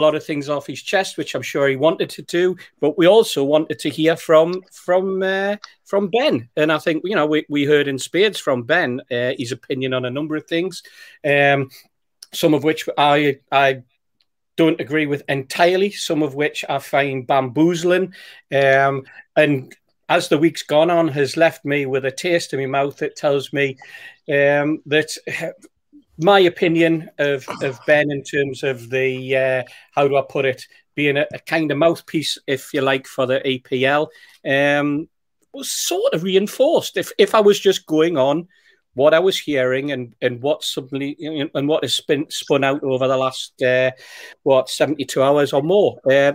lot of things off his chest, which I'm sure he wanted to do. But we also wanted to hear from from uh, from Ben, and I think you know we, we heard in spades from Ben uh, his opinion on a number of things, um, some of which I I don't agree with entirely, some of which I find bamboozling, um, and as the week's gone on, has left me with a taste in my mouth that tells me um, that my opinion of, of Ben in terms of the uh, how do I put it, being a, a, kind of mouthpiece, if you like, for the EPL, um, was sort of reinforced. If if I was just going on what I was hearing and and what suddenly and what has been spun out over the last uh, what seventy two hours or more. Uh,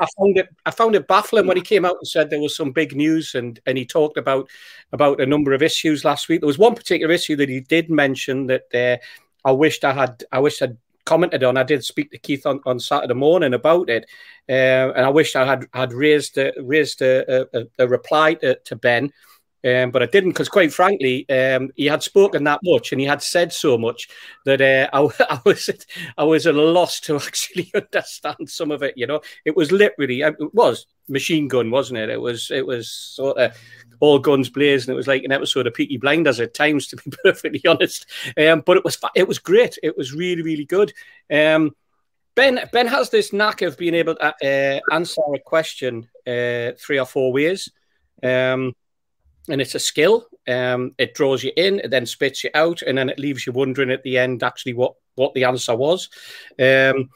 I found it I found it baffling when he came out and said there was some big news and and he talked about about a number of issues last week. There was one particular issue that he did mention that uh, I wished I had I wish I'd commented on. I did speak to Keith on, on Saturday morning about it, uh, and I wish I had had raised raised a, a, a reply to, to Ben um, but I didn't because, quite frankly, um, he had spoken that much and he had said so much that uh, I, I, was I was at a loss to actually understand some of it. You know, it was literally uh, it was machine gun, wasn't it? It was it was sort of all guns blazing. It was like an episode of Peaky Blinders at times, to be perfectly honest. Um, but it was it was great. It was really really good. Um, Ben Ben has this knack of being able to uh, answer a question uh, three or four ways. Um, and it's a skill. Um, it draws you in, it then spits you out, and then it leaves you wondering at the end actually what what the answer was. Um,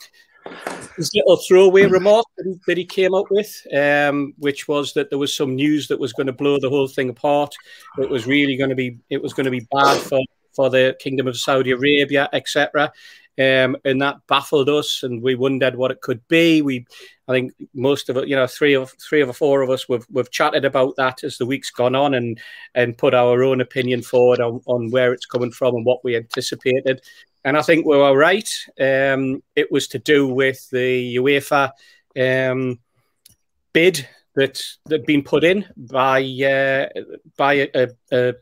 this little throwaway remark that he, that he came up with, um, which was that there was some news that was going to blow the whole thing apart. It was really going to be it was going to be bad for for the Kingdom of Saudi Arabia, etc. Um, and that baffled us, and we wondered what it could be. We, I think, most of it, you know, three of three of the four of us, we've we've chatted about that as the week's gone on, and and put our own opinion forward on, on where it's coming from and what we anticipated. And I think we were right. Um, it was to do with the UEFA um, bid that that been put in by uh, by a, a,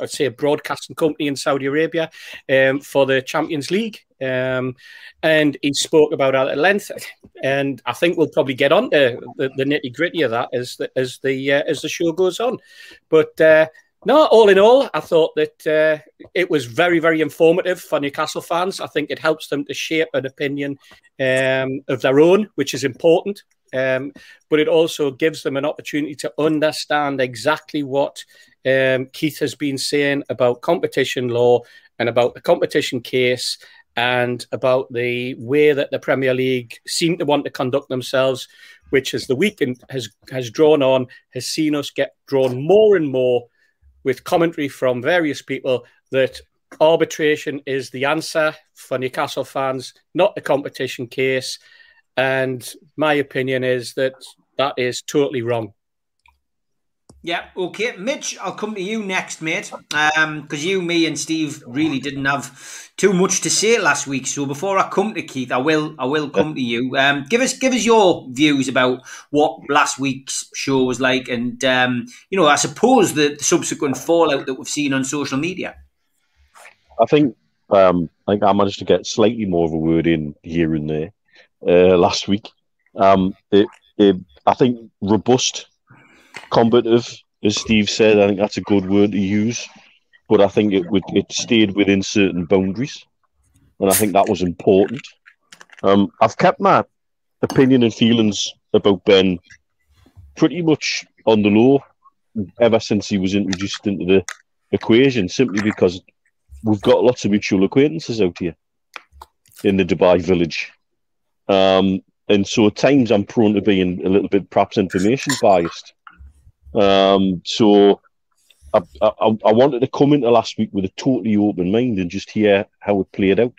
I'd say a broadcasting company in Saudi Arabia um, for the Champions League. Um, and he spoke about that at length, and I think we'll probably get on to the, the nitty gritty of that as the as the uh, as the show goes on. But uh, no, all in all, I thought that uh, it was very, very informative for Newcastle fans. I think it helps them to shape an opinion um, of their own, which is important. Um, but it also gives them an opportunity to understand exactly what um, Keith has been saying about competition law and about the competition case and about the way that the Premier League seem to want to conduct themselves, which as the weekend has has drawn on, has seen us get drawn more and more with commentary from various people that arbitration is the answer for Newcastle fans, not the competition case. And my opinion is that that is totally wrong. Yeah, okay. Mitch, I'll come to you next, mate. Because um, you, me, and Steve really didn't have too much to say last week. So before I come to Keith, I will I will come to you. Um, give us give us your views about what last week's show was like, and um, you know, I suppose the, the, subsequent fallout that we've seen on social media. I think um, I think I managed to get slightly more of a word in here and there uh, last week. Um, it, it, I think robust combative, as Steve said. I think that's a good word to use, but I think it would it stayed within certain boundaries, and I think that was important. Um, I've kept my opinion and feelings about Ben pretty much on the low ever since he was introduced into the equation, simply because we've got lots of mutual acquaintances out here in the Dubai village. Um, and so at times I'm prone to being a little bit perhaps information biased. Um, so I, I, I, wanted to come into last week with a totally open mind and just hear how it played out.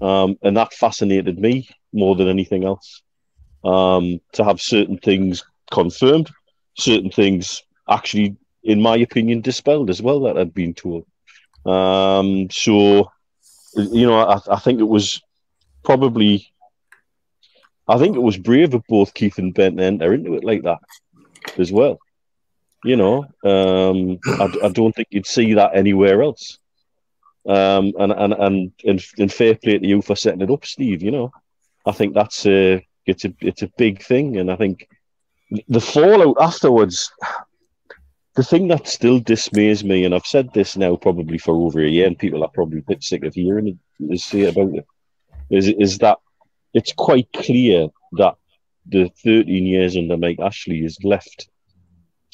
Um, and that fascinated me more than anything else. Um, to have certain things confirmed, certain things actually, in my opinion, dispelled as well that I'd been told. Um, so, you know, I, I think it was probably, I think it was brave of both Keith and Ben to enter into it like that as well. You know, um, I, I, don't think you'd see that anywhere else. Um, and, and, and, and fair play to you for setting it up, Steve, you know. I think that's a it's a it's a big thing, and I think the fallout afterwards. The thing that still dismays me, and I've said this now probably for over a year, and people are probably a bit sick of hearing it, say about it, is is that it's quite clear that the 13 years under Mike Ashley has left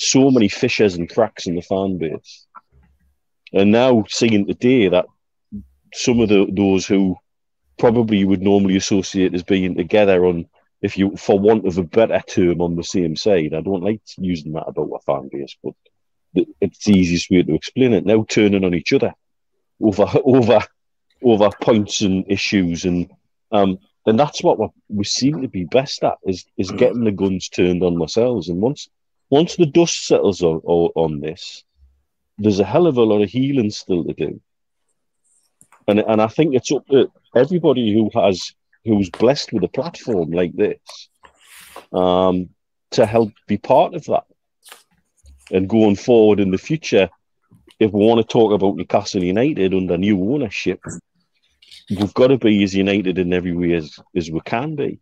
so many fissures and cracks in the fan base. And now seeing today that some of the, those who probably you would normally associate as being together on, if you, for want of a better term, on the same side. I don't like using that about a fan base, but it's the easiest way to explain it. Now turning on each other over over over points and issues, and um, and that's what we seem to be best at is is getting the guns turned on ourselves. And once once the dust settles on, on this, there's a hell of a lot of healing still to do. And and I think it's up to everybody who has who's blessed with a platform like this um, to help be part of that. And going forward in the future, if we want to talk about Newcastle United under new ownership, we've got to be as united in every way as, as we can be.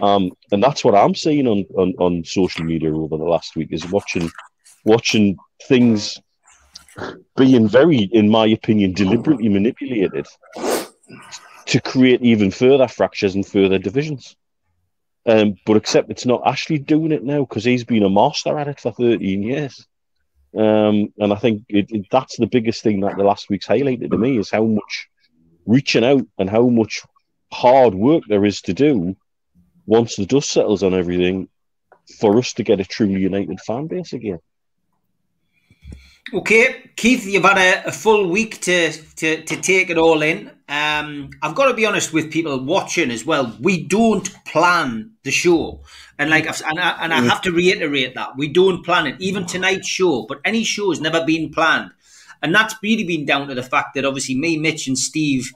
Um, and that's what I'm seeing on, on, on social media over the last week is watching watching things being very, in my opinion, deliberately manipulated to create even further fractures and further divisions. Um, but except it's not Ashley doing it now because he's been a master at it for 13 years. Um, and I think it, it, that's the biggest thing that the last week's highlighted to me is how much reaching out and how much hard work there is to do once the dust settles on everything for us to get a truly united fan base again. Okay, Keith, you've had a, a, full week to, to, to take it all in. Um, I've got to be honest with people watching as well. We don't plan the show, and like, and I, and I have to reiterate that we don't plan it. Even tonight's show, but any show has never been planned, and that's really been down to the fact that obviously me, Mitch, and Steve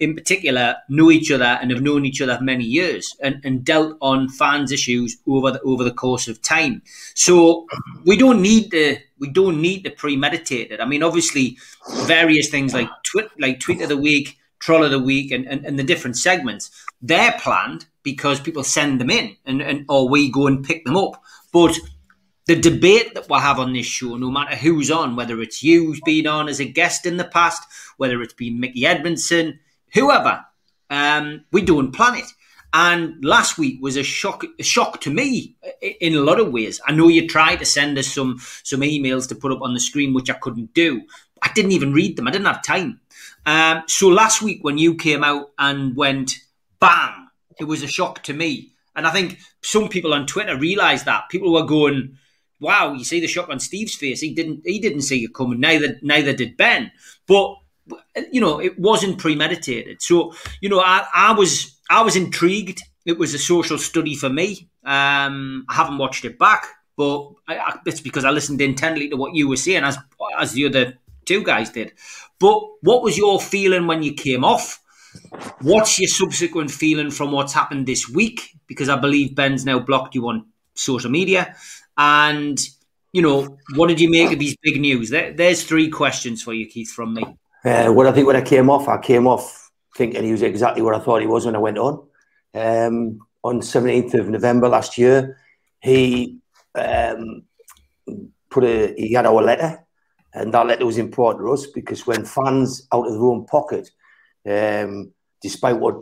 in particular know each other and have known each other many years and, and dealt on fans issues over the over the course of time. So we don't need the we don't need to premeditate it. I mean, obviously, various things like tweet like tweet of the week, troll of the week, and, and, and the different segments they're planned because people send them in and, and or we go and pick them up. But the debate that we'll have on this show, no matter who's on, whether it's you who's been on as a guest in the past, whether it's been Mickey Edmondson, whoever. Um, we don't plan it. And last week was a shock, a shock to me in a lot of ways. I know you tried to send us some some emails to put up on the screen, which I couldn't do. I didn't even read them. I didn't have time. Um, so last week when you came out and went bam, it was a shock to me. And I think some people on Twitter realised that people were going, "Wow, you see the shock on Steve's face. He didn't. He didn't see it coming. Neither neither did Ben." But you know, it wasn't premeditated. So, you know, I, I was I was intrigued. It was a social study for me. Um, I haven't watched it back, but I, I, it's because I listened intently to what you were saying, as as the other two guys did. But what was your feeling when you came off? What's your subsequent feeling from what's happened this week? Because I believe Ben's now blocked you on social media, and you know, what did you make of these big news? There, there's three questions for you, Keith, from me. Uh, what I think when I came off, I came off thinking he was exactly what I thought he was when I went on. Um, on 17th of November last year, he um, put a he had our letter, and that letter was important to us because when fans out of their own pocket, um, despite what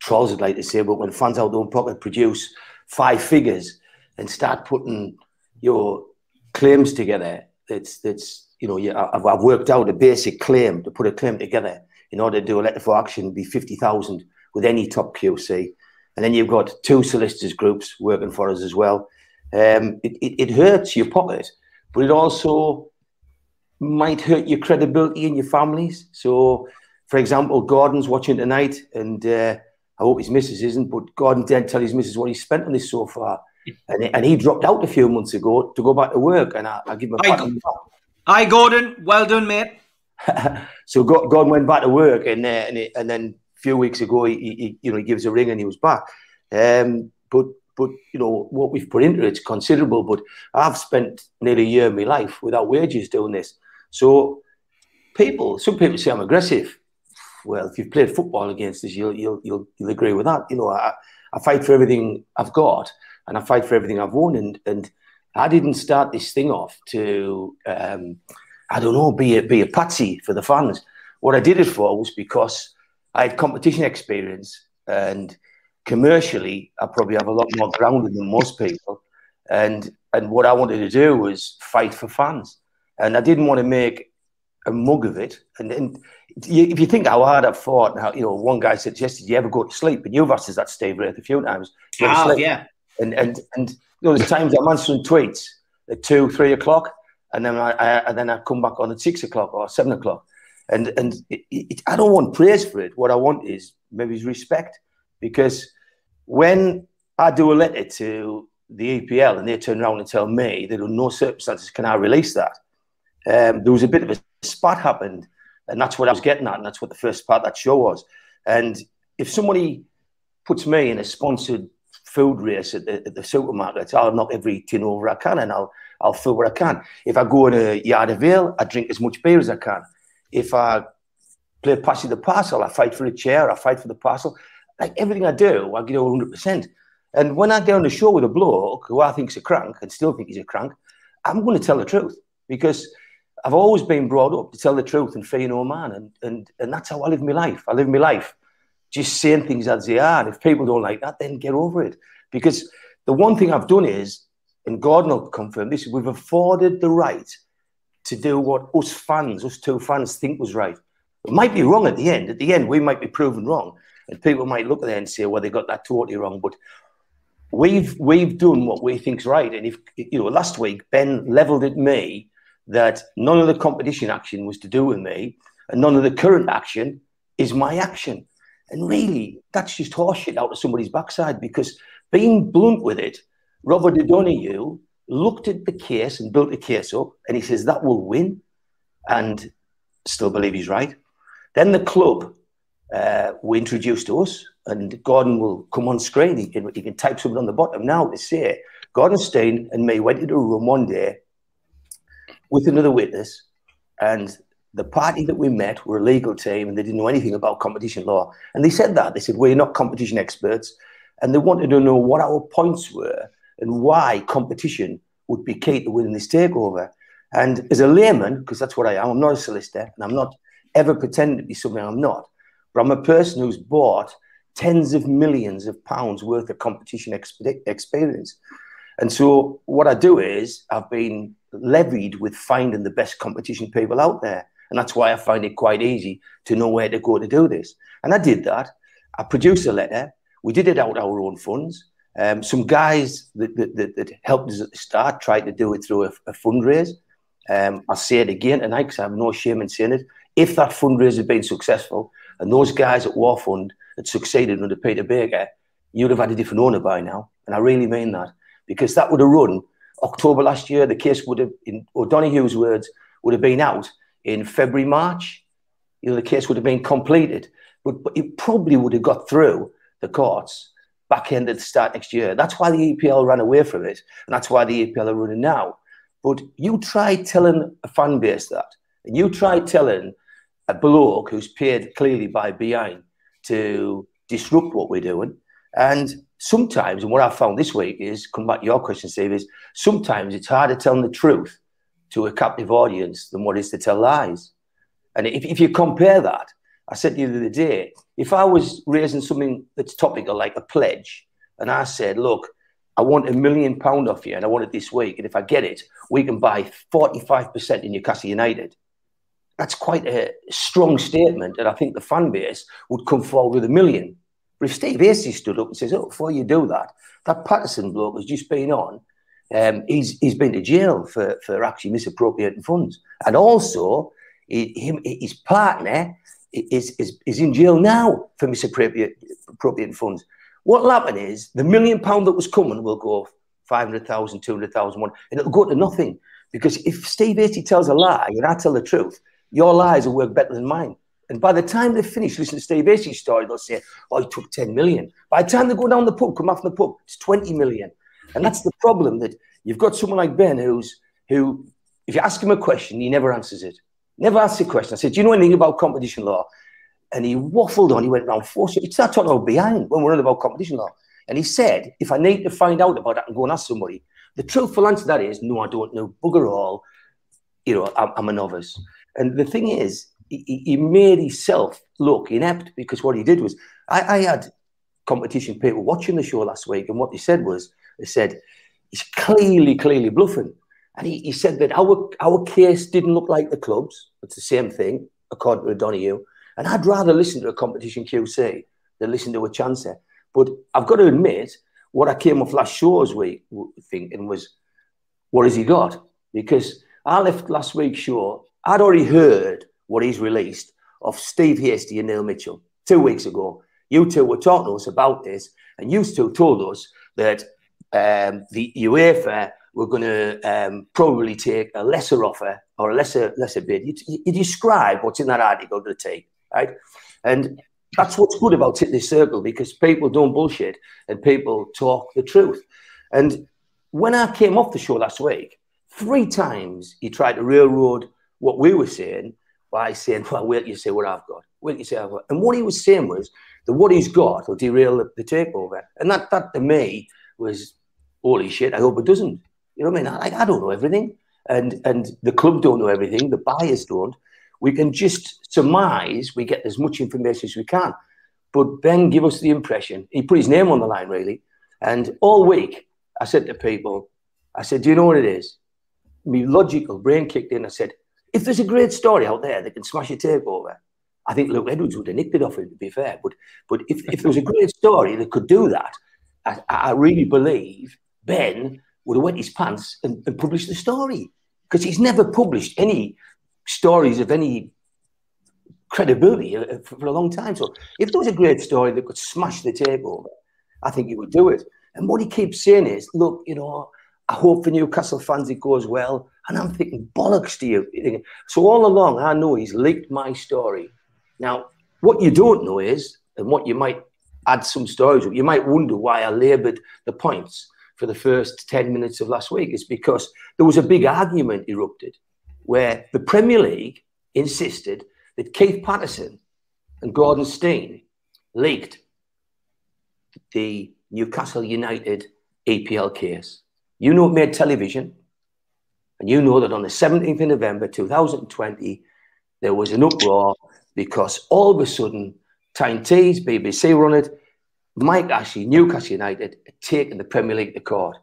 trolls would like to say, but when fans out of their own pocket produce five figures and start putting your claims together, that's that's you know, yeah, I've, I've, worked out a basic claim to put a claim together in order to do a letter for action be 50,000 with any top QC. And then you've got two solicitors groups working for us as well. Um, it, it, it, hurts your pocket, but it also might hurt your credibility in your families. So, for example, Gordon's watching tonight, and uh, I hope his missus isn't, but Gordon did tell his missus what he spent on this so far. And, and he dropped out a few months ago to go back to work, and I, I give him a pat Hi, Gordon. Well done, mate. so Gordon went back to work, and uh, and, and, then a few weeks ago, he, he, you know he gives a ring and he was back. Um, but but you know what we've put into it's considerable. But I've spent nearly a year of my life without wages doing this. So people, some people say I'm aggressive. well, if you've played football against us, you'll you'll you'll, you'll agree with that. You know, I, I fight for everything I've got, and I fight for everything I've won, and and I didn't start this thing off to um, I don't know be a be a patsy for the fans. What I did it for was because I had competition experience, and commercially, I probably have a lot more grounded than most people, and and what I wanted to do was fight for fans, and I didn't want to make a mug of it. And, and if you think how hard I've fought, how you know, one guy suggested, you ever go to sleep?" And you've asked us that, Steve a few times. Oh, yeah. And and and know, there's times I'm answering tweets at two, three o'clock, and then I, I and then I come back on at six o'clock or seven o'clock, and and it, it, I don't want praise for it. What I want is maybe respect, because when I do a letter to the EPL and they turn around and tell me that under no circumstances can I release that, um, there was a bit of a spat happened, and that's what I was getting at, and that's what the first part that show was. And if somebody puts me in a sponsored food race at the, at the supermarket, I'll knock every tin over I can, and I'll I'll fill what I can. If I go in a yard of ale, I drink as much beer as I can. If I play passing the parcel, I fight for a chair, I fight for the parcel. Like everything I do, I give 100%. And when I get on the show with a bloke who I think's a crank and still think he's a crank, I'm going to tell the truth because I've always been brought up to tell the truth and fear no man, and and and that's how I live my life. I live my life just saying things as they are. And if people don't like that, then get over it. Because the one thing I've done is, and God will confirm this, we've afforded the right to do what us fans, us two fans, think was right. It might be wrong at the end. At the end, we might be proven wrong, and people might look at it and say, "Well, they got that totally wrong." But we've we've done what we think's right. And if you know, last week Ben levelled at me that none of the competition action was to do with me, and none of the current action is my action. And really, that's just horseshit out of somebody's backside because being blunt with it, Robert O'Donoghue looked at the case and built a case up, and he says that will win, and still believe he's right. Then the club uh, were introduced to us, and Gordon will come on screen. He can, he can type something on the bottom now to say Gordon Stein and me went into a room one day with another witness, and the party that we met were a legal team and they didn't know anything about competition law. And they said that. They said, We're not competition experts. And they wanted to know what our points were and why competition would be key to winning this takeover. And as a layman, because that's what I am, I'm not a solicitor and I'm not ever pretending to be something I'm not, but I'm a person who's bought tens of millions of pounds worth of competition exp- experience. And so what I do is I've been levied with finding the best competition people out there. And that's why I find it quite easy to know where to go to do this. And I did that. I produced a letter. We did it out our own funds. Um, some guys that, that, that, helped us at the start tried to do it through a, a fundraise. Um, I'll say it again tonight because I have no shame in saying it. If that fundraise had been successful and those guys at War Fund had succeeded under Peter Baker, you'd have had a different owner by now. And I really mean that because that would have run October last year. The case would have, in O'Donoghue's words, would have been out in February, March. You know, the case would have been completed, but, but it probably would have got through the courts back end at the start next year. That's why the EPL ran away from it, and that's why the EPL are running now. But you try telling a fan base that, and you try telling a bloke who's paid clearly by beIN to disrupt what we're doing, and sometimes, and what I found this week is, come back to your question, Steve, is sometimes it's hard harder telling the truth to a captive audience than what is to tell lies. And if, if you compare that, I said the other day, if I was raising something that's topical like a pledge, and I said, look, I want a million pound off you and I want it this week, and if I get it, we can buy 45% in Newcastle United. That's quite a strong statement, and I think the fan base would come forward with a million. But if Steve Acey stood up and says, "Oh, before you do that, that Patterson bloke has just been on. Um, he's he's been to jail for for actually misappropriating funds, and also he, him his partner is is is in jail now for misappropriating funds. What'll happen is the million pound that was coming will go 500,000, 200,000, one, and it'll go to nothing. Because if Steve Acey tells a lie and I tell the truth, your lies will work better than mine. And by the time they finish listening to Steve Acey's story, they'll say, oh, he took 10 million. By the time they go down the pub, come off the pub, it's 20 million. And that's the problem that you've got someone like Ben who's, who, if you ask him a question, he never answers it. Never asks a question. I said, do you know anything about competition law? and he waffled on. He went round four. So he started talking about beIN when we're on about competition law. And he said, if I need to find out about that and go and ask somebody, the truthful answer to that is, no, I don't know bugger all. You know, I'm, I'm a novice. And the thing is, he, he, made himself look inept because what he did was, I, I had competition people watching the show last week, and what they said was, they said, he's clearly, clearly bluffing. And he, he said that our, our case didn't look like the clubs. It's the same thing, according to Donahue. And I'd rather listen to a competition QC than listen to a chancer. But I've got to admit, what I came off last show's week thinking was, what has he got? Because I left last week's show, I'd already heard what he's released of Steve Hasty and Neil Mitchell two weeks ago. You two were talking to us about this, and you two told us that um, the UEFA were going to um, probably take a lesser offer or a lesser lesser bid. You, you describe what's in that article to take right? And that's what's good about this circle because people don't bullshit and people talk the truth. And when I came off the show last week, three times he tried to railroad what we were saying by saying, well, wait you say what I've got. Wait you say I've got. And what he was saying was that what he's got will derail the, the takeover. And that, that to me was, holy shit, I hope it doesn't. You know what I mean? I, I don't know everything. And, and the club don't know everything. The buyers don't we can just surmise we get as much information as we can. But Ben gave us the impression, he put his name on the line, really. And all week, I said to people, I said, Do you know what it is? My logical brain kicked in. I said, If there's a great story out there that can smash a takeover, I think Luke Edwards would have nicked it off him, to be fair. But but if, if there was a great story that could do that, I, I really believe Ben would have wet his pants and, and published the story because he's never published any stories of any credibility uh, for a long time. So if there was a great story that could smash the table, I think he would do it. And what he keeps saying is, look, you know, I hope for Newcastle fans it goes well. And I'm thinking, bollocks to you. So all along, I know he's leaked my story. Now, what you don't know is, and what you might add some stories, you might wonder why I laboured the points for the first 10 minutes of last week, is because there was a big argument erupted where the Premier League insisted that Keith Patterson and Gordon Steen leaked the Newcastle United EPL case. You know it made television, and you know that on the 17th of November 2020, there was an uproar because all of a sudden, Tyne Tees, BBC run it, Mike Ashley, Newcastle United, had taken the Premier League to court.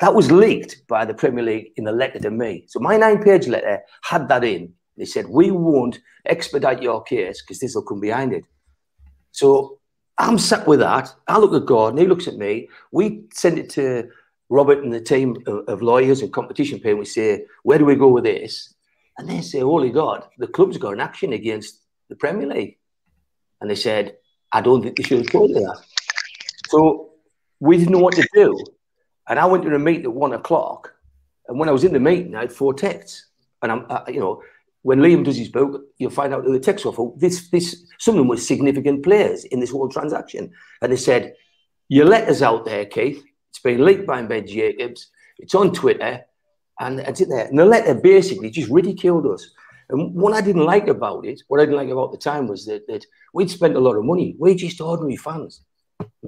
That was leaked by the Premier League in the letter to me. So my nine page letter had that in. They said, We won't expedite your case because this will come behind it. So I'm sat with that. I look at Gordon, he looks at me. We send it to Robert and the team of, lawyers and competition people. We say, Where do we go with this? And they say, Holy God, the club's got an action against the Premier League. And they said, I don't think they should have told you that. So we didn't know what to do. And I went to a meeting at one o'clock. And when I was in the meeting, I had four texts. And I'm, I, you know, when Liam does his book, you'll find out that the texts were for this, this, some of them were significant players in this whole transaction. And they said, Your letter's out there, Keith. It's been leaked by Ben Jacobs. It's on Twitter. And it's in there. And the letter basically just ridiculed us. And what I didn't like about it, what I didn't like about the time was that, that we'd spent a lot of money. We're just ordinary fans.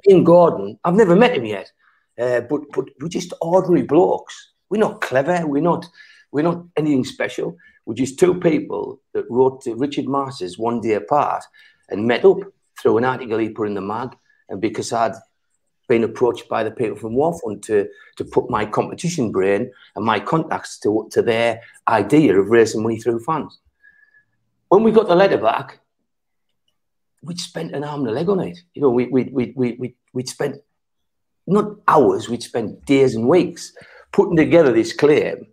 And Gordon, I've never met him yet. Uh, but but we're just ordinary blokes. We're not clever. We're not we're not anything special. We're just two people that wrote to Richard Masters one day apart and met up through an article he put in the mag. And because I'd been approached by the people from Warfund to to put my competition brain and my contacts to to their idea of raising money through fans. When we got the letter back, we'd spent an arm and a leg on it. You know, we we we we we we'd spent not hours, we'd spend days and weeks putting together this claim.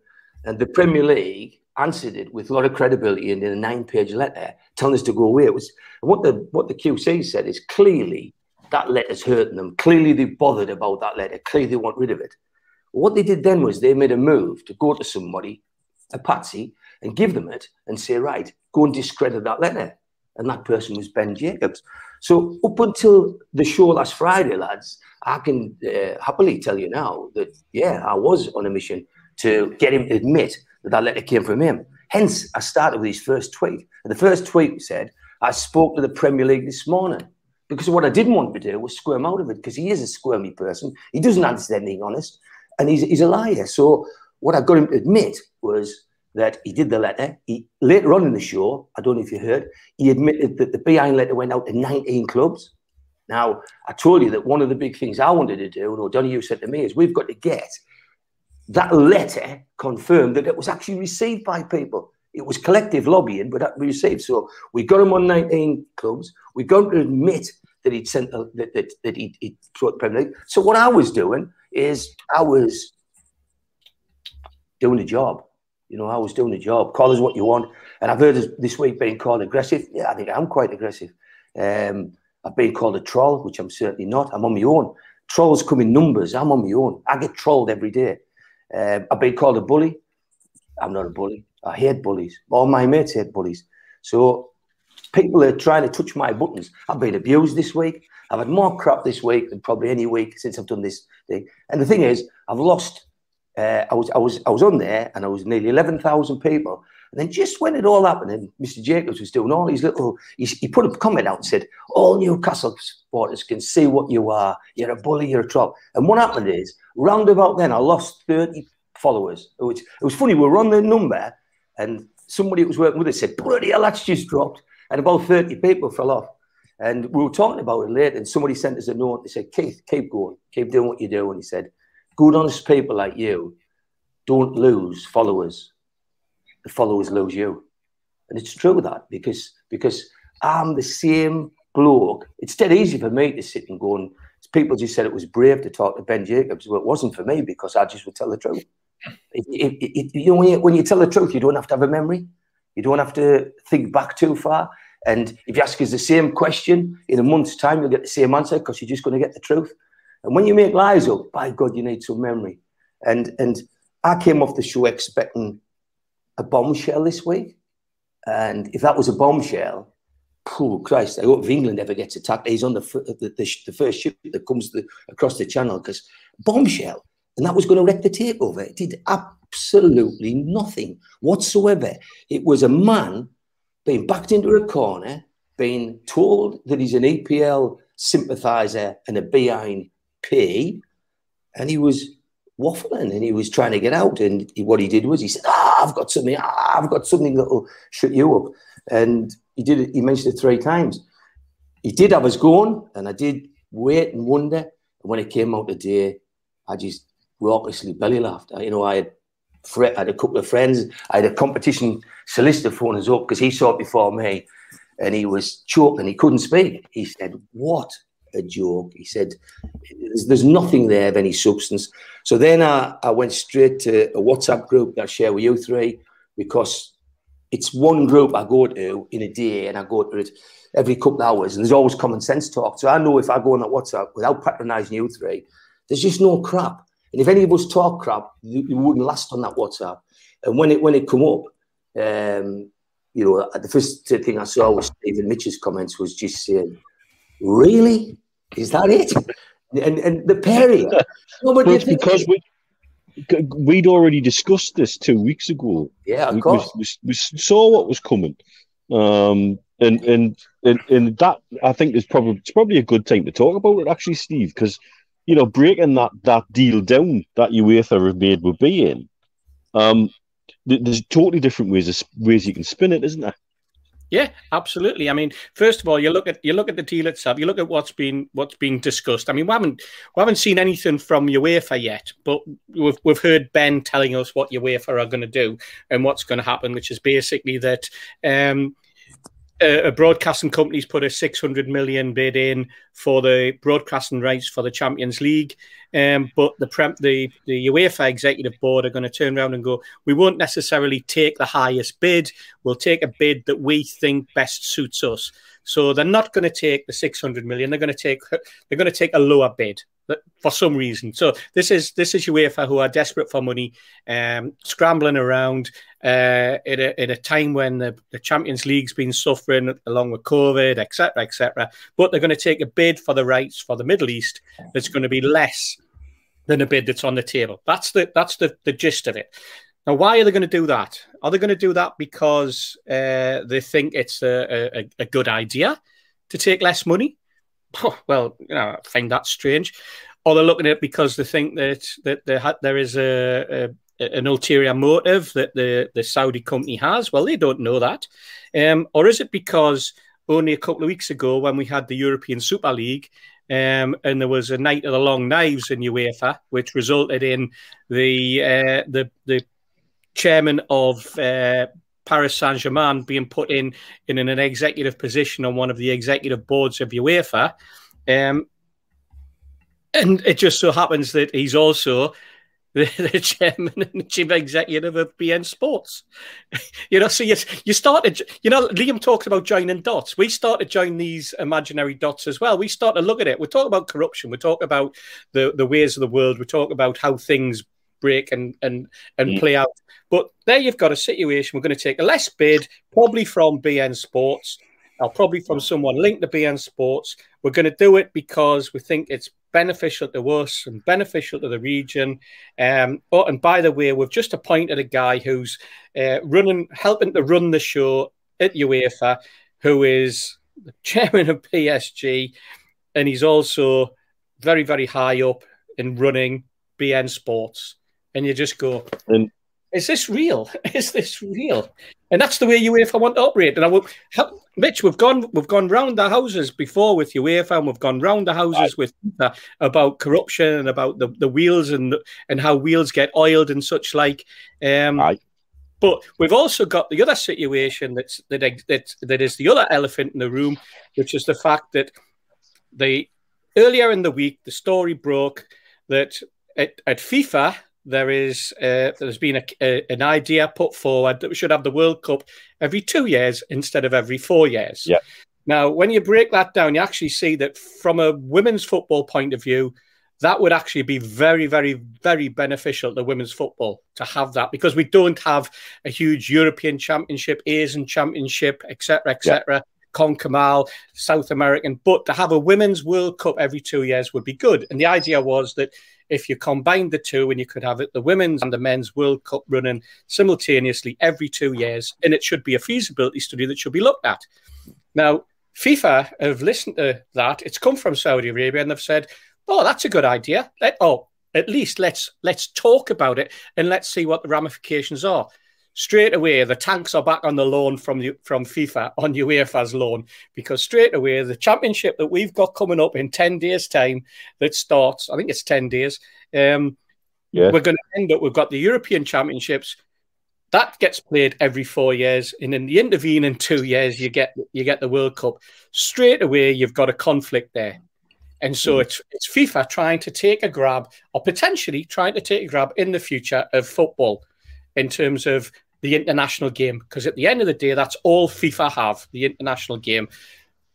And the Premier League answered it with a lot of credibility in a nine-page letter telling us to go away. It was what the what the QC said is clearly that letter's hurting them. Clearly they bothered about that letter. Clearly they want rid of it. What they did then was they made a move to go to somebody, a patsy, and give them it and say, right, go and discredit that letter. And that person was Ben Jacobs. So up until the show last Friday, lads, I can uh, happily tell you now that, yeah, I was on a mission to get him to admit that that letter came from him. Hence, I started with his first tweet. And the first tweet said, I spoke to the Premier League this morning because what I didn't want to do was squirm out of it because he is a squirmy person. He doesn't answer anything honest and he's, he's a liar. So what I got him to admit was that he did the letter. He later on in the show, I don't know if you heard, he admitted that the beIN letter went out to 19 clubs. Now, I told you that one of the big things I wanted to do, and O'Donoghue said to me, is we've got to get that letter confirmed that it was actually received by people. It was collective lobbying, but that we received. So we got him on 19 clubs. We got him to admit that he'd sent that, that, that he'd, he'd the Premier League. So what I was doing is I was doing the job. You know, I was doing the job. Call us what you want. And I've heard this week being called aggressive. Yeah, I think I'm quite aggressive. Um, I've been called a troll, which I'm certainly not. I'm on my own. Trolls come in numbers. I'm on my own. I get trolled every day. Um, I've been called a bully. I'm not a bully. I hate bullies. All my mates hate bullies. So people are trying to touch my buttons. I've been abused this week. I've had more crap this week than probably any week since I've done this thing. And the thing is, I've lost. Uh, I was I was I was on there, and I was nearly eleven thousand people. And then just when it all happened, and Mr. Jacobs was doing all these little, he, he put a comment out and said, "All Newcastle supporters can see what you are. You're a bully. You're a troll." And what happened is, round about then, I lost thirty followers. Which it was funny. We were on the number, and somebody who was working with us said, "Bloody hell, that's just dropped." And about thirty people fell off. And we were talking about it later, and somebody sent us a note. They said, Keith, keep going, keep doing what you do. And he said, good, honest people like you don't lose followers. The followers lose you. And it's true that because because I'm the same bloke. It's dead easy for me to sit and go and people just said it was brave to talk to Ben Jacobs. Well, it wasn't for me because I just would tell the truth. It, it, it, you know, when you, when you tell the truth, you don't have to have a memory. You don't have to think back too far. And if you ask us the same question in a month's time, you'll get the same answer because you're just going to get the truth. And when you make lies up, by God, you need some memory. And and I came off the show expecting a bombshell this week. And if that was a bombshell, oh Christ, I hope England ever gets attacked, he's on the the, the, the first ship that comes the, across the channel because bombshell. And that was going to wreck the takeover. It did absolutely nothing whatsoever. It was a man being backed into a corner, being told that he's an EPL sympathiser and a behind P, and he was waffling and he was trying to get out. And he, what he did was he said, ah, I've got something, ah, I've got something that will shut you up. And he did it, he mentioned it three times. He did have us going, and I did wait and wonder. And when it came out today, I just raucously belly laughed. I, you know, I had I had a couple of friends. I had a competition solicitor phone us up because he saw it before me and he was choking. He couldn't speak. He said, What a joke. He said, There's, there's nothing there of any substance. So then I, I went straight to a WhatsApp group that I share with you three because it's one group I go to in a day and I go to it every couple of hours and there's always common sense talk. So I know if I go on that WhatsApp without patronizing you three, there's just no crap. And if any of us talk crap, you, you wouldn't last on that WhatsApp. And when it when it come up, um, you know, the first thing I saw was Stephen Mitchell's comments was just saying, "Really, is that it?" And and the pairing. no, but well, because we we'd already discussed this two weeks ago. Yeah, of we, course. We, we, saw what was coming, um, and, and and and that I think is probably it's probably a good time to talk about it actually, Steve, because you know, breaking that that deal down that UEFA have made with beIN, um, there's totally different ways of, ways you can spin it, isn't there? Yeah, absolutely. I mean, first of all, you look at you look at the deal itself. You look at what's been what's being discussed. I mean, we haven't we haven't seen anything from UEFA yet, but we've we've heard Ben telling us what UEFA are going to do and what's going to happen, which is basically that um, a broadcasting company's put a 600 million bid in for the broadcasting rights for the Champions League. Um, but the, the the UEFA executive board are going to turn around and go, we won't necessarily take the highest bid. We'll take a bid that we think best suits us. So they're not going to take the 600 million. They're going to take they're going to take a lower bid for some reason. So this is this is UEFA who are desperate for money, um, scrambling around uh, in, a, in a time when the, the Champions League's been suffering along with COVID, etc., etc. But they're going to take a bid for the rights for the Middle East that's going to be less than a bid that's on the table. That's the that's the, the gist of it. Now, why are they going to do that? Are they going to do that because uh, they think it's a, a, a, good idea to take less money? Oh, well, you know, I find that strange. Or they're looking at it because they think that that there, ha- there is a, a, an ulterior motive that the, the Saudi company has. Well, they don't know that. Um, or is it because only a couple of weeks ago, when we had the European Super League, um, and there was a night of the long knives in UEFA, which resulted in the uh, the the chairman of uh, Paris Saint Germain being put in, in an executive position on one of the executive boards of UEFA. Um, and it just so happens that he's also the, the, chairman and chief executive of beIN Sports. you know, so you, you started, you know, Liam talked about joining dots. We started join these imaginary dots as well. We start to look at it. We talk about corruption. We talk about the, the ways of the world. We talk about how things break and and and mm. play out. But there you've got a situation. We're going to take a less bid, probably from beIN Sports, or probably from someone linked to beIN Sports. We're going to do it because we think it's beneficial to us and beneficial to the region. Um, oh, and by the way, we've just appointed a guy who's uh, running, helping to run the show at UEFA, who is the chairman of PSG, and he's also very, very high up in running beIN Sports and you just go, and, "Is this real? Is this real?" And that's the way UEFA want to operate. And I will, help, Mitch, we've gone we've gone round the houses before with UEFA, and we've gone round the houses with FIFA about corruption and about the, the wheels and and how wheels get oiled and such like. Um, Aye. But we've also got the other situation that's that, that that is the other elephant in the room, which is the fact that the earlier in the week the story broke that at, at FIFA there is uh, there's been a, a, an idea put forward that we should have the World Cup every two years instead of every four years. Yeah. Now, when you break that down, you actually see that from a women's football point of view, that would actually be very, very, very beneficial to women's football to have that because we don't have a huge European Championship, Asian Championship, etc., etc. Yeah. CONCACAF, South American, but to have a women's World Cup every two years would be good. And the idea was that if you combine the two and you could have it the women's and the men's World Cup running simultaneously every two years, and it should be a feasibility study that should be looked at. Now, FIFA have listened to that. It's come from Saudi Arabia, and they've said, "Oh, that's a good idea. Let, oh, at least let's let's talk about it and let's see what the ramifications are." Straight away the tanks are back on the loan from from FIFA on UEFA's loan because straight away the championship that we've got coming up in 10 days time that starts I think it's 10 days um, yeah. we're going to end up we've got the European championships that gets played every 4 years and in the intervening 2 years you get you get the World Cup straight away you've got a conflict there and so mm. it's it's FIFA trying to take a grab or potentially trying to take a grab in the future of football in terms of the international game because at the end of the day, that's all FIFA have the international game.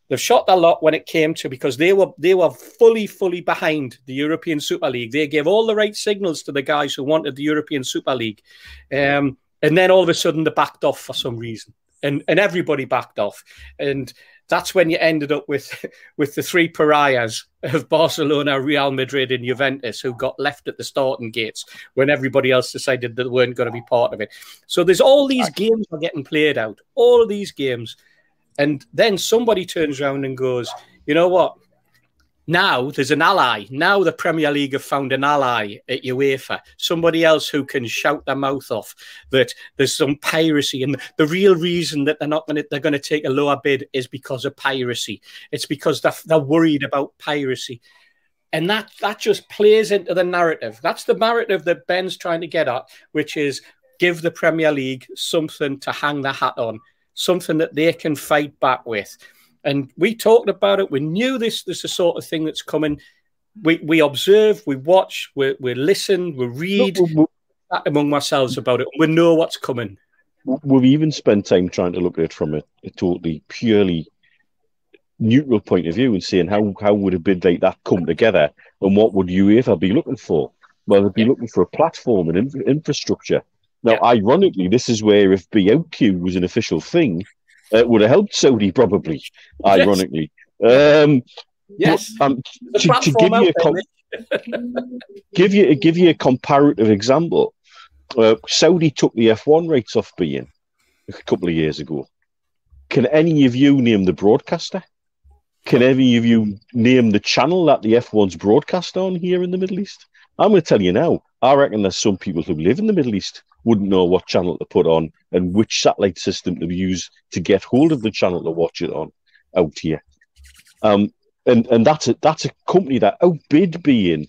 They've shot a lot when it came to because they were they were fully fully behind the European Super League. They gave all the right signals to the guys who wanted the European Super League, um, and then all of a sudden they backed off for some reason, and and everybody backed off, and that's when you ended up with with the three pariahs of Barcelona, Real Madrid, and Juventus who got left at the starting gates when everybody else decided that they weren't going to be part of it. So there's all these games are getting played out, all of these games, and then somebody turns around and goes, you know what? Now there's an ally. Now the Premier League have found an ally at UEFA, somebody else who can shout their mouth off that there's some piracy, and the real reason that they're not going to they're going to take a lower bid is because of piracy. It's because they're, they're worried about piracy, and that that just plays into the narrative. That's the narrative that Ben's trying to get at, which is give the Premier League something to hang their hat on, something that they can fight back with. And we talked about it. We knew this, this is the sort of thing that's coming. We, we observe, we watch, we, we listen, we read among ourselves about it. We know what's coming. We've even spent time trying to look at it from a, a totally purely neutral point of view and seeing how, how would a bid like that come together and what would UEFA be looking for? Well, they'd be yeah. looking for a platform and infrastructure. Now, yeah. ironically, this is where if beoutQ was an official thing, it would have helped Saudi probably, ironically. Um, yes. Um, to, to give you a com- give you give you a comparative example, uh, Saudi took the F1 rates off beIN a couple of years ago. Can any of you name the broadcaster? Can any of you name the channel that the F1's broadcast on here in the Middle East? I'm going to tell you now. I reckon there's some people who live in the Middle East wouldn't know what channel to put on and which satellite system to use to get hold of the channel to watch it on out here. Um, and and that's a that's a company that outbid beIN.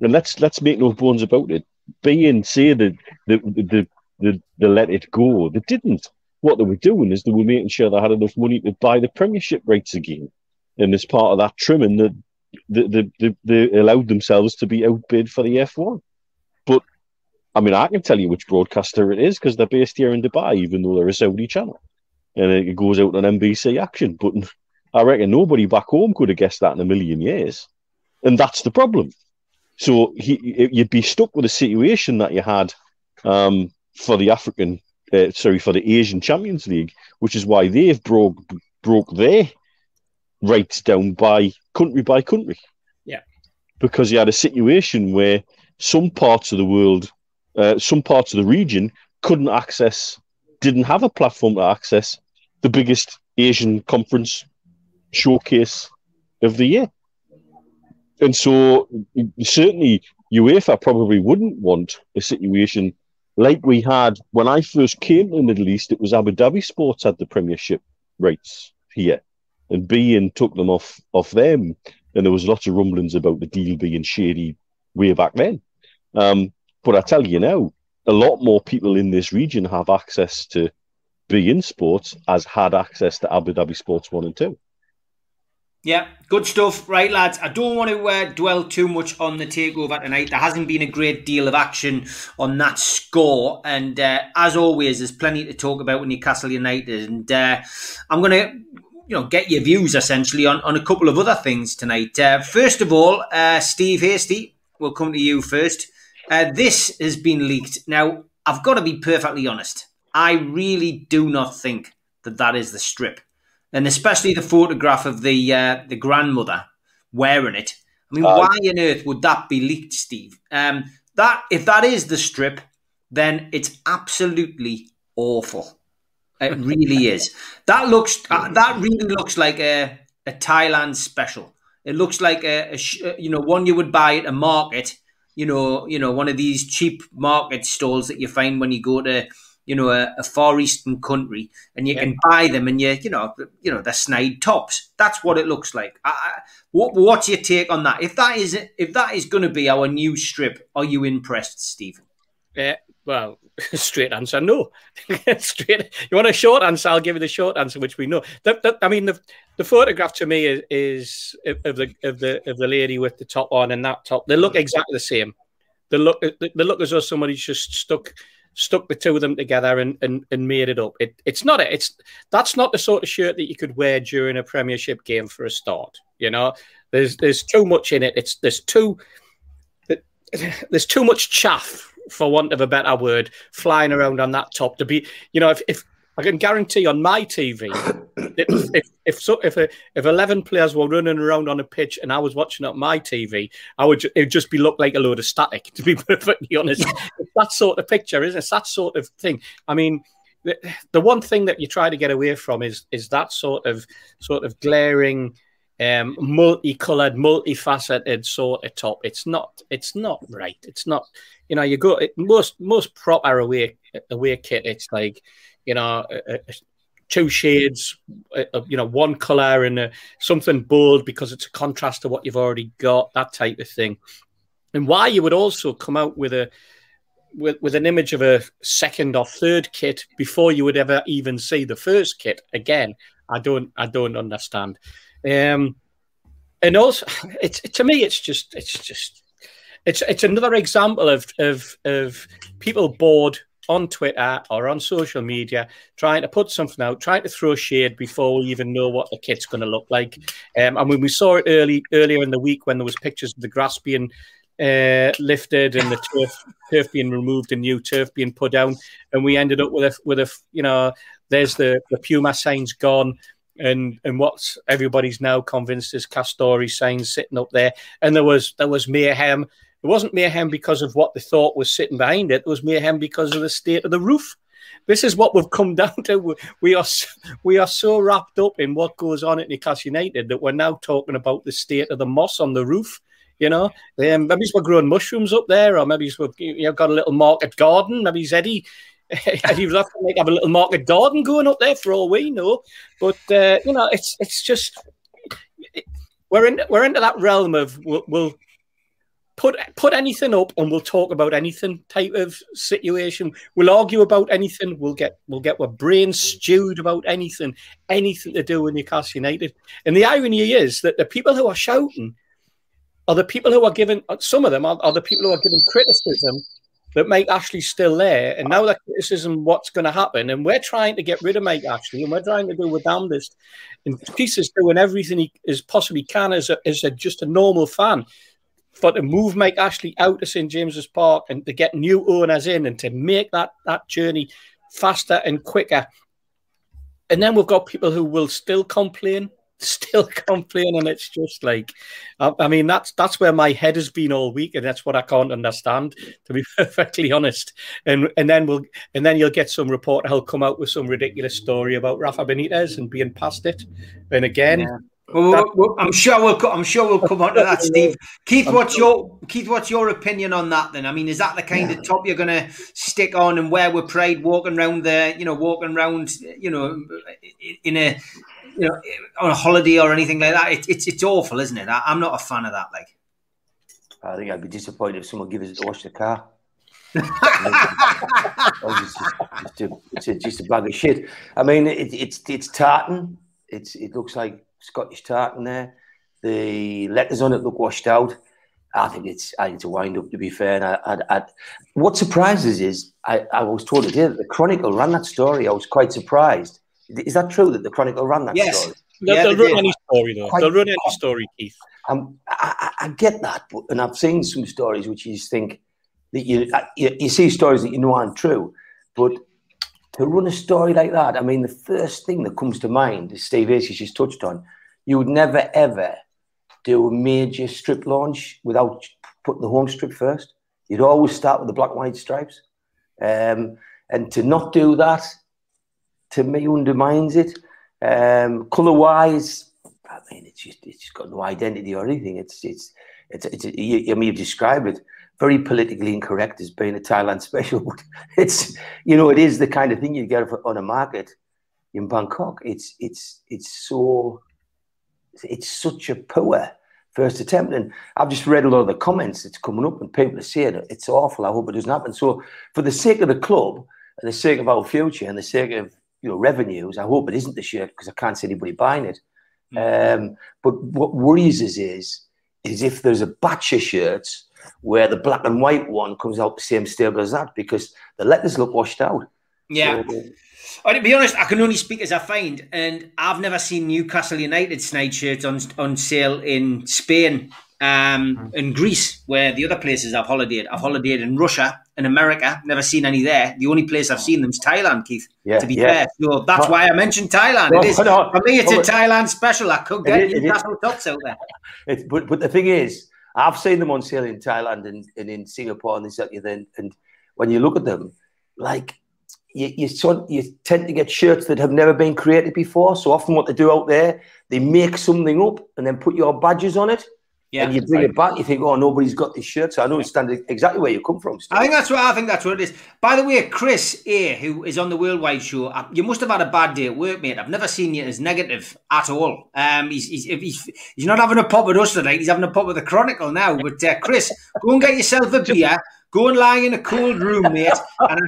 And let's let's make no bones about it. beIN say that the the, the, the let it go. They didn't. What they were doing is they were making sure they had enough money to buy the Premiership rights again. And as part of that trimming, the they, they, they allowed themselves to be outbid for the F1. But I mean, I can tell you which broadcaster it is because they're based here in Dubai, even though they're a Saudi channel, and it goes out on MBC Action. But I reckon nobody back home could have guessed that in a million years, and that's the problem. So he, you'd be stuck with a situation that you had um, for the African, uh, sorry, for the Asian Champions League, which is why they've broke broke their rates down by country by country. Yeah, because you had a situation where some parts of the world, uh, some parts of the region couldn't access, didn't have a platform to access the biggest Asian conference showcase of the year. And so, certainly, UEFA probably wouldn't want a situation like we had when I first came to the Middle East. It was Abu Dhabi Sports had the Premiership rights here, and beIN took them off off them. And there was lots of rumblings about the deal being shady way back then. Um, but I tell you now, a lot more people in this region have access to beIN Sports as had access to Abu Dhabi Sports One and Two. Yeah, good stuff. Right, lads. I don't want to uh, dwell too much on the takeover tonight. There hasn't been a great deal of action on that score. And uh, as always, there's plenty to talk about with Newcastle United. And uh, I'm going to you know, get your views essentially on, on a couple of other things tonight. Uh, first of all, uh, Steve Hasty, we'll come to you first. Uh, this has been leaked. Now, I've got to be perfectly honest. I really do not think that that is the strip and especially the photograph of the uh, the grandmother wearing it. I mean, uh, why on earth would that be leaked, Steve? Um, that if that is the strip, then it's absolutely awful. It really is. That looks uh, that really looks like a a Thailand special. It looks like a, a uh, you know one you would buy at a market. You know, you know one of these cheap market stalls that you find when you go to you know, a, a far eastern country, and you yeah. can buy them, and you, you know, you know, they're snide tops. That's what it looks like. I, I, what, what's your take on that? If that is if that is going to be our new strip, are you impressed, Stephen? Yeah, well, straight answer, no. straight. You want a short answer? I'll give you the short answer, which we know. The, the, I mean, the the photograph to me is, is of the of the of the lady with the top on and that top. They look exactly the same. They look they look as though somebody's just stuck stuck the two of them together and, and, and made it up. It, it's not a, it's that's not the sort of shirt that you could wear during a Premiership game for a start. You know, there's there's too much in it. It's there's too there's too much chaff, for want of a better word, flying around on that top to be. You know, if if I can guarantee on my TV, if if if, so, if, a, if eleven players were running around on a pitch and I was watching on my TV, I would it would just be look like a load of static. To be perfectly honest, it's that sort of picture, isn't it? It's that sort of thing. I mean, the, the one thing that you try to get away from is is that sort of sort of glaring um, multicolored, multifaceted sort of top. It's not. It's not right. It's not. You know, you go it, most most proper away away kit. It's like you know, a, a, two shades, a, you know, one color and something bold because it's a contrast to what you've already got, that type of thing. And why you would also come out with a with, with an image of a second or third kit before you would ever even see the first kit again, I don't I don't understand. Um, and also, it's to me, it's just it's just it's it's another example of of of people bored on Twitter or on social media, trying to put something out, trying to throw shade before we even know what the kit's going to look like. Um, and when we saw it early earlier in the week, when there was pictures of the grass being uh, lifted and the turf, turf being removed and new turf being put down, and we ended up with a with a you know, there's the the Puma signs gone. And and what's everybody's now convinced is Castore saying sitting up there, and there was there was mayhem It wasn't mayhem because of what they thought was sitting behind it. It was mayhem because of the state of the roof. This is what we've come down to. We are we are so wrapped up in what goes on at Newcastle United that we're now talking about the state of the moss on the roof. You know, um, maybe we're growing mushrooms up there, or maybe we've you know, got a little market garden. Maybe Eddie Eddie was like have a little market garden going up there for all we know. But uh, you know, it's it's just we're in we're into that realm of we'll, we'll put put anything up and we'll talk about anything type of situation. We'll argue about anything. We'll get we'll get our brains stewed about anything, anything to do with Newcastle United. And the irony is that the people who are shouting are the people who are given some of them are, are the people who are given criticism that Mike Ashley's still there. And now uh, that criticism, what's going to happen? And we're trying to get rid of Mike Ashley, and we're trying to do with damnedest. And Peace is doing everything he as possibly can as a, as a, just a normal fan for to move Mike Ashley out of St James's Park and to get new owners in and to make that that journey faster and quicker. And then we've got people who will still complain, still complaining. and it's just like, I, I, mean, that's that's where my head has been all week, and that's what I can't understand, to be perfectly honest. And and then we'll and then you'll get some reporter who'll come out with some ridiculous story about Rafa Benitez and being past it, and again. Yeah well, well, I'm sure we'll. I'm sure we'll come on to that, Steve. Keith, what's your Keith? What's your opinion on that? Then, I mean, is that the kind yeah. of top you're going to stick on and wear with pride, walking around there? You know, walking around, you know, in a, you know, on a holiday or anything like that. It, it's it's awful, isn't it? I, am not a fan of that. Like, I think I'd be disappointed if someone gives us to wash the car. it's, just, a, it's a, just a bag of shit. I mean, it, it's it's tartan. It's it looks like Scottish tartan there. The letters on it look washed out. I think it's I it's a wind up to be fair. And I, I, I, what surprises is I, I was told today that the Chronicle ran that story. I was quite surprised. Is that true that the Chronicle ran that yes. story? They'll, yeah, they'll run any story though. Quite, they'll run any story, Keith. Um, I, I, get that, but, and I've seen some stories which you think that you, you you see stories that you know aren't true, but to run a story like that, I mean, the first thing that comes to mind, as Steve Acey just touched on, you would never ever do a major strip launch without putting the home strip first. You'd always start with the black and white stripes. Um, and to not do that, to me, undermines it. Um, color wise, I mean, it's just it's got no identity or anything. It's it's it's, it's, it's you, I mean, you've described it very politically incorrect as being a Thailand special, it's you know it is the kind of thing you get on a market in Bangkok. It's it's it's so it's such a poor first attempt, and I've just read a lot of the comments that's coming up, and people are saying it's awful. I hope it doesn't happen. So for the sake of the club and the sake of our future and the sake of you know revenues, I hope it isn't the shirt because I can't see anybody buying it. Mm. Um, but what worries us is is if there's a batch of shirts where the black and white one comes out the same stable as that because the letters look washed out. Yeah. So, to be honest, I can only speak as I find, and I've never seen Newcastle United snide shirts on on sale in Spain, um, in Greece, where the other places I've holidayed. I've holidayed in Russia, in America. Never seen any there. The only place I've seen them is Thailand, Keith. Yeah, to be yeah. fair, so that's why I mentioned Thailand. No, it is no, for me. It's no, a Thailand special. I could get Newcastle tops out there. It's, but but the thing is, I've seen them on sale in Thailand and, and in Singapore and this and then and when you look at them, like you you, sort, you tend to get shirts that have never been created before. So often, what they do out there, they make something up and then put your badges on it. Yeah, and you bring right. it back, you think, oh, nobody's got this shirt. So I know it's standing exactly where you come from. Steve. I think that's what I think that's what it is. By the way, Chris here, who is on the Worldwide Show, uh, you must have had a bad day at work, mate. I've never seen you as negative at all. Um, he's he's, he's, he's not having a pop with us tonight. He's having a pop with the Chronicle now. But uh, Chris, go and get yourself a beer. Go and lie in a cold room, mate, and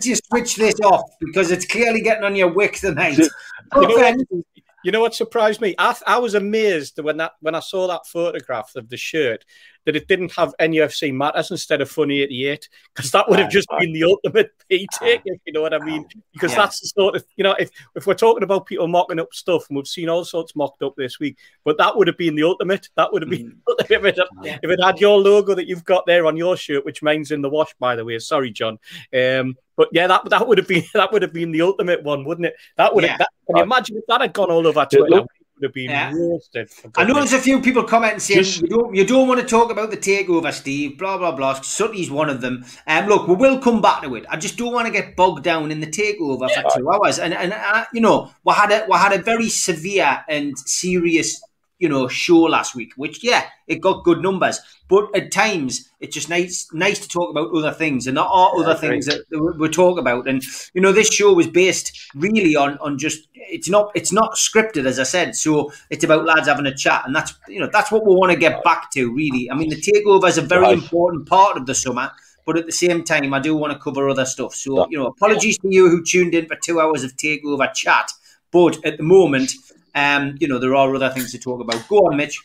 just switch this off because it's clearly getting on your wick tonight. You know, you know what surprised me? I, I was amazed when that when I saw that photograph of the shirt that it didn't have NFC matters instead of Funny 88 because that would have just been the ultimate P take, if you know what I mean. Because yeah. that's the sort of you know if if we're talking about people mocking up stuff and we've seen all sorts mocked up this week, but that would have been the ultimate. That would have been mm. if, it, if it had your logo that you've got there on your shirt, which mine's in the wash by the way. Sorry, John. Um, but yeah, that that would have been that would have been the ultimate one, wouldn't it? That would yeah. have. That, can you imagine if that had gone all over Twitter? Would have been Yeah. roasted. I know there's a few people commenting saying Just- you don't you don't want to talk about the takeover, Steve. Blah blah blah. Sutty's one of them. Um, look, we will come back to it. I just don't want to get bogged down in the takeover for two hours. And and uh, you know, we had a we had a very severe and serious you know show last week, which yeah, it got good numbers. But at times, it's just nice nice to talk about other things and there are other things that we, we talk about. And you know, this show was based really on on just it's not it's not scripted as I said. So it's about lads having a chat, and that's you know that's what we want to get back to. Really, I mean, the takeover is a very Right. important part of the summer. But at the same time, I do want to cover other stuff. So, you know, apologies to you who tuned in for two hours of takeover chat. But at the moment, um, you know, there are other things to talk about. Go on, Mitch.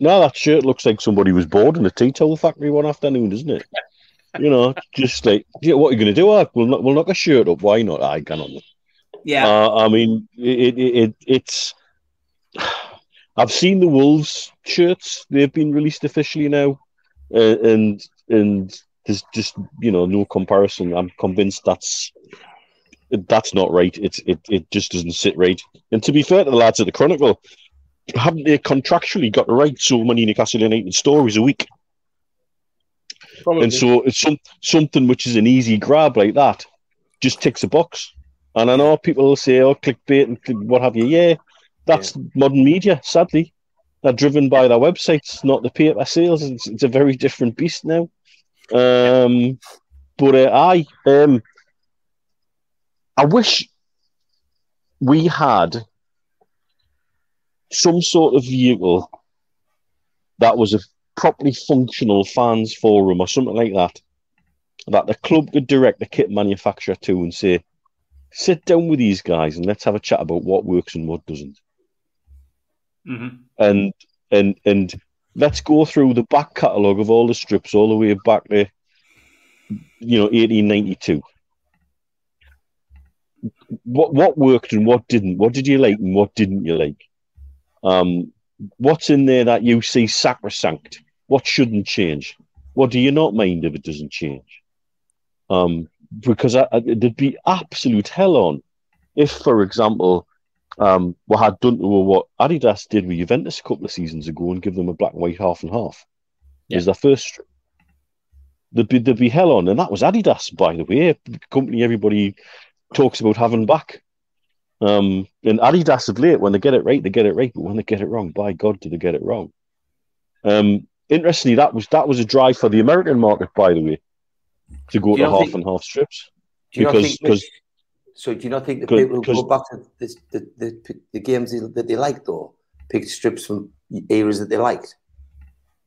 No, that shirt looks like somebody was bored in a tea towel factory one afternoon, doesn't it? you know, just like, yeah, what are you going to do? Ah, We'll, knock, we'll knock a shirt up. Why not? I can on Yeah. Uh, I mean, it, it, it it's. I've seen the Wolves shirts; they've been released officially now, uh, and and there's just you know no comparison. I'm convinced that's that's not right. It's it it just doesn't sit right. And to be fair to the lads at the Chronicle, haven't they contractually got to write so many Newcastle United stories a week? Probably. And so it's some, something which is an easy grab like that, just ticks a box. And I know people will say, oh, clickbait and click- what have you. Yeah, that's modern media, sadly. They're driven by their websites, not the paper sales. It's, it's a very different beast now. Um, but uh, I, um, I wish we had some sort of vehicle that was a properly functional fans forum or something like that that the club could direct the kit manufacturer to and say sit down with these guys and let's have a chat about what works and what doesn't. Hmm and and and let's go through the back catalogue of all the strips all the way back to you know 1892 what what worked and what didn't? What did you like and what didn't you like? Um what's in there that you see sacrosanct? What shouldn't change? What do you not mind if it doesn't change? Um because I, I, there'd be absolute hell on if for example um, what had done to what Adidas did with Juventus a couple of seasons ago and give them a black and white half and half. Yeah. is their first strip. There'd be, there'd be hell on, and that was Adidas, by the way, the company everybody talks about having back. Um, and Adidas of late, when they get it right, they get it right, but when they get it wrong, by God, do they get it wrong? Um, interestingly, that was that was a drive for the American market, by the way, to go to half think- and half strips. Do you Because- think? because- so do you not think the people who go back to this, the, the the games that they like though pick strips from areas that they liked?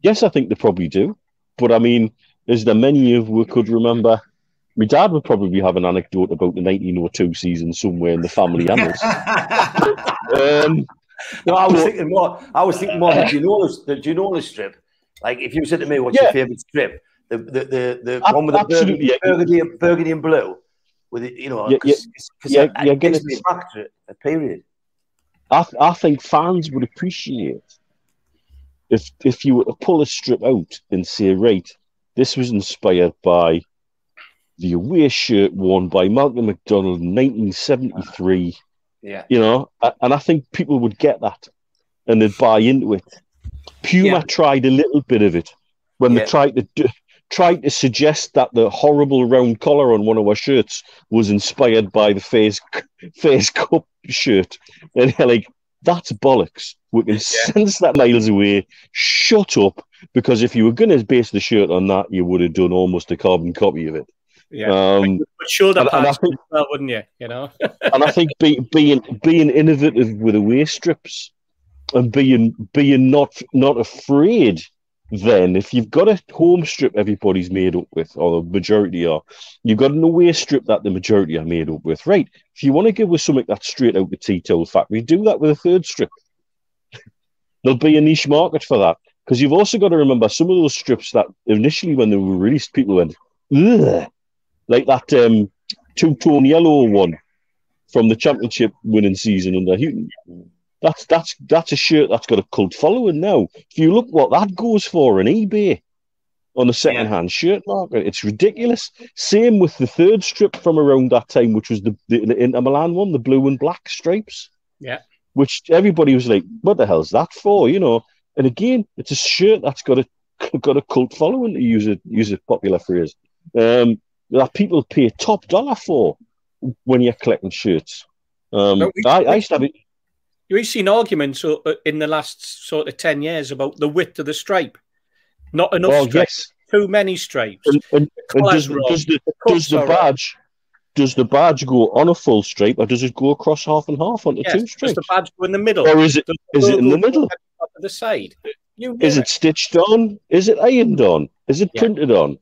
Yes, I think they probably do. But I mean, is there many of we could remember? My dad would probably have an anecdote about the 1902 season somewhere in the family annals. um, No, I was Well- thinking more. I was thinking more Do you know this? the Ginola, the Ginola strip. Like if you said to me, "What's Yeah. your favorite strip?" The the the, the one with the burgundy, yeah. burgundy, and- burgundy and blue, with it, you know, Yeah, because yeah, it, yeah, it get takes it. me back to a period. I, I think fans would appreciate if if you were to pull a strip out and say, right, this was inspired by the away shirt worn by Malcolm Macdonald in 1973. Yeah, you know, and I think people would get that and they'd buy into it. Puma Yeah. tried a little bit of it when Yeah. they tried to do, tried to suggest that the horrible round collar on one of our shirts was inspired by the face face cup shirt, and they're like, "That's bollocks. We can sense that miles away. Shut up." Because if you were going to base the shirt on that, you would have done almost a carbon copy of it. Yeah. Um, but shoulder and- and think- well, wouldn't you? You know. and I think be, being being innovative with the away strips and being being not not afraid. Then, if you've got a home strip everybody's made up with, or the majority are, you've got an away strip that the majority are made up with. Right. If you want to give us something that's straight out the tea towel factory, do that with a third strip. There'll be a niche market for that. Because you've also got to remember some of those strips that initially, when they were released, people went, Ugh. Like that um, two tone yellow one from the championship winning season under Houghton. That's that's that's a shirt that's got a cult following now. If you look what that goes for on eBay on the second hand shirt market, it's ridiculous. Same with the third strip from around that time, which was the, the, the Inter Milan one, the blue and black stripes. Yeah. which everybody was like, "What the hell's that for?" You know. And again, it's a shirt that's got a got a cult following to use a use a popular phrase. Um, that people pay top dollar for when you're collecting shirts. Um, we- I, I used to have it. You've seen arguments uh, in the last sort of 10 years about the width of the stripe. Not enough Oh stripes, yes, too many stripes. and, and, and does, wrong. does the The does the are wrong. badge does the badge go on a full stripe or does it go across half and half onto Yes, two does stripes? the badge go in the middle? Or is it Does is it in the middle? the of the side? You Is know it stitched on? Is it ironed on? Is it Yeah. printed on?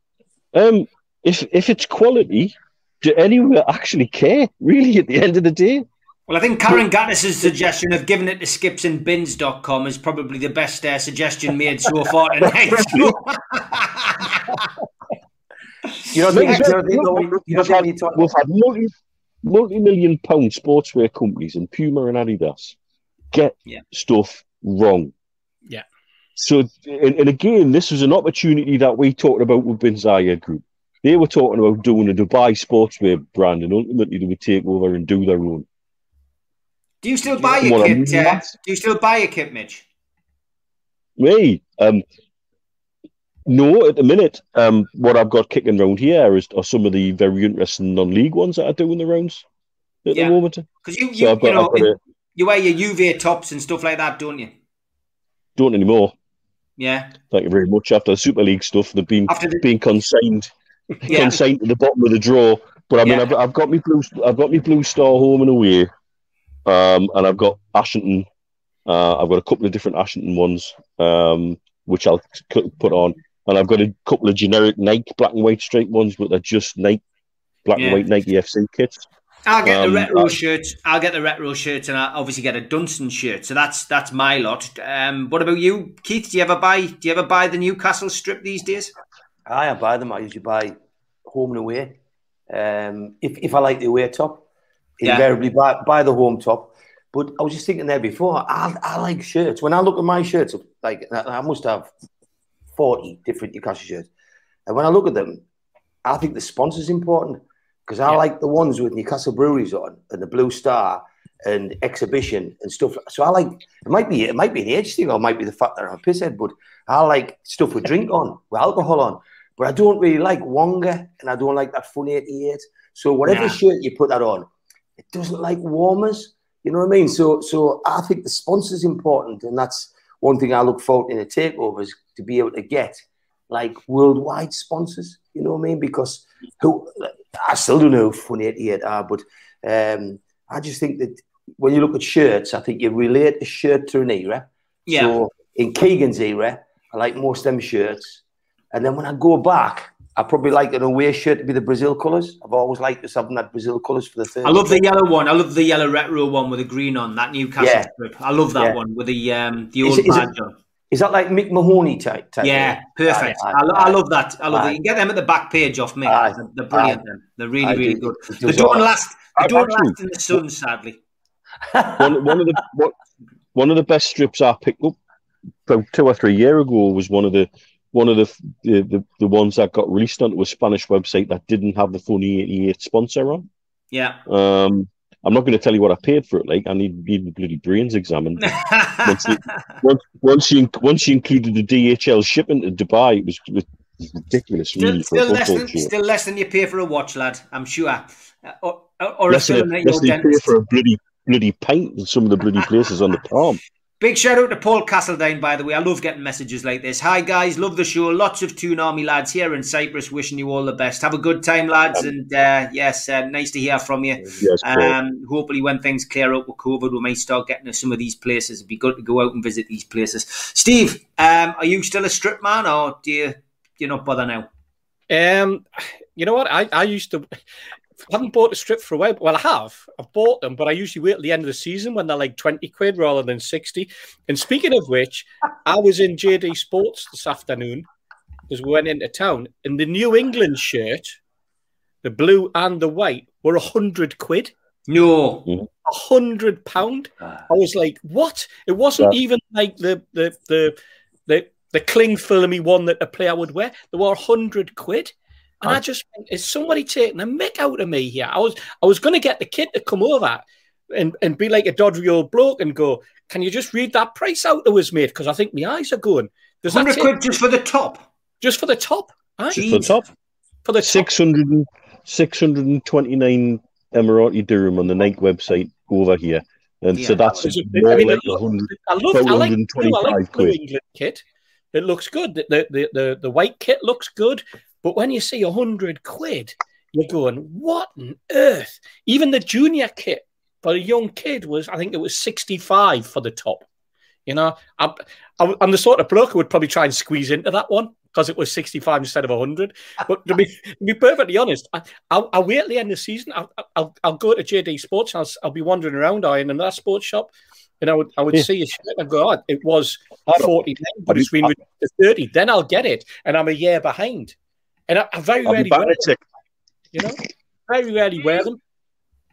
Um, if if it's quality, do anyone actually care? Really, at the end of the day, Well, I think Karen Gattis's suggestion of giving it to skipsandbins.com is probably the best uh, suggestion made so far tonight. You know, Look, you know, look, you know, look, you know, we've had, we've had multi multi million pound sportswear companies and Puma and Adidas get Yeah. stuff wrong. Yeah. So, and, and again, this was an opportunity that we talked about with Bin Zayed Group. They were talking about doing a Dubai sportswear brand, and ultimately they would take over and do their own. Do you still buy your kit? Uh, do you still buy your kit, Mitch? Me, um, no, at the minute, um, what I've got kicking around here is are some of the very interesting non-league ones that I do in the rounds at Yeah. the moment. Because you, you, So got, you know, a, you wear your UV tops and stuff like that, don't you? don't anymore. Yeah. Thank you very much. After the Super League stuff, they've been After the being consigned yeah, consigned to the bottom of the drawer. But I mean, Yeah. I've, I've got me blue, I've got me blue star home and away, um, and I've got Ashington. Uh, I've got a couple of different Ashington ones, um, which I'll put on, and I've got a couple of generic Nike black and white straight ones, but they're just Nike black Yeah. and white Nike FC kits. I'll get um, the retro I- shirts. I'll get the retro shirts, and I'll obviously get a Dunston shirt. So that's that's my lot. Um, what about you, Keith? Do you ever buy? Do you ever buy the Newcastle strip these days? I buy them. I usually buy home and away. Um, if, if I like the away top, Yeah. invariably buy, buy the home top. But I was just thinking there before, I, I like shirts. When I look at my shirts, like I must have 40 different Newcastle shirts. And when I look at them, I think the sponsor's is important because I Yeah. like the ones with Newcastle Breweries on and the Blue Star and exhibition and stuff. So I like it might be it might be an age thing or it might be the fact that I'm a pisshead, but I like stuff with drink on, with alcohol on. But I don't really like Wonga and I don't like that Fun 88. So whatever Yeah. shirt you put that on, it doesn't like warmers. You know what I mean? So so I think the sponsor's important, and that's one thing I look forward in a takeover is to be able to get like worldwide sponsors. You know what I mean? Because who I still don't know who Fun 88 are, but um, I just think that when you look at shirts, I think you relate a shirt to an era. Yeah. So in Keegan's era, I like most of them shirts. And then when I go back, I probably like an away shirt to be the Brazil colours. I've always liked just having that Brazil colours for the third. I love the yellow one. I love the yellow retro one with the green on that Newcastle Yeah. strip. I love that Yeah. one with the um the Is old it- is it- badge on. Is that like Mick Mahoney type? type Yeah, thing? perfect. Aye, I, lo- aye, I love that. I love aye. it. You can get them at the back page off me. Aye, They're, they're brilliant. aye. They're really, I really do- good. They don't all- last. They don't actually- last in the sun, sadly. one, one of the what, one of the best strips I picked up about two or three year ago was one of the one of the the, the, the ones that got released onto a Spanish website that didn't have the Funny 88 sponsor on. Yeah. Um, I'm not going to tell you what I paid for it. Like I need need bloody brains examined. once, you, once, once you once you included the DHL shipping to Dubai, it was, it was ridiculous. Still, really, still less than still less than you pay for a watch, lad. I'm sure. Uh, or, or- or a less than, less than you pay for a bloody bloody pint in some of the bloody places on the palm. Big shout out to Paul Castledine, by the way. I love getting messages like this. Hi guys, love the show. Lots of Toon Army lads here in Cyprus. Wishing you all the best. Have a good time, lads. And uh, yes, uh, nice to hear from you. Yes, Um, hopefully, when things clear up with COVID, we might start getting to some of these places. It'd be good to go out and visit these places. Steve, um, are you still a strip man, or do you do you not bother now? Um, you know what? I, I used to. I haven't bought a strip for a while. Well, I have. I've bought them, but I usually wait at the end of the season when they're like 20 quid rather than 60. And speaking of which, I was in JD Sports this afternoon because we went into town, and the New England shirt, the blue and the white, were 100 quid. No. A hundred pound. I was like, what? It wasn't Yeah. even like the the the the the cling filmy one that a player would wear. They were a hundred quid. And I just think, is somebody taking a mick out of me here? I was I was gonna get the kid to come over and, and be like a dodgy old bloke and go, can you just read that price out to us, mate? Because I think my eyes are going. Does that quid just for the top? Just for the top? Just for the top? For the 600 629 Emirati dirham on the Nike website over here. And yeah, so that's I mean, like I love, I like, I like the England kit. It looks good. The, the, the, the white kit looks good. But when you see a hundred quid, you're going, what on earth? Even the junior kit for a young kid was, I think it was 65 for the top. You know, I'm, I'm the sort of bloke who would probably try and squeeze into that one because it was 65 instead of 100. But to be, to be perfectly honest, I, will I'll wait at the end of the season. I'll, I'll, I'll go to JD Sports. I'll, I'll be wandering around in another sports shop. And I would I would yeah. see a shirt and go, oh, it was 49, but it's been 30. Then I'll get it. And I'm a year behind. And I, I very rarely wear them. You know, very rarely wear them.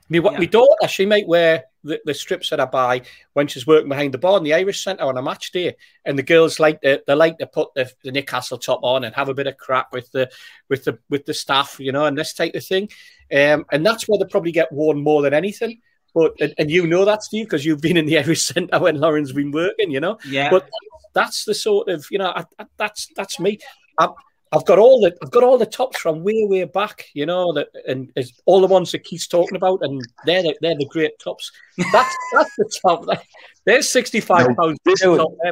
Me, yeah. my daughter, she might wear the, the, strips that I buy when she's working behind the bar in the Irish Centre on a match day. And the girls like to, they like to put the, the Newcastle top on and have a bit of crap with the with the with the staff, you know, and this type of thing. Um, and that's where they probably get worn more than anything. But and, and you know that, Steve, because you've been in the Irish Centre when Lauren's been working, you know. Yeah. But that's the sort of you know I, I, that's that's me. I, I've got all the I've got all the tops from way way back, you know, that and all the ones that Keith's talking about, and they're the, they're the great tops. That's that's the top. There's sixty five pounds. This,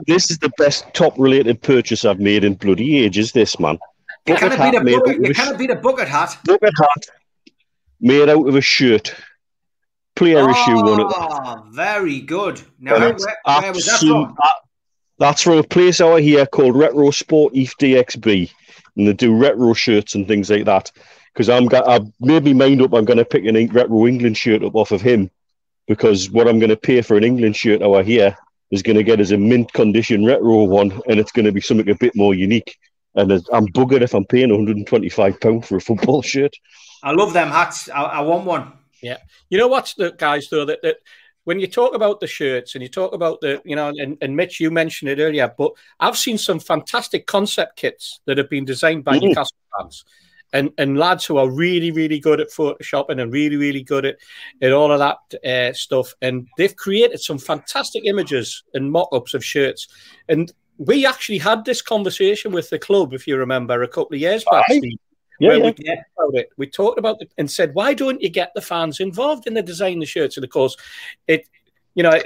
this, is the best top related purchase I've made in bloody ages. This man. You can't beat a bucket. You can't beat a bucket hat. Bucket hat made out of a shirt. Player oh, issue one. Oh, very good. Now, where, where was that from? That's from a place out here called Retro Sport Eve DXB and they do retro shirts and things like that. Because I'm I've made my mind up. I'm going to pick an retro England shirt up off of him because what I'm going to pay for an England shirt over here is going to get as a mint condition retro one, and it's going to be something a bit more unique. And I'm buggered if I'm paying 125 pound for a football shirt. I love them hats. I, I want one. Yeah, you know what, the guys though that, that when you talk about the shirts and you talk about the, you know, and, and Mitch, you mentioned it earlier, but I've seen some fantastic concept kits that have been designed by mm. Newcastle fans. And, and lads who are really, really good at photoshopping and really, really good at, at all of that uh, stuff. And they've created some fantastic images and mock ups of shirts. And we actually had this conversation with the club, if you remember, a couple of years back, yeah, yeah. We, talked about it. we talked about it and said, why don't you get the fans involved in the design of the shirts? And of course, it, you know,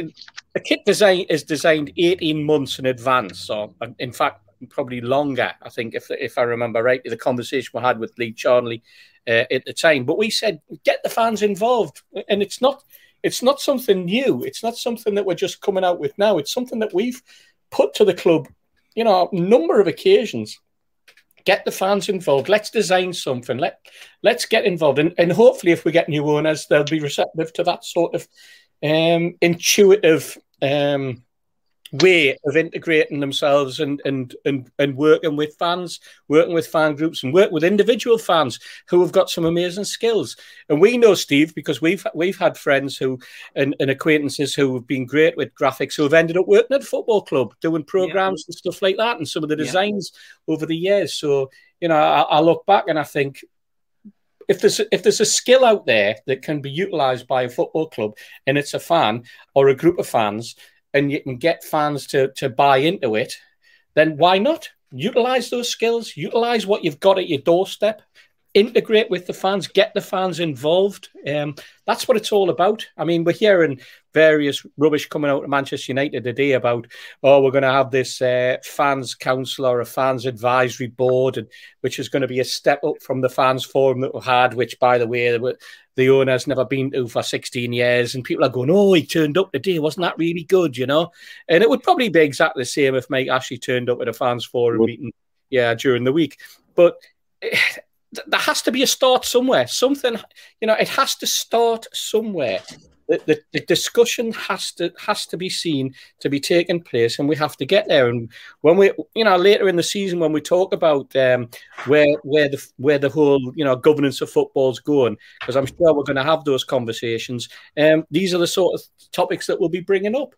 a kit design is designed 18 months in advance, or in fact, probably longer. I think, if if I remember right, the conversation we had with Lee Charnley uh, at the time. But we said, get the fans involved, and it's not it's not something new. It's not something that we're just coming out with now. It's something that we've put to the club, you know, a number of occasions get the fans involved. Let's design something. Let let's get involved, and, and hopefully, if we get new owners, they'll be receptive to that sort of um, intuitive um, way of integrating themselves and and and and working with fans, working with fan groups, and work with individual fans who have got some amazing skills. And we know Steve because we've we've had friends who and, and acquaintances who have been great with graphics who have ended up working at football club doing programs yeah. and stuff like that, and some of the designs yeah. over the years. So you know, I, I look back and I think if there's if there's a skill out there that can be utilized by a football club and it's a fan or a group of fans and you can get fans to to buy into it, then why not utilize those skills? Utilize what you've got at your doorstep. Integrate with the fans, get the fans involved. Um, that's what it's all about. I mean, we're hearing various rubbish coming out of Manchester United today about, oh, we're going to have this uh, fans council or a fans advisory board, and which is going to be a step up from the fans forum that we had, which, by the way, the owner's never been to for 16 years, and people are going, "Oh, he turned up today. Wasn't that really good?" You know, and it would probably be exactly the same if Mike Ashley turned up at a fans forum meeting, yeah, during the week. But eh, there has to be a start somewhere. Something, you know, it has to start somewhere the, the, the, discussion has to has to be seen to be taking place, and we have to get there. And when we, you know, later in the season, when we talk about um, where where the where the whole you know governance of football is going, because I'm sure we're going to have those conversations. Um, these are the sort of topics that we'll be bringing up.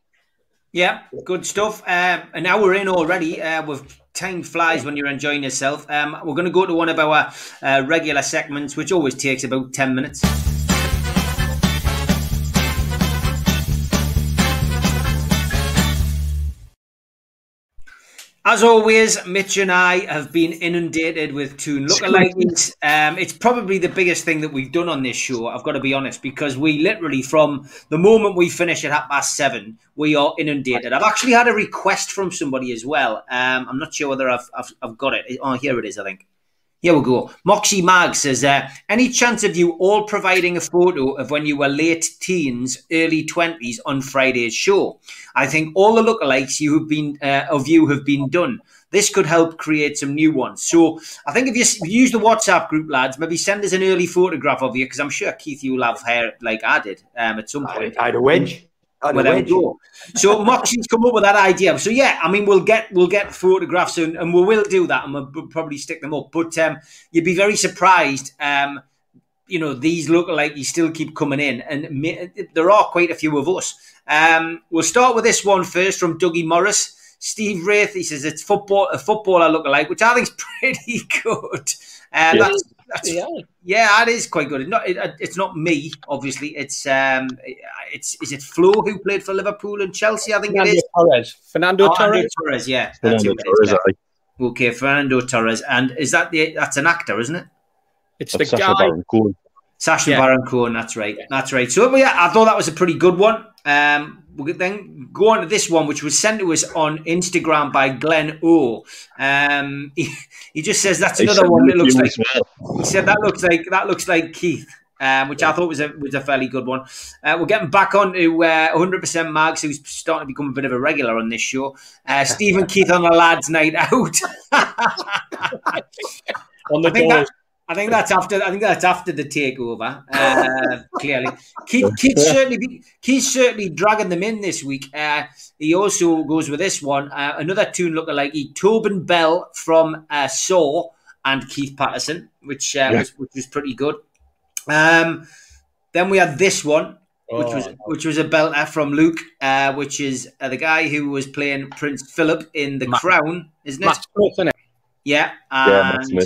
Yeah, good stuff. Um, we're in already. Uh, with time flies when you're enjoying yourself. Um, we're going to go to one of our uh, regular segments, which always takes about ten minutes. As always, Mitch and I have been inundated with Toon lookalikes. Um, it's probably the biggest thing that we've done on this show, I've got to be honest, because we literally, from the moment we finish at half past seven, we are inundated. I've actually had a request from somebody as well. Um, I'm not sure whether I've, I've, I've got it. Oh, here it is, I think. Here we go. Moxie Mag says, uh, any chance of you all providing a photo of when you were late teens, early 20s on Friday's show? I think all the lookalikes you have been uh, of you have been done. This could help create some new ones. So I think if you, if you use the WhatsApp group, lads, maybe send us an early photograph of you because I'm sure Keith, you'll have hair like I did um, at some point. I had a wedge. Well, there we go. So Moxie's come up with that idea. So yeah, I mean, we'll get we'll get photographs and, and we will do that, and we'll probably stick them up. But um, you'd be very surprised. Um, you know, these look like you still keep coming in, and there are quite a few of us. Um, we'll start with this one first from Dougie Morris. Steve Wraith, he says it's football a footballer look alike, which I think is pretty good. Um, yeah. that's, that's, yeah. yeah, that is quite good. It's not, it, it's not me, obviously. It's um, it's is it Flo who played for Liverpool and Chelsea? I think Fernando it is. Torres. Fernando oh, Torres. Torres. Yeah, Fernando Torres. yeah. Okay, Fernando Torres, and is that the that's an actor, isn't it? It's that's the Sacha guy. Baron Cohen. Sacha yeah. Baron Cohen. That's right. That's right. So yeah, I thought that was a pretty good one. Um, we'll then go on to this one, which was sent to us on Instagram by Glenn O. Um, he, he just says that's another one that looks like. Well. He said that looks like that looks like Keith. Um, which yeah. I thought was a was a fairly good one. Uh, we're getting back on to uh, 100% Mags, who's starting to become a bit of a regular on this show. Uh, Stephen Keith on a lads' night out. on the doors. I think that's after. I think that's after the takeover. Uh, clearly, Keith, Keith certainly Keith's certainly dragging them in this week. Uh, he also goes with this one. Uh, another Toon lookalike, Tobin Bell from uh, Saw and Keith Patterson, which uh, yeah. was, which was pretty good. Um, then we had this one, which oh, was which was a belter from Luke, uh, which is uh, the guy who was playing Prince Philip in The Matt, Crown, isn't it? Matt Smith, isn't it? Yeah, and, yeah,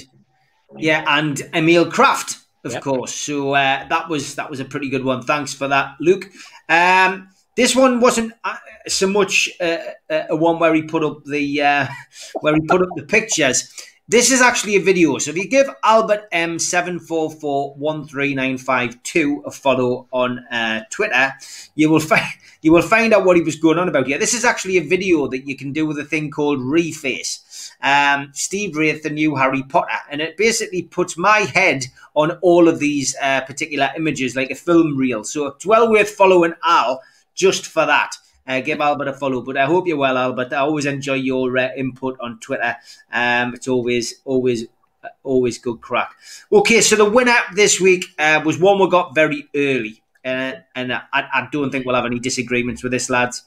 yeah, and Emil Krafth, of yep. course. So uh, that was that was a pretty good one. Thanks for that, Luke. Um, this one wasn't uh, so much uh, uh, a one where he put up the uh, where he put up the pictures. This is actually a video. So if you give Albert M seven four four one three nine five two a follow on uh, Twitter, you will find you will find out what he was going on about here. This is actually a video that you can do with a thing called Reface um, Steve Wraith, the new Harry Potter, and it basically puts my head on all of these uh, particular images like a film reel. So it's well worth following Al just for that. Uh, give Albert a follow. But I hope you're well, Albert. I always enjoy your uh, input on Twitter. Um, it's always, always, uh, always good crack. Okay, so the winner this week uh, was one we got very early, uh, and I, I, don't think we'll have any disagreements with this, lads.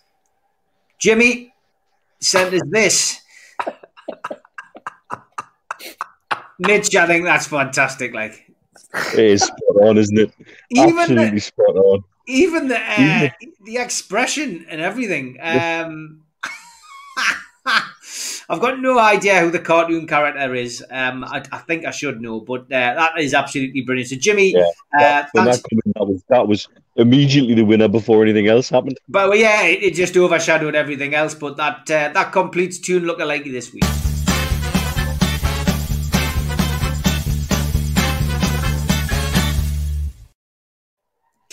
Jimmy sent us this. Mitch, I think that's fantastic. Like, it is spot on, isn't it? Even Absolutely the, spot on. Even the uh, the expression and everything. Um, I've got no idea who the cartoon character is. Um, I, I think I should know, but uh, that is absolutely brilliant. So, Jimmy, yeah, that, uh, that, that, was, that was immediately the winner before anything else happened. But well, yeah, it, it, just overshadowed everything else. But that uh, that completes Toon Lookalike this week.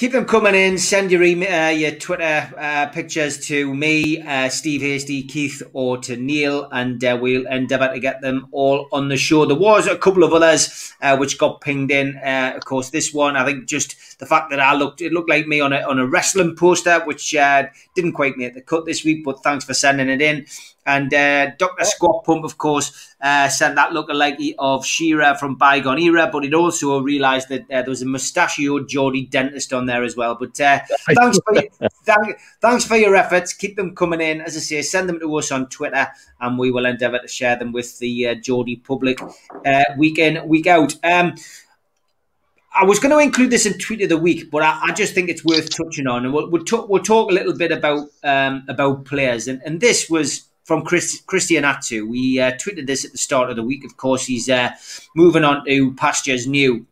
Keep them coming in. Send your email, uh, your Twitter uh, pictures to me, uh, Steve Hasty, Keith, or to Neil, and uh, we'll endeavour to get them all on the show. There was a couple of others uh, which got pinged in. Uh, of course, this one, I think, just the fact that I looked, it looked like me on a on a wrestling poster, which didn't quite make the cut this week. But thanks for sending it in. And uh, Dr. Squat Pump, of course, uh, sent that lookalike of She-Ra from Bygone Era, but it also realised that uh, there was a mustachioed Geordie dentist on there as well. But uh, thanks, for your, thank, thanks for your efforts. Keep them coming in. As I say, send them to us on Twitter, and we will endeavour to share them with the uh, Geordie public uh, week in, week out. Um, I was going to include this in tweet of the week, but I, I just think it's worth touching on, and we'll we'll talk, we'll talk a little bit about um, about players, and, and this was from Chris, Christian Atsu. We uh, tweeted this at the start of the week. Of course, he's uh, moving on to pastures new.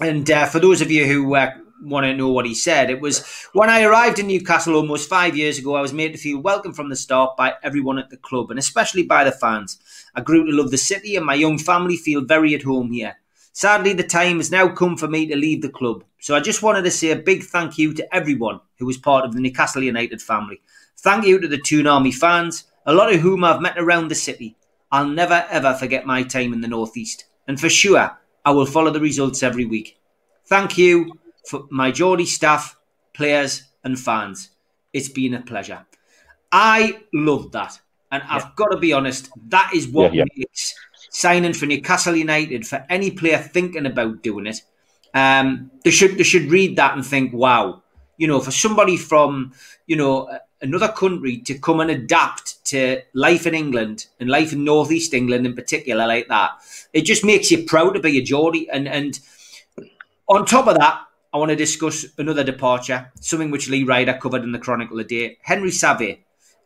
And uh, for those of you who uh, want to know what he said. It was when I arrived in Newcastle almost five years ago, I was made to feel welcome from the start by everyone at the club and especially by the fans. I grew to love the city and my young family feel very at home here. Sadly, the time has now come for me to leave the club. So I just wanted to say a big thank you to everyone who was part of the Newcastle United family. Thank you to the Toon Army fans, a lot of whom I've met around the city. I'll never ever forget my time in the Northeast. And for sure, I will follow the results every week. Thank you for my Geordie staff, players, and fans. It's been a pleasure. I love that. And yeah. I've got to be honest, that is what yeah, yeah. makes signing for Newcastle United for any player thinking about doing it. Um, they should they should read that and think, wow, you know, for somebody from you know another country to come and adapt to life in England and life in northeast England in particular, like that, it just makes you proud to be a Geordie. And and on top of that, I want to discuss another departure, something which Lee Ryder covered in the Chronicle today. Henry Saivet.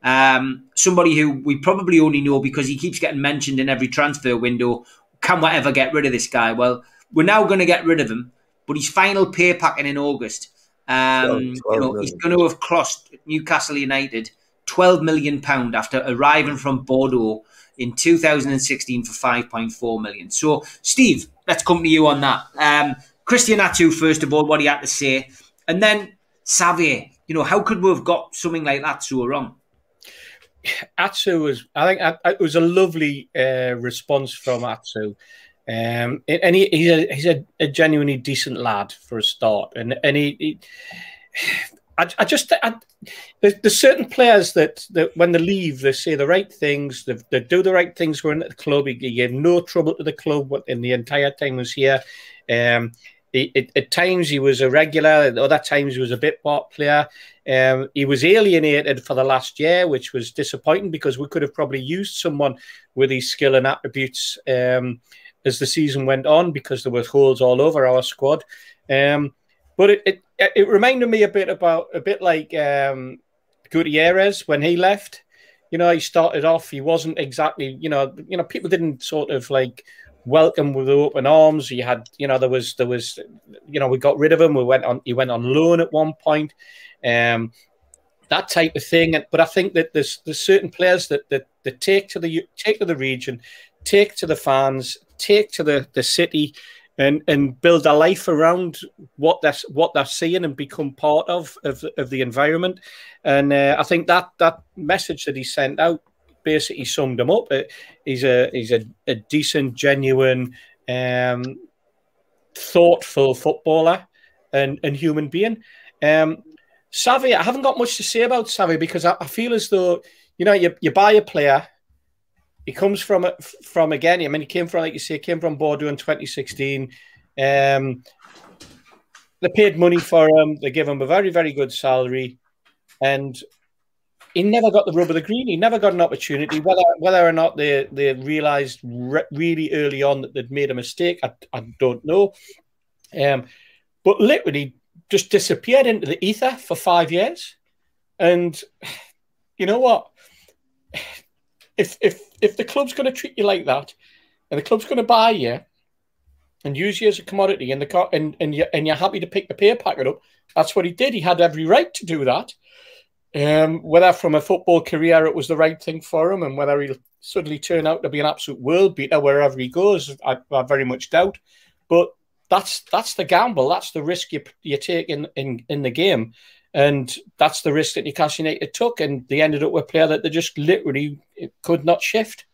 Um, somebody who we probably only know because he keeps getting mentioned in every transfer window. Can we ever get rid of this guy? Well, we're now going to get rid of him, but his final pay packet in August, um, 12, 12 you know, he's going to have cost Newcastle United twelve million pound after arriving from Bordeaux in 2016 for 5.4 million. So, Steve, let's come to you on that. Um, Christian Atsu, first of all, what he had to say, and then Saivet. You know, how could we have got something like that so wrong? Atsu was, I think, it was a lovely uh, response from Atsu. Um, and he, he's a he's a, a, genuinely decent lad for a start, and and he, he I, I, just I, there's, there's, certain players that, that when they leave they say the right things, they, they do the right things when at the club. He, he, gave no trouble to the club in the entire time he was here. Um, he, at times he was a regular, at other times he was a bit part player. Um, he was alienated for the last year, which was disappointing because we could have probably used someone with his skill and attributes um, as the season went on because there were holes all over our squad. Um, but it, it, it reminded me a bit about a bit like um, Gutierrez when he left. You know, he started off. He wasn't exactly. You know, you know, people didn't sort of like welcome with open arms. He had, you know, there was there was, you know, we got rid of him. We went on. He went on loan at one point. Um, that type of thing. But I think that there's there's certain players that that, that take to the take to the region, take to the fans, take to the the city, and and build a life around what they're what they're seeing and become part of of, of the environment. And uh, I think that that message that he sent out basically summed him up. He's a he's a, a decent, genuine, um, thoughtful footballer and and human being. Um, Saivet, I haven't got much to say about Saivet because I, I feel as though you know you, you buy a player he comes from from again. I mean, he came from like you say, came from Bordeaux in 2016. Um, they paid money for him. They gave him a very very good salary, and he never got the rub of the green. He never got an opportunity. Whether whether or not they they realised re- really early on that they'd made a mistake, I, I don't know. Um, but literally just disappeared into the ether for five years, and you know what? if if if the club's going to treat you like that, and the club's going to buy you and use you as a commodity, and the car and and you and you're happy to pick the pay packet up, that's what he did. He had every right to do that. Um, whether from a football career it was the right thing for him, and whether he'll suddenly turn out to be an absolute world beater wherever he goes, I, I very much doubt. But that's that's the gamble. That's the risk you you take in in, in the game. And that's the risk that Newcastle United took, and they ended up with a player that they just literally could not shift.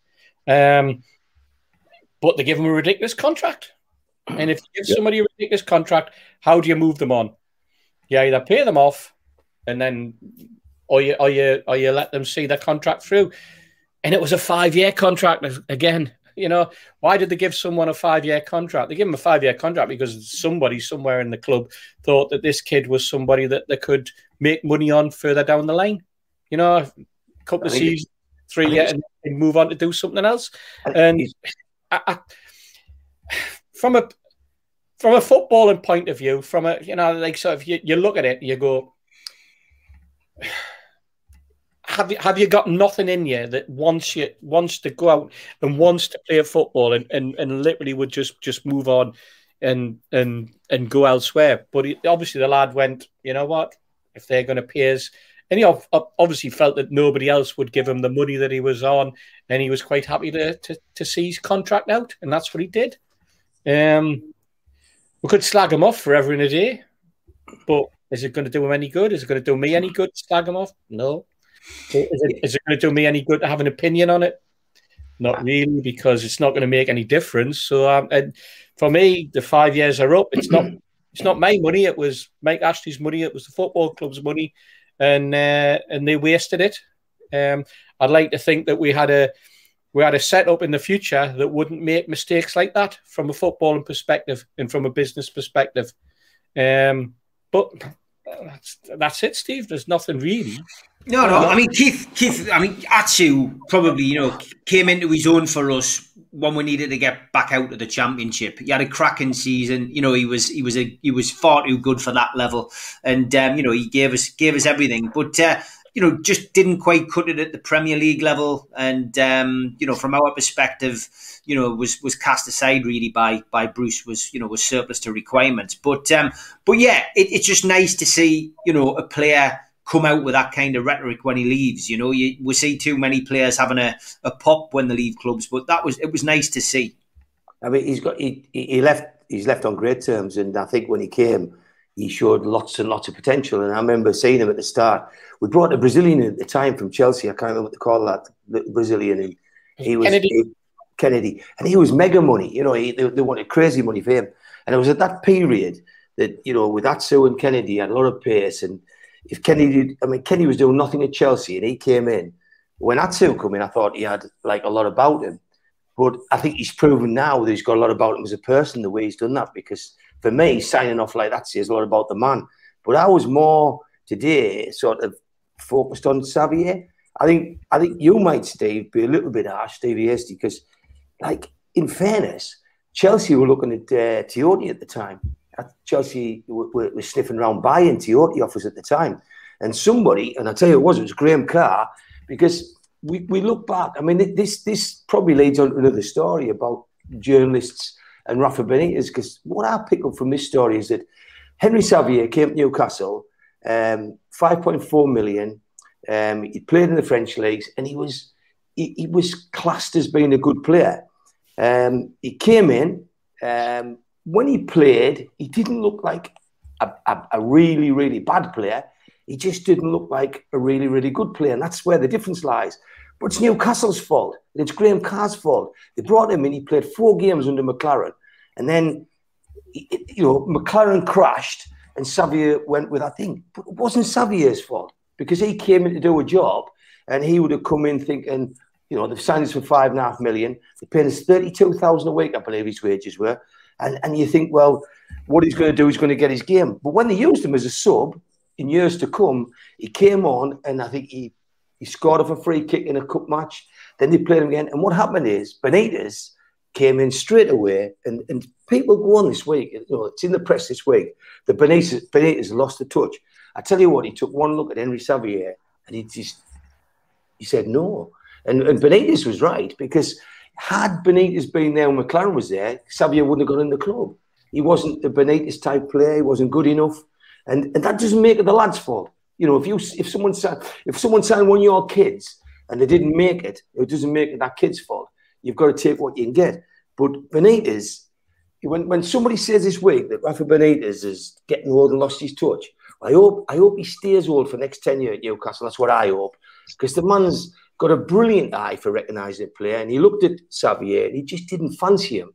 Um, but they give him a ridiculous contract. And if you give somebody a ridiculous contract, how do you move them on? You either pay them off, and then, or you, or you, or you let them see their contract through. And it was a five-year contract again. You know, why did they give someone a five year contract? They give him a five year contract because somebody somewhere in the club thought that this kid was somebody that they could make money on further down the line. You know, a couple of seasons, three years, and, and, move on to do something else. And I, I, from a from a footballing point of view, from a you know, like so, if you, you look at it, you go have you have you got nothing in you that wants you wants to go out and wants to play football and, and, and literally would just just move on and and and go elsewhere. But he, obviously, the lad went. You know what? If they're going to pay us, and he obviously felt that nobody else would give him the money that he was on, and he was quite happy to to, to see his contract out, and that's what he did. Um, we could slag him off forever in a day, but is it going to do him any good? Is it going to do me any good to slag him off? No. Is it, is it going to do me any good to have an opinion on it? Not really, because it's not going to make any difference. So, um, and for me, the five years are up. It's not. It's not my money. It was Mike Ashley's money. It was the football club's money, and uh, and they wasted it. Um, I'd like to think that we had a we had a setup in the future that wouldn't make mistakes like that from a footballing perspective and from a business perspective. Um, but that's, that's it, Steve. There's nothing really. No, no. I mean, Keith, Keith. I mean, Atsu probably, you know, came into his own for us when we needed to get back out of the championship. He had a cracking season. You know, he was he was a he was far too good for that level, and um, you know, he gave us gave us everything. But uh, you know, just didn't quite cut it at the Premier League level, and um, you know, from our perspective, you know, was was cast aside really by by Bruce was you know was surplus to requirements. But um, but yeah, it, it's just nice to see you know a player come out with that kind of rhetoric when he leaves. You know, you, we see too many players having a, a pop when they leave clubs, but that was it was nice to see. I mean, he's got he, he left he's left on great terms, and I think when he came, he showed lots and lots of potential. And I remember seeing him at the start. We brought a Brazilian at the time from Chelsea. I can't remember what they call that the Brazilian, and he was Kenedy. He, Kenedy, and he was mega money. You know, he, they, they wanted crazy money for him, and it was at that period that you know with Atsu and Kenedy had a lot of pace and if Kenny did, I mean, Kenny was doing nothing at Chelsea and he came in. When Atsu came in, I thought he had like a lot about him. But I think he's proven now that he's got a lot about him as a person, the way he's done that. Because for me, signing off like that says a lot about the man. But I was more today sort of focused on Xavier. I think I think you might, Steve, be a little bit harsh, Stevie Hasty, because, like, in fairness, Chelsea were looking at uh, at the time. Chelsea were, were sniffing around buying Tiote offers at the time. And somebody, and I tell you it was, it was Graham Carr, because we, we look back. I mean, this this probably leads on to another story about journalists and Rafa Benitez, because what I pick up from this story is that Henry Xavier came to Newcastle, um, 5.4 million. Um, he played in the French leagues, and he was he, he was classed as being a good player. Um, he came in, um, when he played, he didn't look like a, a, a, really, really bad player. He just didn't look like a really, really good player. And that's where the difference lies. But it's Newcastle's fault. It's Graham Carr's fault. They brought him in. He played four games under McClaren. And then, you know, McClaren crashed and Xavier went with, I think, but it wasn't Xavier's fault because he came in to do a job and he would have come in thinking, you know, they've signed us for five and a half million. They paid us 32,000 a week, I believe his wages were. And, and you think, well, what he's going to do is going to get his game. But when they used him as a sub in years to come, he came on and I think he, he scored off a free kick in a cup match. Then they played him again. And what happened is Benitez came in straight away. And, and people go on this week, you know, it's in the press this week, that Benitez, Benitez lost the touch. I tell you what, he took one look at Henry Xavier and he just he said no. And, and Benitez was right because – had Benitez been there and McClaren was there, Xavier wouldn't have got in the club. He wasn't the Benitez type player. He wasn't good enough, and, and that doesn't make it the lad's fault. You know, if you if someone if someone signed one of your kids and they didn't make it, it doesn't make it that kid's fault. You've got to take what you can get. But Benitez, when when somebody says this week that Rafa Benitez is getting old and lost his touch, I hope I hope he stays old for the next ten years at Newcastle. That's what I hope because the man's got a brilliant eye for recognising a player, and he looked at Xavier and he just didn't fancy him.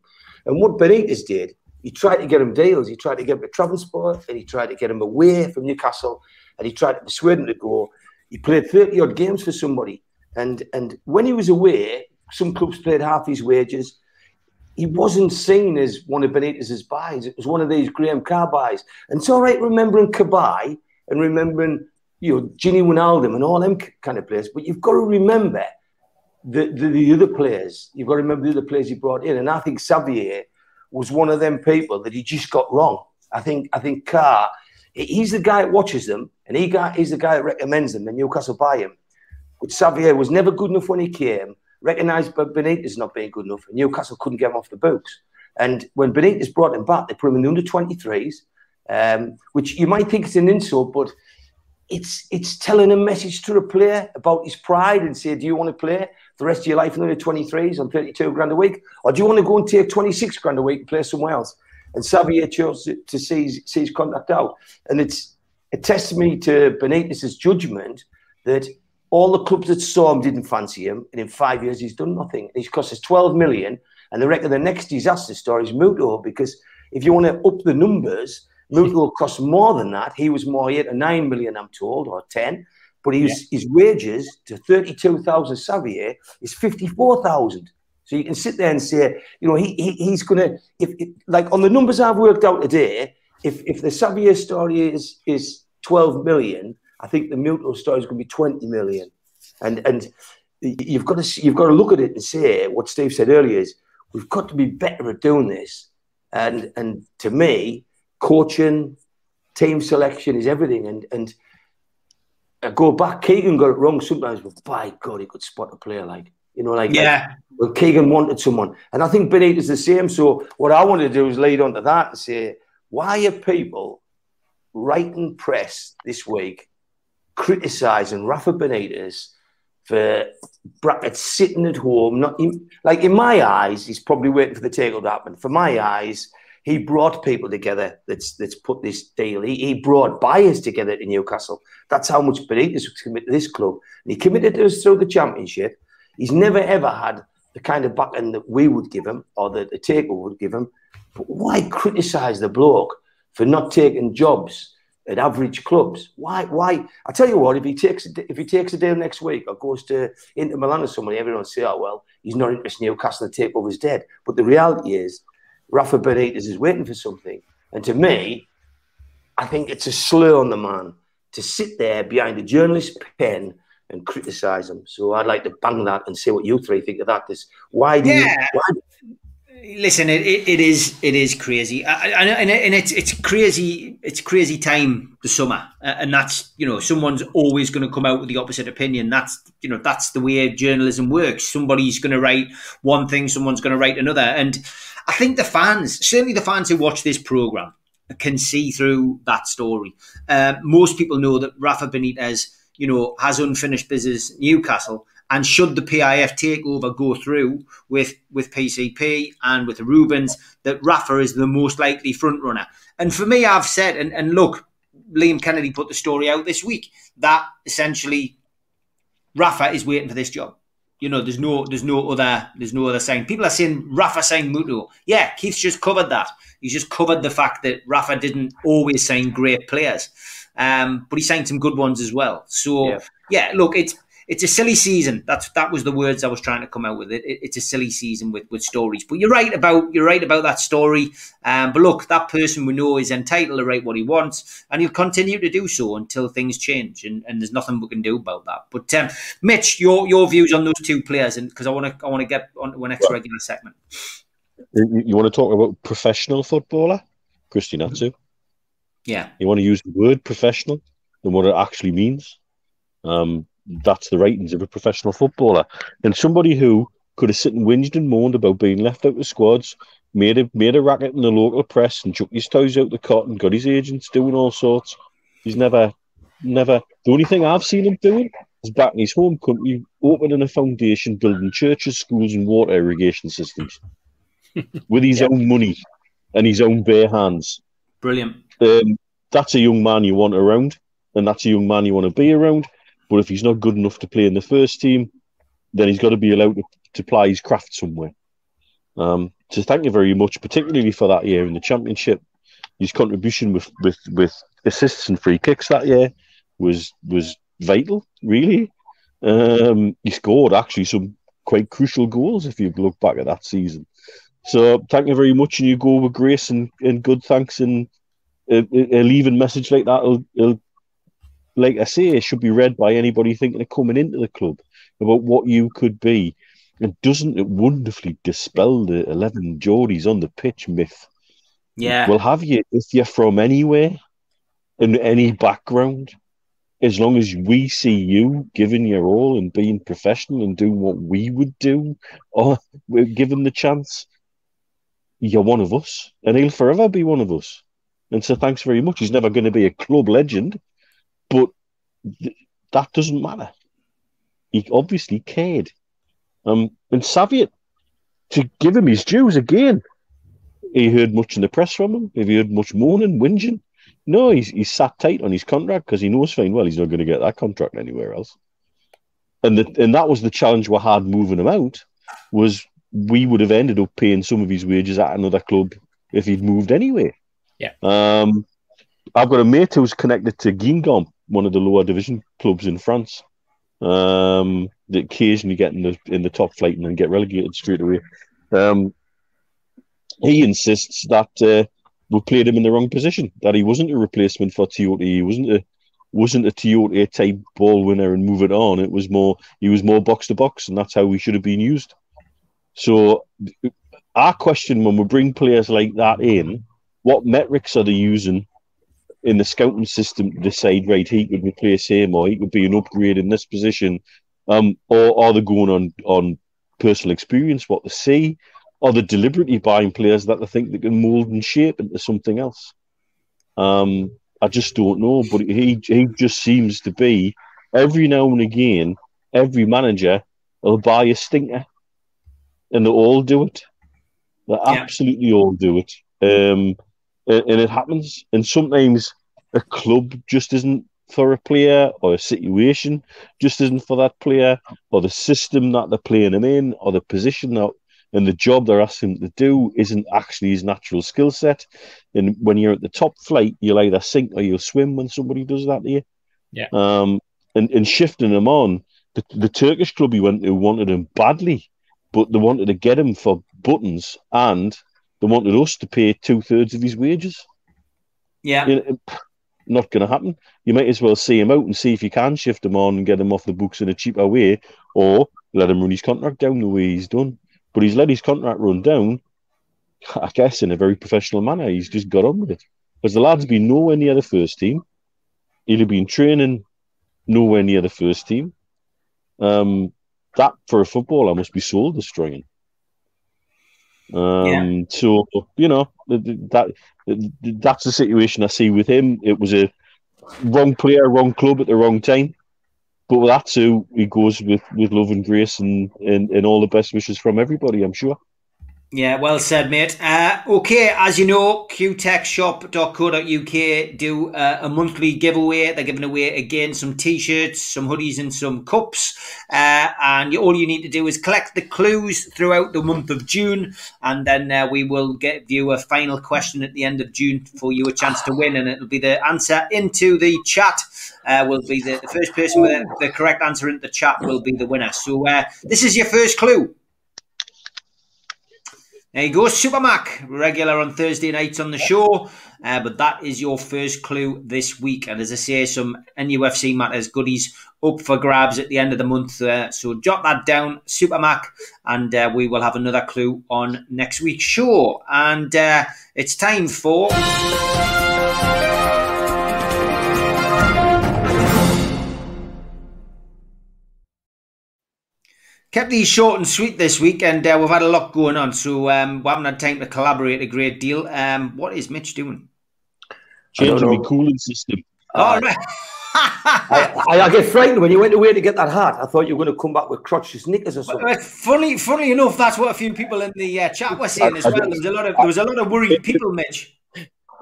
And what Benitez did, he tried to get him deals. He tried to get him to Trabzonspor, and he tried to get him away from Newcastle, and he tried to persuade him to go. He played 30 odd games for somebody. And, and when he was away, some clubs paid half his wages. He wasn't seen as one of Benitez's buys. It was one of these Graham Carr buys. And it's all right remembering Cabaye and remembering you know, Gini Wijnaldum and all them kind of players. But you've got to remember the, the, the, other players. You've got to remember the other players he brought in. And I think Xavier was one of them people that he just got wrong. I think I think Carr, he's the guy that watches them and he got, he's the guy that recommends them and Newcastle buy him. But Xavier was never good enough when he came, recognised Benitez not being good enough, Newcastle couldn't get him off the books. And when Benitez brought him back, they put him in the under 23s, um, which you might think is an insult, but it's it's telling a message to the player about his pride and say, do you want to play the rest of your life in the 23s on 32 grand a week? Or do you want to go and take 26 grand a week and play somewhere else? And Xavier chose to see his, see his contract out. And it's a testimony to Benitez's judgment that all the clubs that saw him didn't fancy him. And in five years, he's done nothing. He's cost us 12 million. And they reckon the next disaster story is Muto because if you want to up the numbers, Muto will cost more than that. He was more eight or nine million, I'm told, or 10 but his, yeah. his wages to 32,000 Xavier is 54,000. So you can sit there and say, you know, he, he he's going to, if, if, like on the numbers I've worked out today, if, if the Xavier story is, is 12 million, I think the Muto story is going to be 20 million. And, and you've got to, you've got to look at it and say what Steve said earlier is we've got to be better at doing this. And, and to me, coaching, team selection is everything. And, and, I go back. Keegan got it wrong sometimes, but by God, he could spot a player like you know, like yeah. Like, well, Keegan wanted someone, and I think Benitez is the same. So what I want to do is lead on to that and say, why are people writing press this week criticising Rafa Benitez for sitting at home? Not in, like in my eyes, he's probably waiting for the tackle to happen. For my eyes, he brought people together that's that's put this deal. He, he brought buyers together to Newcastle. That's how much Benitez was committed to this club. And he committed to us through the championship. He's never ever had the kind of backing that we would give him or that the taker would give him. But why criticise the bloke for not taking jobs at average clubs? Why? Why? I tell you what, if he takes a, if he takes a deal next week or goes to Inter Milan or somebody, everyone say, "Oh well, he's not interested in Newcastle. The takeover's dead." But the reality is, Rafa Benitez is waiting for something. And to me, I think it's a slur on the man to sit there behind a journalist's pen and criticise him. So I'd like to bang that and see what you three think of that. This why do yeah. you? Why, Listen, it, it, it is it is crazy, I, I, and, and it's it's crazy. It's crazy time the summer, and that's you know someone's always going to come out with the opposite opinion. That's you know that's the way journalism works. Somebody's going to write one thing, someone's going to write another, and I think the fans, certainly the fans who watch this program, can see through that story. Uh, most people know that Rafa Benitez, you know, has unfinished business Newcastle, and should the PIF takeover go through with with PCP and with the Reubens, that Rafa is the most likely front runner. And for me, I've said, and, and look, Liam Kennedy put the story out this week that essentially Rafa is waiting for this job. You know, there's no there's no other there's no other sign. People are saying Rafa signed Muto. Yeah, Keith's just covered that. He's just covered the fact that Rafa didn't always sign great players. Um, but he signed some good ones as well. So yeah, yeah look, it's it's a silly season. That's that was the words I was trying to come out with. It, it it's a silly season with, with stories. But you're right about you're right about that story. Um, but look, that person we know is entitled to write what he wants, and he'll continue to do so until things change. And, and there's nothing we can do about that. But um, Mitch, your your views on those two players, and because I want to I want to get on to our next regular segment. You want to talk about professional footballer, Christian Atsu? Yeah. You want to use the word professional and what it actually means. Um, that's the ratings of a professional footballer. And somebody who could have sit and whinged and moaned about being left out of squads, made a made a racket in the local press and chucked his toes out the cot and got his agents doing all sorts. He's never never the only thing I've seen him doing is back in his home country, opening a foundation, building churches, schools and water irrigation systems with his own money and his own bare hands. Brilliant. Um, that's a young man you want around, and that's a young man you want to be around. But if he's not good enough to play in the first team, then he's got to be allowed to, to play his craft somewhere. Um, so thank you very much, particularly for that year in the championship. His contribution with, with, with assists and free kicks that year was was vital, really. Um, he scored actually some quite crucial goals if you look back at that season. So thank you very much, and you go with grace and, and good thanks, and a, a leaving message like that will like I say, it should be read by anybody thinking of coming into the club about what you could be. And doesn't it wonderfully dispel the 11 Geordies on the pitch myth? Yeah. We'll have you if you're from anywhere, in any background, as long as we see you giving your all and being professional and doing what we would do, or we're given the chance. you're one of us, and he'll forever be one of us. And so, thanks very much. He's never going to be a club legend, th- that doesn't matter. He obviously cared. Um, and Saivet, to give him his dues again, he heard much in the press from him. Have you heard much moaning, whinging? No, he's, he's sat tight on his contract because he knows fine well he's not going to get that contract anywhere else. And the, and that was the challenge we had moving him out was we would have ended up paying some of his wages at another club if he'd moved anyway. Yeah. Um, I've got a mate who's connected to Guingamp, one of the lower division clubs in France. Um, that occasionally get in the in the top flight and then get relegated straight away. Um, he insists that uh, we played him in the wrong position. That he wasn't a replacement for Tiote. He wasn't a wasn't a Tiote type ball winner and move it on. It was more he was more box to box, and that's how we should have been used. So, our question when we bring players like that in, what metrics are they using in the scouting system to decide right he could replace him or he could be an upgrade in this position, um, or are they going on on personal experience, what they see, or they deliberately buying players that they think they can mold and shape into something else? Um, I just don't know, but he he just seems to be every now and again, every manager will buy a stinker, and they all do it. They Yeah. absolutely all do it, um, and, and it happens. And sometimes a club just isn't for a player, or a situation just isn't for that player, or the system that they're playing him in, or the position that and the job they're asking him to do isn't actually his natural skill set. And when you're at the top flight, you'll either sink or you'll swim when somebody does that to you. Yeah. Um, and, and shifting him on, the, the Turkish club he went to wanted him badly, but they wanted to get him for buttons and they wanted us to pay two thirds of his wages. Yeah. You know, not going to happen. You might as well see him out and see if you can shift him on and get him off the books in a cheaper way, or let him run his contract down the way he's done. But he's let his contract run down, I guess, in a very professional manner. He's just got on with it. Because the lad's been nowhere near the first team. He'd have been training nowhere near the first team. Um, that for a footballer must be soul destroying. Um, so you know th- th- that that's the situation I see with him. It was a wrong player, wrong club at the wrong time. But with that too, he goes with, with love and grace and, and, and all the best wishes from everybody, I'm sure. Yeah, well said, mate. Uh, okay, as you know, qtechshop.co.uk do uh, a monthly giveaway. They're giving away again some t-shirts, some hoodies, and some cups. Uh, and you, all you need to do is collect the clues throughout the month of June, and then uh, we will get you a final question at the end of June for you a chance to win, and it'll be the answer into the chat. Uh, will be the, the first person with the, the correct answer in the chat will be the winner. So uh, this is your first clue. There you go, Super Mac, regular on Thursday nights on the show. Uh, but that is your first clue this week. And as I say, some NUFC Matters goodies up for grabs at the end of the month. Uh, so jot that down, Super Mac, and uh, we will have another clue on next week's show. And uh, it's time for. Kept these short and sweet this week, and uh, we've had a lot going on, so um, we haven't had time to collaborate a great deal. Um, what is Mitch doing? Changing know. my cooling system. oh, right. I, I, I get frightened when you went away to get that hat. I thought you were going to come back with crotchless sneakers or something. Well, funny, funny enough, that's what a few people in the uh, chat were saying as well. There was a lot of there was a lot of worried people, Mitch.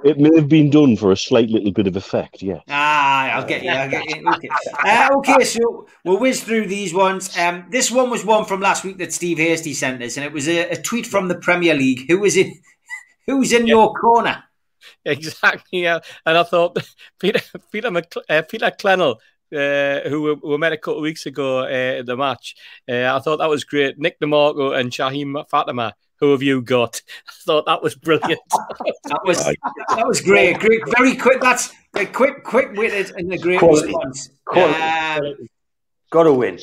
It may have been done for a slight little bit of effect, yeah. Ah, I'll get you. I'll get you. Okay, uh, okay. So we'll whiz through these ones. Um, this one was one from last week that Steve Hasty sent us, and it was a, a tweet from the Premier League. Who was in? Who's in your corner? Exactly, yeah. And I thought Peter Peter McC- uh, Peter Clennell, uh, who we, we met a couple of weeks ago uh, at the match, uh, I thought that was great. Nick DeMarco and Shaheed Fatima. Who have you got? I thought that was brilliant. That was that was great. Great, very quick. That's a quick, quick witted and a great Quality. response. Quality. Um, Got to win.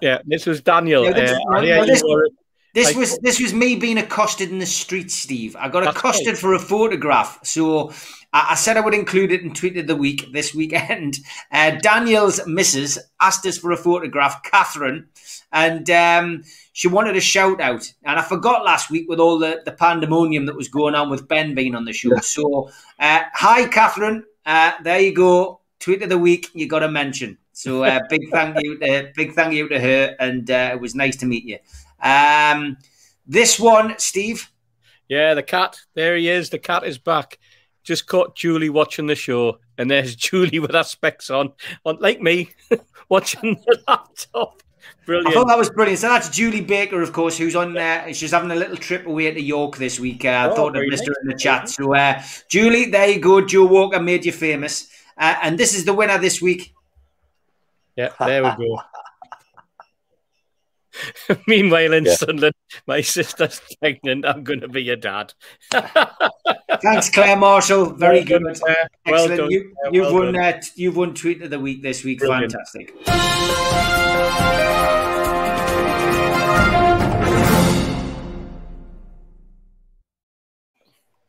yeah, this was Daniel. Yeah, this- uh, now- yeah, now this- were, This Like- was this was me being accosted in the street, Steve. I got accosted right. for a photograph, so I, I said I would include it in tweet of the week this weekend. Uh, Daniel's missus asked us for a photograph, Catherine, and um, she wanted a shout out. And I forgot last week with all the, the pandemonium that was going on with Ben being on the show. So, uh, hi, Catherine. Uh, there you go. Tweet of the week. You got to mention. So, uh, big thank you, to, big thank you to her, and uh, it was nice to meet you. Um, this one, Steve. Yeah, the cat. There he is. The cat is back. Just caught Julie watching the show, and there's Julie with her specs on, on like me, watching the laptop. I Brilliant. thought that was brilliant. So that's Julie Baker, of course, who's on there. She's having a little trip away to York this week. Uh, I Oh, thought I'd very missed her in the chat. So, uh, Julie, there you go. Joe Walker made you famous. Uh, and this is the winner this week. Yeah, there we go. Meanwhile, in Yeah. Sunderland, my sister's pregnant. I'm going to be your dad. Thanks, Claire Marshall. Very Well good. done, Claire. Well Excellent. done. you, you've, well won. done. Uh, you've won tweet of the week this week. Brilliant. Fantastic.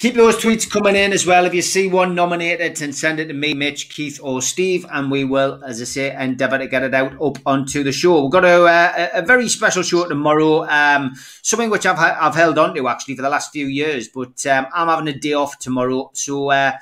Keep those tweets coming in as well. If you see one nominated, and send it to me, Mitch, Keith, or Steve, and we will, as I say, endeavour to get it out up onto the show. We've got a, a very special show tomorrow. Um, something which I've I've held on to actually for the last few years, but um, I'm having a day off tomorrow, so. Uh,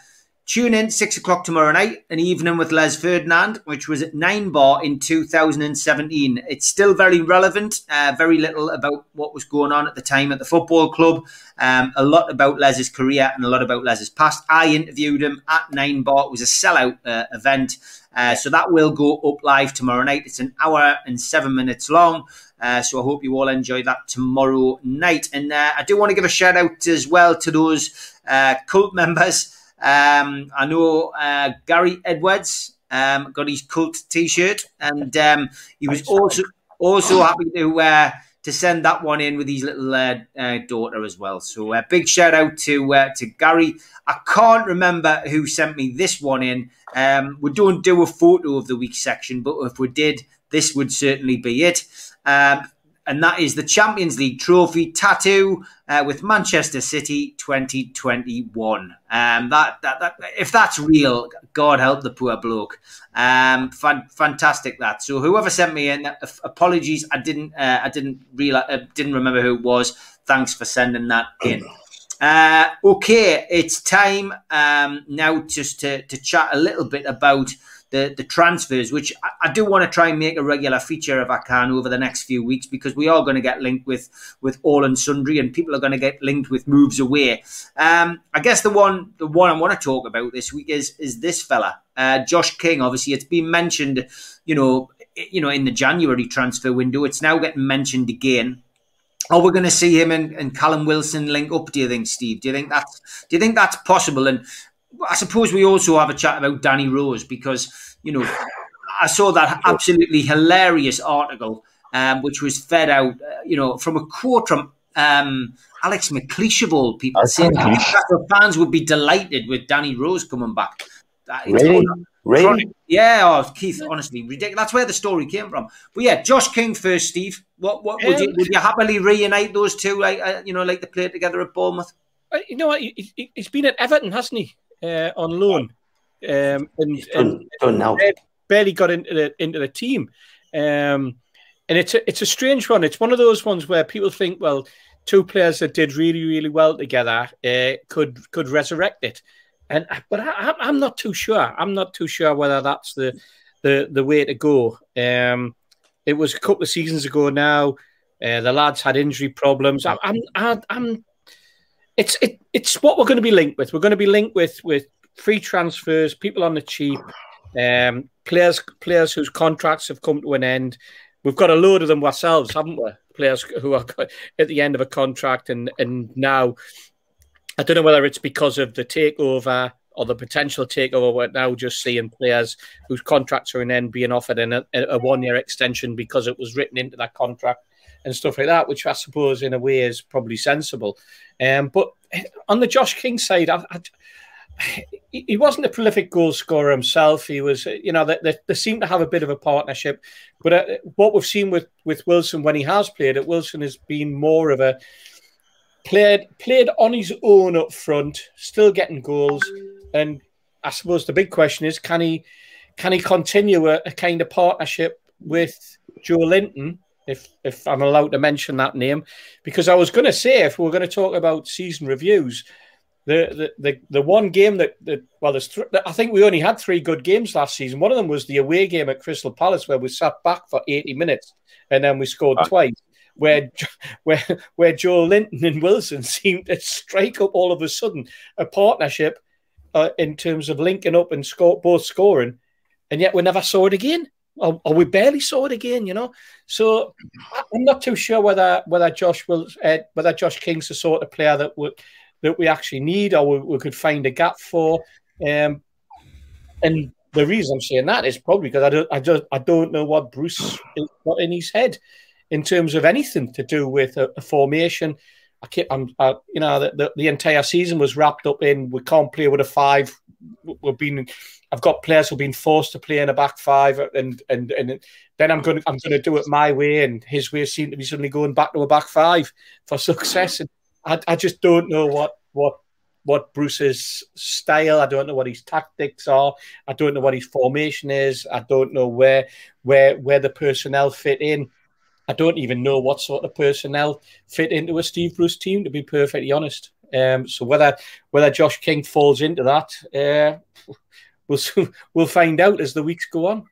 Tune in six o'clock tomorrow night, an evening with Les Ferdinand, which was at Nine Bar in 2017. It's still very relevant. Uh, very little about what was going on at the time at the football club. Um, a lot about Les's career and a lot about Les's past. I interviewed him at Nine Bar. It was a sellout uh, event. Uh, so that will go up live tomorrow night. It's an hour and seven minutes long. Uh, so I hope you all enjoy that tomorrow night. And uh, I do want to give a shout out as well to those uh, cult members. Um, I know uh, Gary Edwards um, got his cult T-shirt, and um, he was also also happy to uh, to send that one in with his little uh, uh, daughter as well. So uh, big shout out to uh, to Gary. I can't remember who sent me this one in. Um, we don't do a photo of the week section, but if we did, this would certainly be it. And that is the Champions League trophy tattoo uh, with Manchester City 2021. Um, that, that that if that's real, God help the poor bloke. Um, fan, fantastic that. So whoever sent me in, uh, apologies, I didn't uh, I didn't realize uh, didn't remember who it was. Thanks for sending that in. Uh, okay, it's time um, now just to, to chat a little bit about the, the transfers, which I, I do want to try and make a regular feature if I can over the next few weeks because we are going to get linked with with all and sundry, and people are going to get linked with moves away. Um, I guess the one the one I want to talk about this week is is this fella, uh, Josh King. Obviously, it's been mentioned, you know, you know, in the January transfer window. It's now getting mentioned again. Are we going to see him and, and Callum Wilson link up? Do you think, Steve? Do you think that's do you think that's possible? And I suppose we also have a chat about Danny Rose because you know I saw that absolutely hilarious article um, which was fed out, uh, you know, from a quote from um, Alex McLeish of all people, Alex saying that the fans would be delighted with Danny Rose coming back. That- Really? Really? yeah, oh, Keith, honestly, ridiculous. That's where the story came from. But yeah, Josh King first, Steve. What, what would you would you happily reunite those two, like uh, you know, like they played together at Bournemouth? Uh, You know what? He, he- he's been at Everton, hasn't he? Uh, on loan, um, and, He's and done, done barely got into the into the team. Um, and it's a it's a strange one. It's one of those ones where people think, well, two players that did really really well together uh, could could resurrect it. And but I, I'm- I'm not too sure. I'm not too sure whether that's the the the way to go. Um, it was a couple of seasons ago now. Uh, the lads had injury problems. I, I'm I, I'm. It's it, it's what we're going to be linked with. We're going to be linked with with free transfers, people on the cheap, um, players players whose contracts have come to an end. We've got a load of them ourselves, haven't we? Players who are at the end of a contract, and and now I don't know whether it's because of the takeover or the potential takeover. We're now just seeing players whose contracts are in end being offered in a, a one year extension because it was written into that contract and stuff like that, which I suppose in a way is probably sensible. Um, but on the Josh King side, I, I, he wasn't a prolific goal scorer himself. He was, you know, they, they, seem to have a bit of a partnership. But uh, what we've seen with, with Wilson when he has played it, Wilson has been more of a played played on his own up front, still getting goals. And I suppose the big question is, can he can he continue a, a kind of partnership with Joelinton? If if I'm allowed to mention that name, because I was going to say if we we're going to talk about season reviews, the the the, the one game that, that well, there's th- I think we only had three good games last season. One of them was the away game at Crystal Palace where we sat back for 80 minutes and then we scored twice. Where where where Joelinton and Wilson seemed to strike up all of a sudden a partnership uh, in terms of linking up and score both scoring, and yet we never saw it again. Or, or, we barely saw it again, you know. So I'm not too sure whether whether Josh will uh, whether Josh King's the sort of player that would that we actually need or we, we could find a gap for. Um, and the reason I'm saying that is probably because I don't, I just, I don't know what Bruce got in his head in terms of anything to do with a, a formation. I keep, I'm, I, you know, the, the, the, entire season was wrapped up in we can't play with a five. We've been, I've got players who've been forced to play in a back five, uh, and and and then I'm going, to, I'm going to do it my way, and his way seemed to be suddenly going back to a back five for success. And I, I just don't know what what what Bruce's style. I don't know what his tactics are. I don't know what his formation is. I don't know where where where the personnel fit in. I don't even know what sort of personnel fit into a Steve Bruce team. To be perfectly honest, um, so whether whether Josh King falls into that, uh, we'll we'll find out as the weeks go on.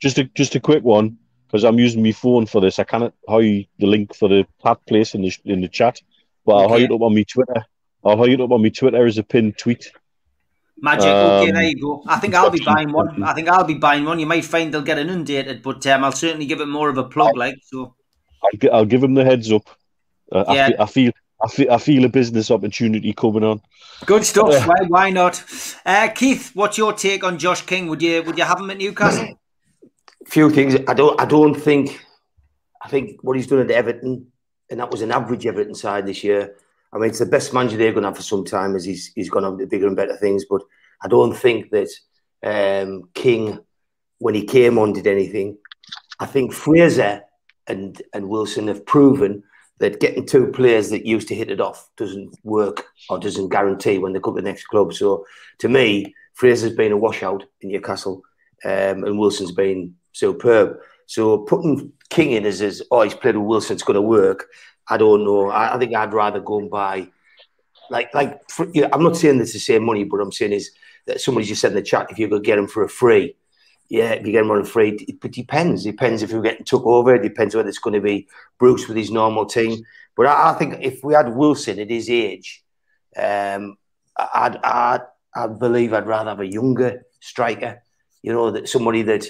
Just a just a quick one because I'm using my phone for this. I cannot hide the link for the pat place in the in the chat. But I'll okay. it up on my Twitter. I'll hide it up on my Twitter as a pinned tweet. Magic. Um, okay, there you go. I think I'll be buying one. I think I'll be buying one. You might find they'll get inundated, but um, I'll certainly give it more of a plug. Like so, I'll, I'll give them the heads up. Uh, yeah. I, feel, I feel I feel a business opportunity coming on. Good stuff. Uh, why, why not? Uh, Keith, what's your take on Josh King? Would you would you have him at Newcastle? Few things. I don't. I don't think. I think what he's done at Everton and that was an average Everton side this year. I mean, it's the best manager they're going to have for some time as he's he's gone on to bigger and better things. But I don't think that um, King, when he came on, did anything. I think Fraser and and Wilson have proven that getting two players that used to hit it off doesn't work or doesn't guarantee when they come to the next club. So to me, Fraser's been a washout in Newcastle, um, and Wilson's been superb. So putting King in as, as oh, he's played with Wilson, it's going to work. I don't know. I, I think I'd rather go and buy, like, like for, you know, I'm not saying it's the same money, but I'm saying is that somebody just said in the chat if you could get him for a free, yeah, if you get him on a free, it depends. It depends if you're getting took over. It depends whether it's going to be Bruce with his normal team. But I, I think if we had Wilson at his age, um, I'd, I'd, I believe I'd rather have a younger striker. You know, that somebody that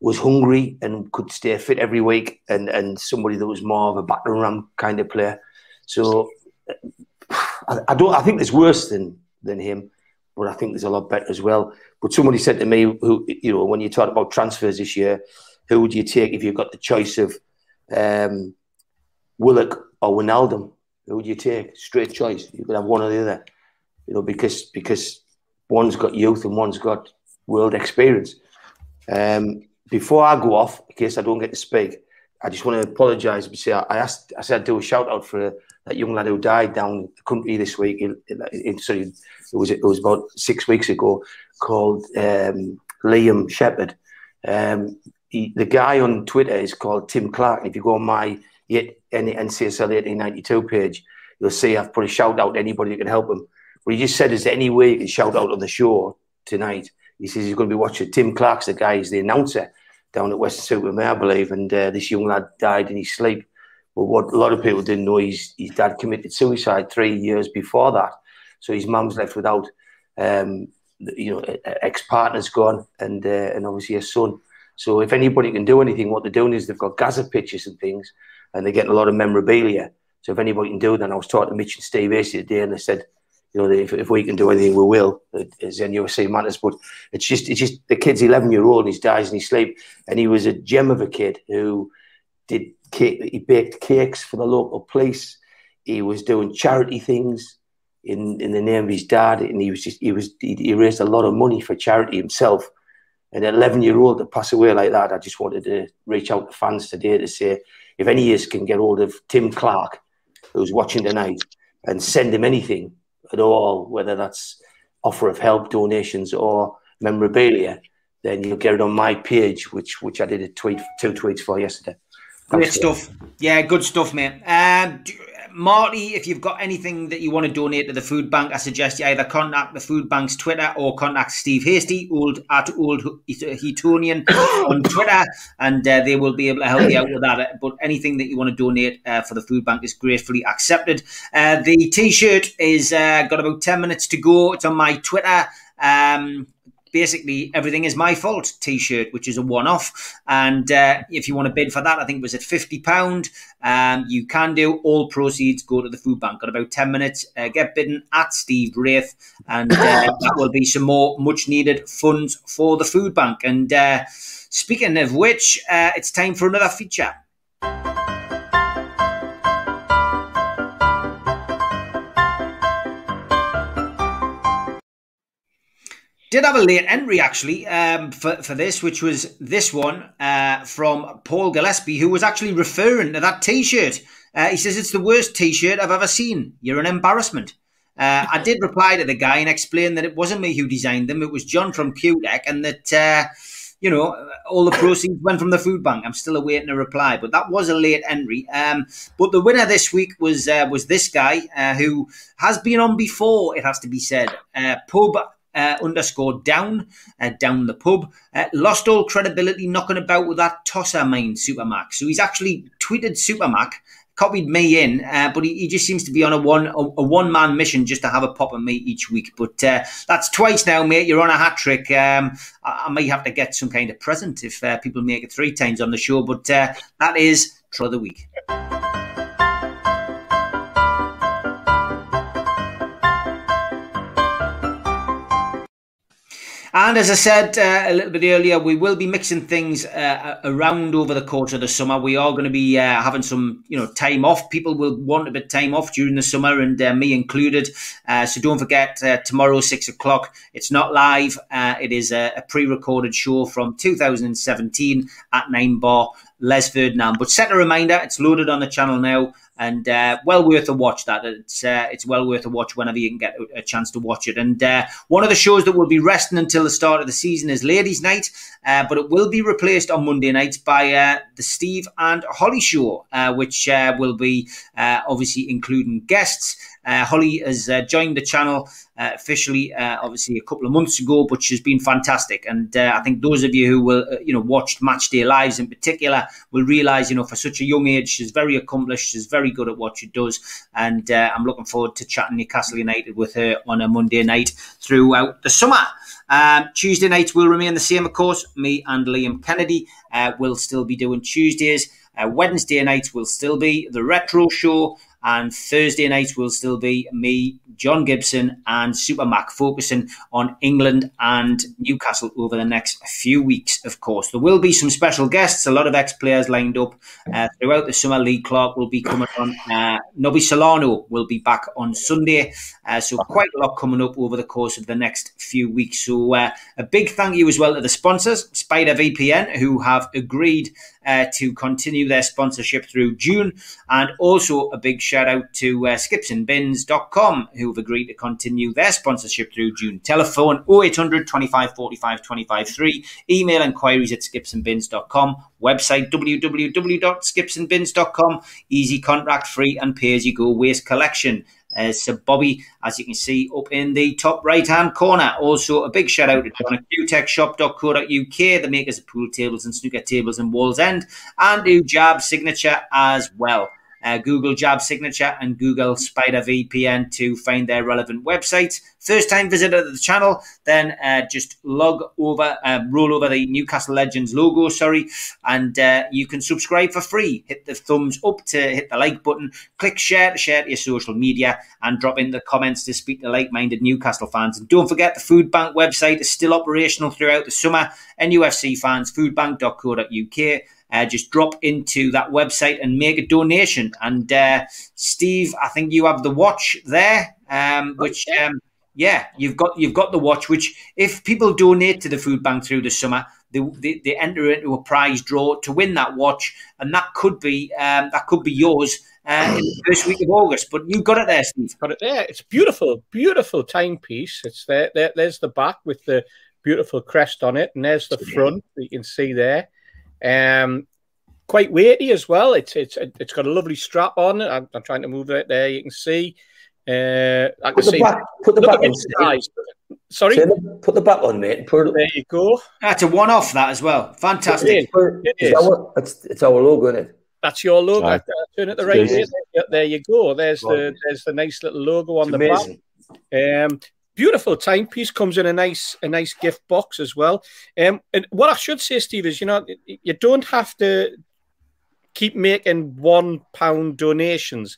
was hungry and could stay fit every week, and and somebody that was more of a battering ram kind of player. So I, I, don't. I think there's worse than than him, but I think there's a lot better as well. But somebody said to me, who you know, when you talk about transfers this year, who would you take if you've got the choice of um, Willock or Wijnaldum? Who would you take? Straight choice. You could have one or the other. You know, because because one's got youth and one's got world experience. Um, before I go off, in case I don't get to speak, I just want to apologise. I asked, I said, I'd do a shout out for that young lad who died down the country this week. In, in, sorry, it was it was about six weeks ago, called um, Liam Shepherd. Um, he, the guy on Twitter is called Tim Clark. If you go on my NCSL 1892 page, you'll see I've put a shout out to anybody who can help him. But he just said, "Is there any way you can shout out on the show tonight?" He says he's going to be watching. Tim Clark's the guy, he's the announcer down at Weston-super-Mare, I believe, and uh, this young lad died in his sleep. But what a lot of people didn't know, his, his dad committed suicide three years before that. So his mum's left without, um, you know, ex-partner's gone, and uh, and obviously a son. So if anybody can do anything, what they're doing is they've got Gazza pictures and things, and they're getting a lot of memorabilia. So if anybody can do that, I was talking to Mitch and Steve yesterday, today, and they said you know, if, if we can do anything, we will. As NUFC matters, but it's just it's just the kid's eleven year old and he dies in his sleep, and he was a gem of a kid who did cake, he baked cakes for the local police. He was doing charity things. in in the name of his dad, and he was just he was he, he raised a lot of money for charity himself. And An 11 year old to pass away like that, I just wanted to reach out to fans today to say if any of us can get hold of Tim Clark, who's watching tonight, and send him anything at all, whether that's offer of help, donations, or memorabilia, then you'll get it on my page, which which I did a tweet, two tweets for yesterday. Great stuff. Yeah, good stuff, mate. Um, Marty, if you've got anything that you want to donate to the food bank, I suggest you either contact the food bank's Twitter or contact Steve Hasty, old at old Hetonian on Twitter, and uh, they will be able to help you out with that. But anything that you want to donate uh, for the food bank is gratefully accepted. Uh, the T-shirt is uh, got about ten minutes to go. It's on my Twitter. Um, basically everything is my fault t-shirt which is a one-off. And uh, if you want to bid for that i think it was at 50 pound um, you can do. All proceeds go to the food bank. Got about 10 minutes uh, get bidden at steve wraith and uh, that will be some more much needed funds for the food bank. And uh, speaking of which uh, it's time for another feature did have a late entry actually um, for, for this, which was this one uh, from Paul Gillespie, who was actually referring to that t shirt. Uh, he says, It's the worst t shirt I've ever seen. You're an embarrassment. Uh, I did reply to the guy and explain that it wasn't me who designed them, it was John from QTech, and that. Uh, you know, all the proceeds went from the food bank. I'm still awaiting a reply, but that was a late entry. Um, but the winner this week was uh, was this guy uh, who has been on before. It has to be said. Uh, Pub uh, underscore down, uh, down the pub. Uh, lost all credibility knocking about with that tosser mind, Supermac. So he's actually tweeted Supermac, copied me in, uh, but he, he, just seems to be on a one a, a, one man mission just to have a pop at me each week. But uh, that's twice now, mate. You're on a hat trick. Um, I, I, may have to get some kind of present if uh, people make it three times on the show. But that is for the week. And as I said uh, a little bit earlier, we will be mixing things uh, around over the course of the summer. We are going to be uh, having some, you know, time off. People will want a bit of time off during the summer, and uh, me included. Uh, so don't forget uh, tomorrow six o'clock. It's not live. it is a, a, pre-recorded show from 2017 at Nine Bar. Les Ferdinand. But set a reminder, it's loaded on the channel now and uh, well worth a watch. That it's uh, it's well worth a watch whenever you can get a chance to watch it. And uh, one of the shows that will be resting until the start of the season is Ladies' Night, uh, but it will be replaced on Monday nights by uh, the Steve and Holly Show, uh, which will be obviously including guests. Holly has joined the channel uh, officially, uh, obviously a couple of months ago, but she's been fantastic. And uh, I think those of you who will, uh, you know, watched Matchday Lives in particular will realise, you know, for such a young age, she's very accomplished. She's very good at what she does, and uh, I'm looking forward to chatting Newcastle United with her on a Monday night throughout the summer. Um, Tuesday nights will remain the same, of course. Me and Liam Kennedy uh, will still be doing Tuesdays. Wednesday nights will still be the retro show. And Thursday nights will still be me, John Gibson, and Super Mac focusing on England and Newcastle over the next few weeks, of course. There will be some special guests, a lot of ex players lined up uh, throughout the summer. Lee Clark will be coming on. Uh, Nobby Solano will be back on Sunday. Uh, so, quite a lot coming up over the course of the next few weeks. So, uh, a big thank you as well to the sponsors, Spider VPN, who have agreed uh, to continue their sponsorship through June. And also a big shout out to uh, skipsandbins.com, who have agreed to continue their sponsorship through June. Telephone 0800 25 45 25 3. Email inquiries at skipsandbins.com. Website www.skipsandbins.com. Easy contract free and pay as you go waste collection. Uh, so Bobby, as you can see up in the top right hand corner. Also, a big shout out to John at qtechshop.co.uk, the makers of pool tables and snooker tables in Wallsend, and to Jab Signature as well uh, Google Jab Signature and Google Spider VPN to find their relevant websites. First time visitor to the channel, then uh, just log over, uh, roll over the Newcastle Legends logo, sorry, and uh, you can subscribe for free. Hit the thumbs up to hit the like button, click share to share to your social media, and drop in the comments to speak to like minded Newcastle fans. And don't forget the Food Bank website is still operational throughout the summer. NUFC fans, foodbank.co.uk uh, just drop into that website and make a donation. And uh, Steve, I think you have the watch there, um, which. Um, yeah, you've got you've got the watch. Which, if people donate to the food bank through the summer, they, they, they enter into a prize draw to win that watch, and that could be um, that could be yours uh, in the first week of August. But you've got it there, Steve. Got it there. It's beautiful, beautiful timepiece. It's there, there. There's the back with the beautiful crest on it, and there's the front that you can see there. Um, quite weighty as well. It's it's it's got a lovely strap on. I'm, I'm trying to move it there. You can see. Uh, I can Put the see. back, put the back on. size. Sorry. Say Put the back on, mate. Put it, There you go. That's a one-off that as well. Fantastic. put it, It is is. that what- it's, it's our logo, isn't it? That's your logo. Right. Turn it the right way. There, there you go. There's the Right. there's the nice little logo on It's the back. Um, beautiful timepiece comes in a nice a nice gift box as well. Um, and what I should say, Steve, is you know you don't have to keep making one pound donations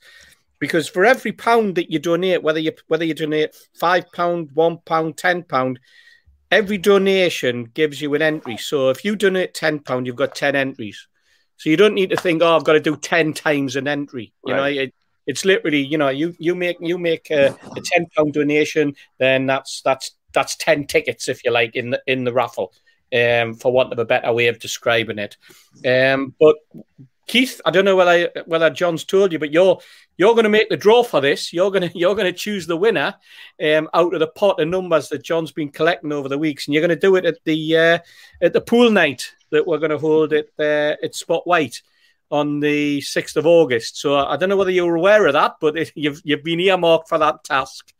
because for every pound that you donate, whether you whether you donate five pound, one pound, ten pound, every donation gives you an entry. So if you donate ten pound, you've got ten entries. So you don't need to think, oh, I've got to do ten times an entry. You Right. know, it, it's literally, you know, you you make you make a, a ten pound donation, then that's that's that's ten tickets, if you like, in the in the raffle. Um, for want of a better way of describing it. Um, but Keith, I don't know whether whether John's told you, but you're you're going to make the draw for this. You're going to you're going to choose the winner um, out of the pot of numbers that John's been collecting over the weeks, and you're going to do it at the uh, at the pool night that we're going to hold at uh, at Spot White on the sixth of August. So I don't know whether you were aware of that, but it, you've you've been earmarked for that task.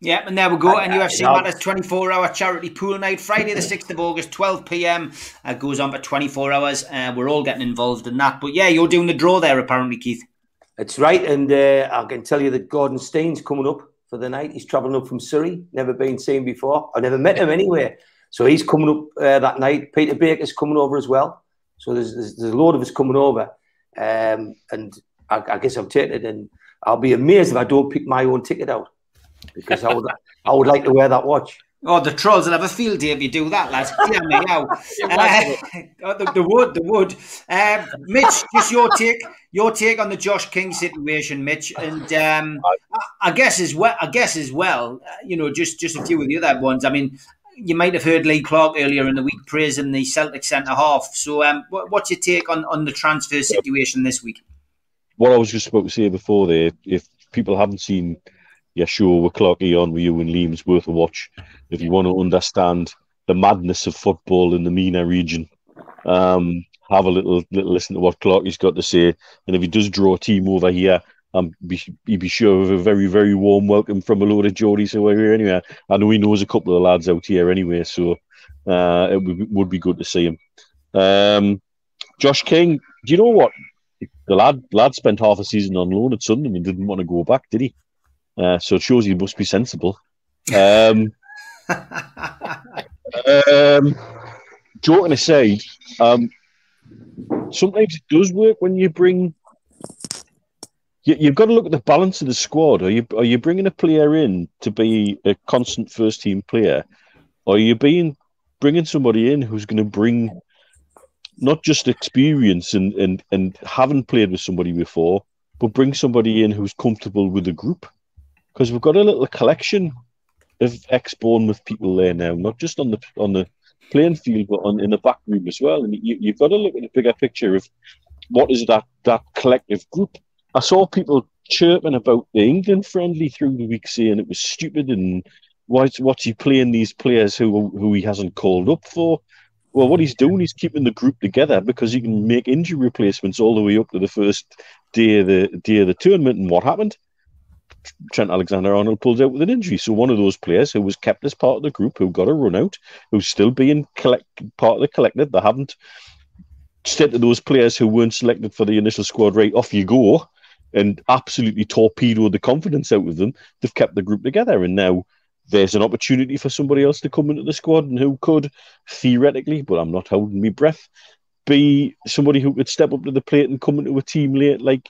Yeah, and there we go. And I- I- UFC I'll- Matters 24 hour charity pool night, Friday, the 6th of August, 12 pm. Uh, goes on for 24 hours. Uh, we're all getting involved in that. But yeah, you're doing the draw there, apparently, Keith. It's right, and uh, I can tell you that Gordon Steen's coming up for the night. He's travelling up from Surrey, never been seen before. I've never met him anywhere, so he's coming up uh, that night. Peter Baker's coming over as well. So there's there's, there's a load of us coming over, um, and I, I guess I'm taking it, and I'll be amazed if I don't pick my own ticket out because I would I would like to wear that watch. Oh, the trolls will have a field day if you do that, lads. Hear me out. Uh, oh, the, the wood, the wood. Um, Mitch, just your take, your take on the Josh King situation, Mitch, and um, I, I guess as well, I guess as well, uh, you know, just just a few of the other ones. I mean, you might have heard Lee Clark earlier in the week praising the Celtic centre half. So, um, what, what's your take on on the transfer situation this week? What I was just about to say before there, if people haven't seen with Clarky on with you and Liam, it's worth a watch. If you want to understand the madness of football in the MENA region, um, have a little little listen to what Clarky's got to say. And if he does draw a team over here, um, be, you'd be sure of a very, very warm welcome from a load of Geordies who are here anyway. I know he knows a couple of lads out here anyway, so uh, it would, would be good to see him. Um, Josh King, do you know what? The lad lad spent half a season on loan at Sunderland and didn't want to go back, did he? Uh, so it shows he must be sensible. Um, um, joking aside, um, sometimes it does work when you bring. You, you've got to look at the balance of the squad. Are you are you bringing a player in to be a constant first team player, or are you being bringing somebody in who's going to bring not just experience and, and and haven't played with somebody before, but bring somebody in who's comfortable with the group? Because we've got a little collection of ex Bournemouth people there now, not just on the on the playing field, but on in the back room as well. And you, you've got to look at the bigger picture of what is that that collective group. I saw people chirping about the England friendly through the week, saying it was stupid and what's what's he playing these players who who he hasn't called up for. Well, what he's doing, is keeping the group together because he can make injury replacements all the way up to the first day of the day of the tournament. And what happened? Trent Alexander Arnold pulls out with an injury. So one of those players who was kept as part of the group, who got a run out, who's still being collect, part of the collective, they haven't said to those players who weren't selected for the initial squad, right, off you go, and absolutely torpedoed the confidence out of them. They've kept the group together, and now there's an opportunity for somebody else to come into the squad and who could theoretically, but I'm not holding my breath, be somebody who could step up to the plate and come into a team late, like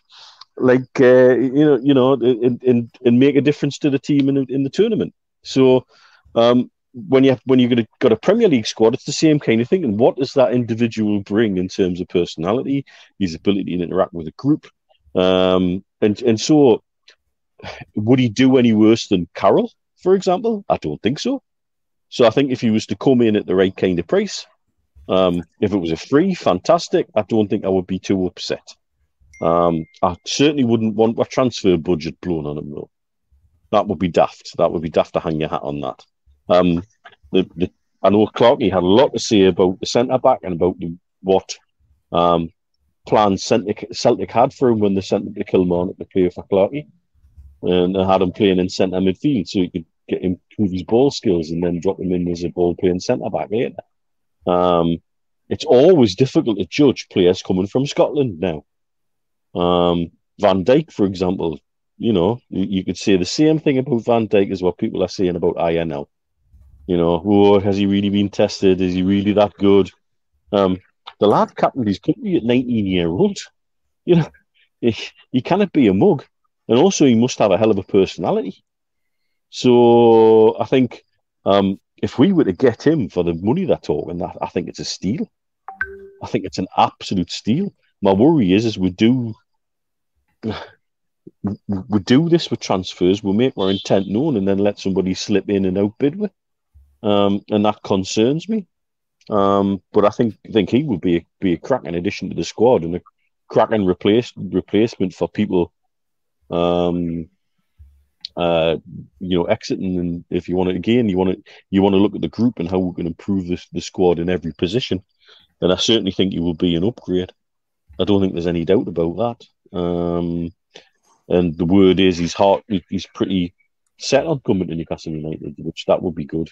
like uh, you know, you know, and, and and make a difference to the team in in the tournament. So, um, when you when you've got a Premier League squad, it's the same kind of thing. And what does that individual bring in terms of personality, his ability to interact with a group, um, and and so would he do any worse than Carroll, for example? I don't think so. So I think if he was to come in at the right kind of price, um, if it was a free, fantastic. I don't think I would be too upset. Um, I certainly wouldn't want a transfer budget blown on him though. That would be daft. That would be daft to hang your hat on that. Um, the, the, I know Clarkey had a lot to say about the centre back and about the, what um, plans Celtic, Celtic had for him when they sent him to Kilmarnock to play for Clarkey. And they had him playing in centre midfield so he could get improve his ball skills and then drop him in as a ball playing centre back later. Um, it's always difficult to judge players coming from Scotland now. Um, Van Dijk, for example, you know, you, you, could say the same thing about Van Dijk as what people are saying about INL. You know, oh, has he really been tested? Is he really that good? Um, the lad captained his country at 19 year old. You know, he, he cannot be a mug. And also, he must have a hell of a personality. So I think um, if we were to get him for the money they're talking, that I think it's a steal. I think it's an absolute steal. My worry is, is we do we do this with transfers. We'll make our intent known and then let somebody slip in and outbid with, um, and that concerns me. Um, but I think think he would be a, be a cracking addition to the squad and a cracking replace replacement for people um, uh, you know, exiting. And if you want to, again, you want to, you want to look at the group and how we can improve this, the squad in every position. And I certainly think he will be an upgrade. I don't think there's any doubt about that. Um, and the word is he's heart, he's pretty set on coming to Newcastle United, which that would be good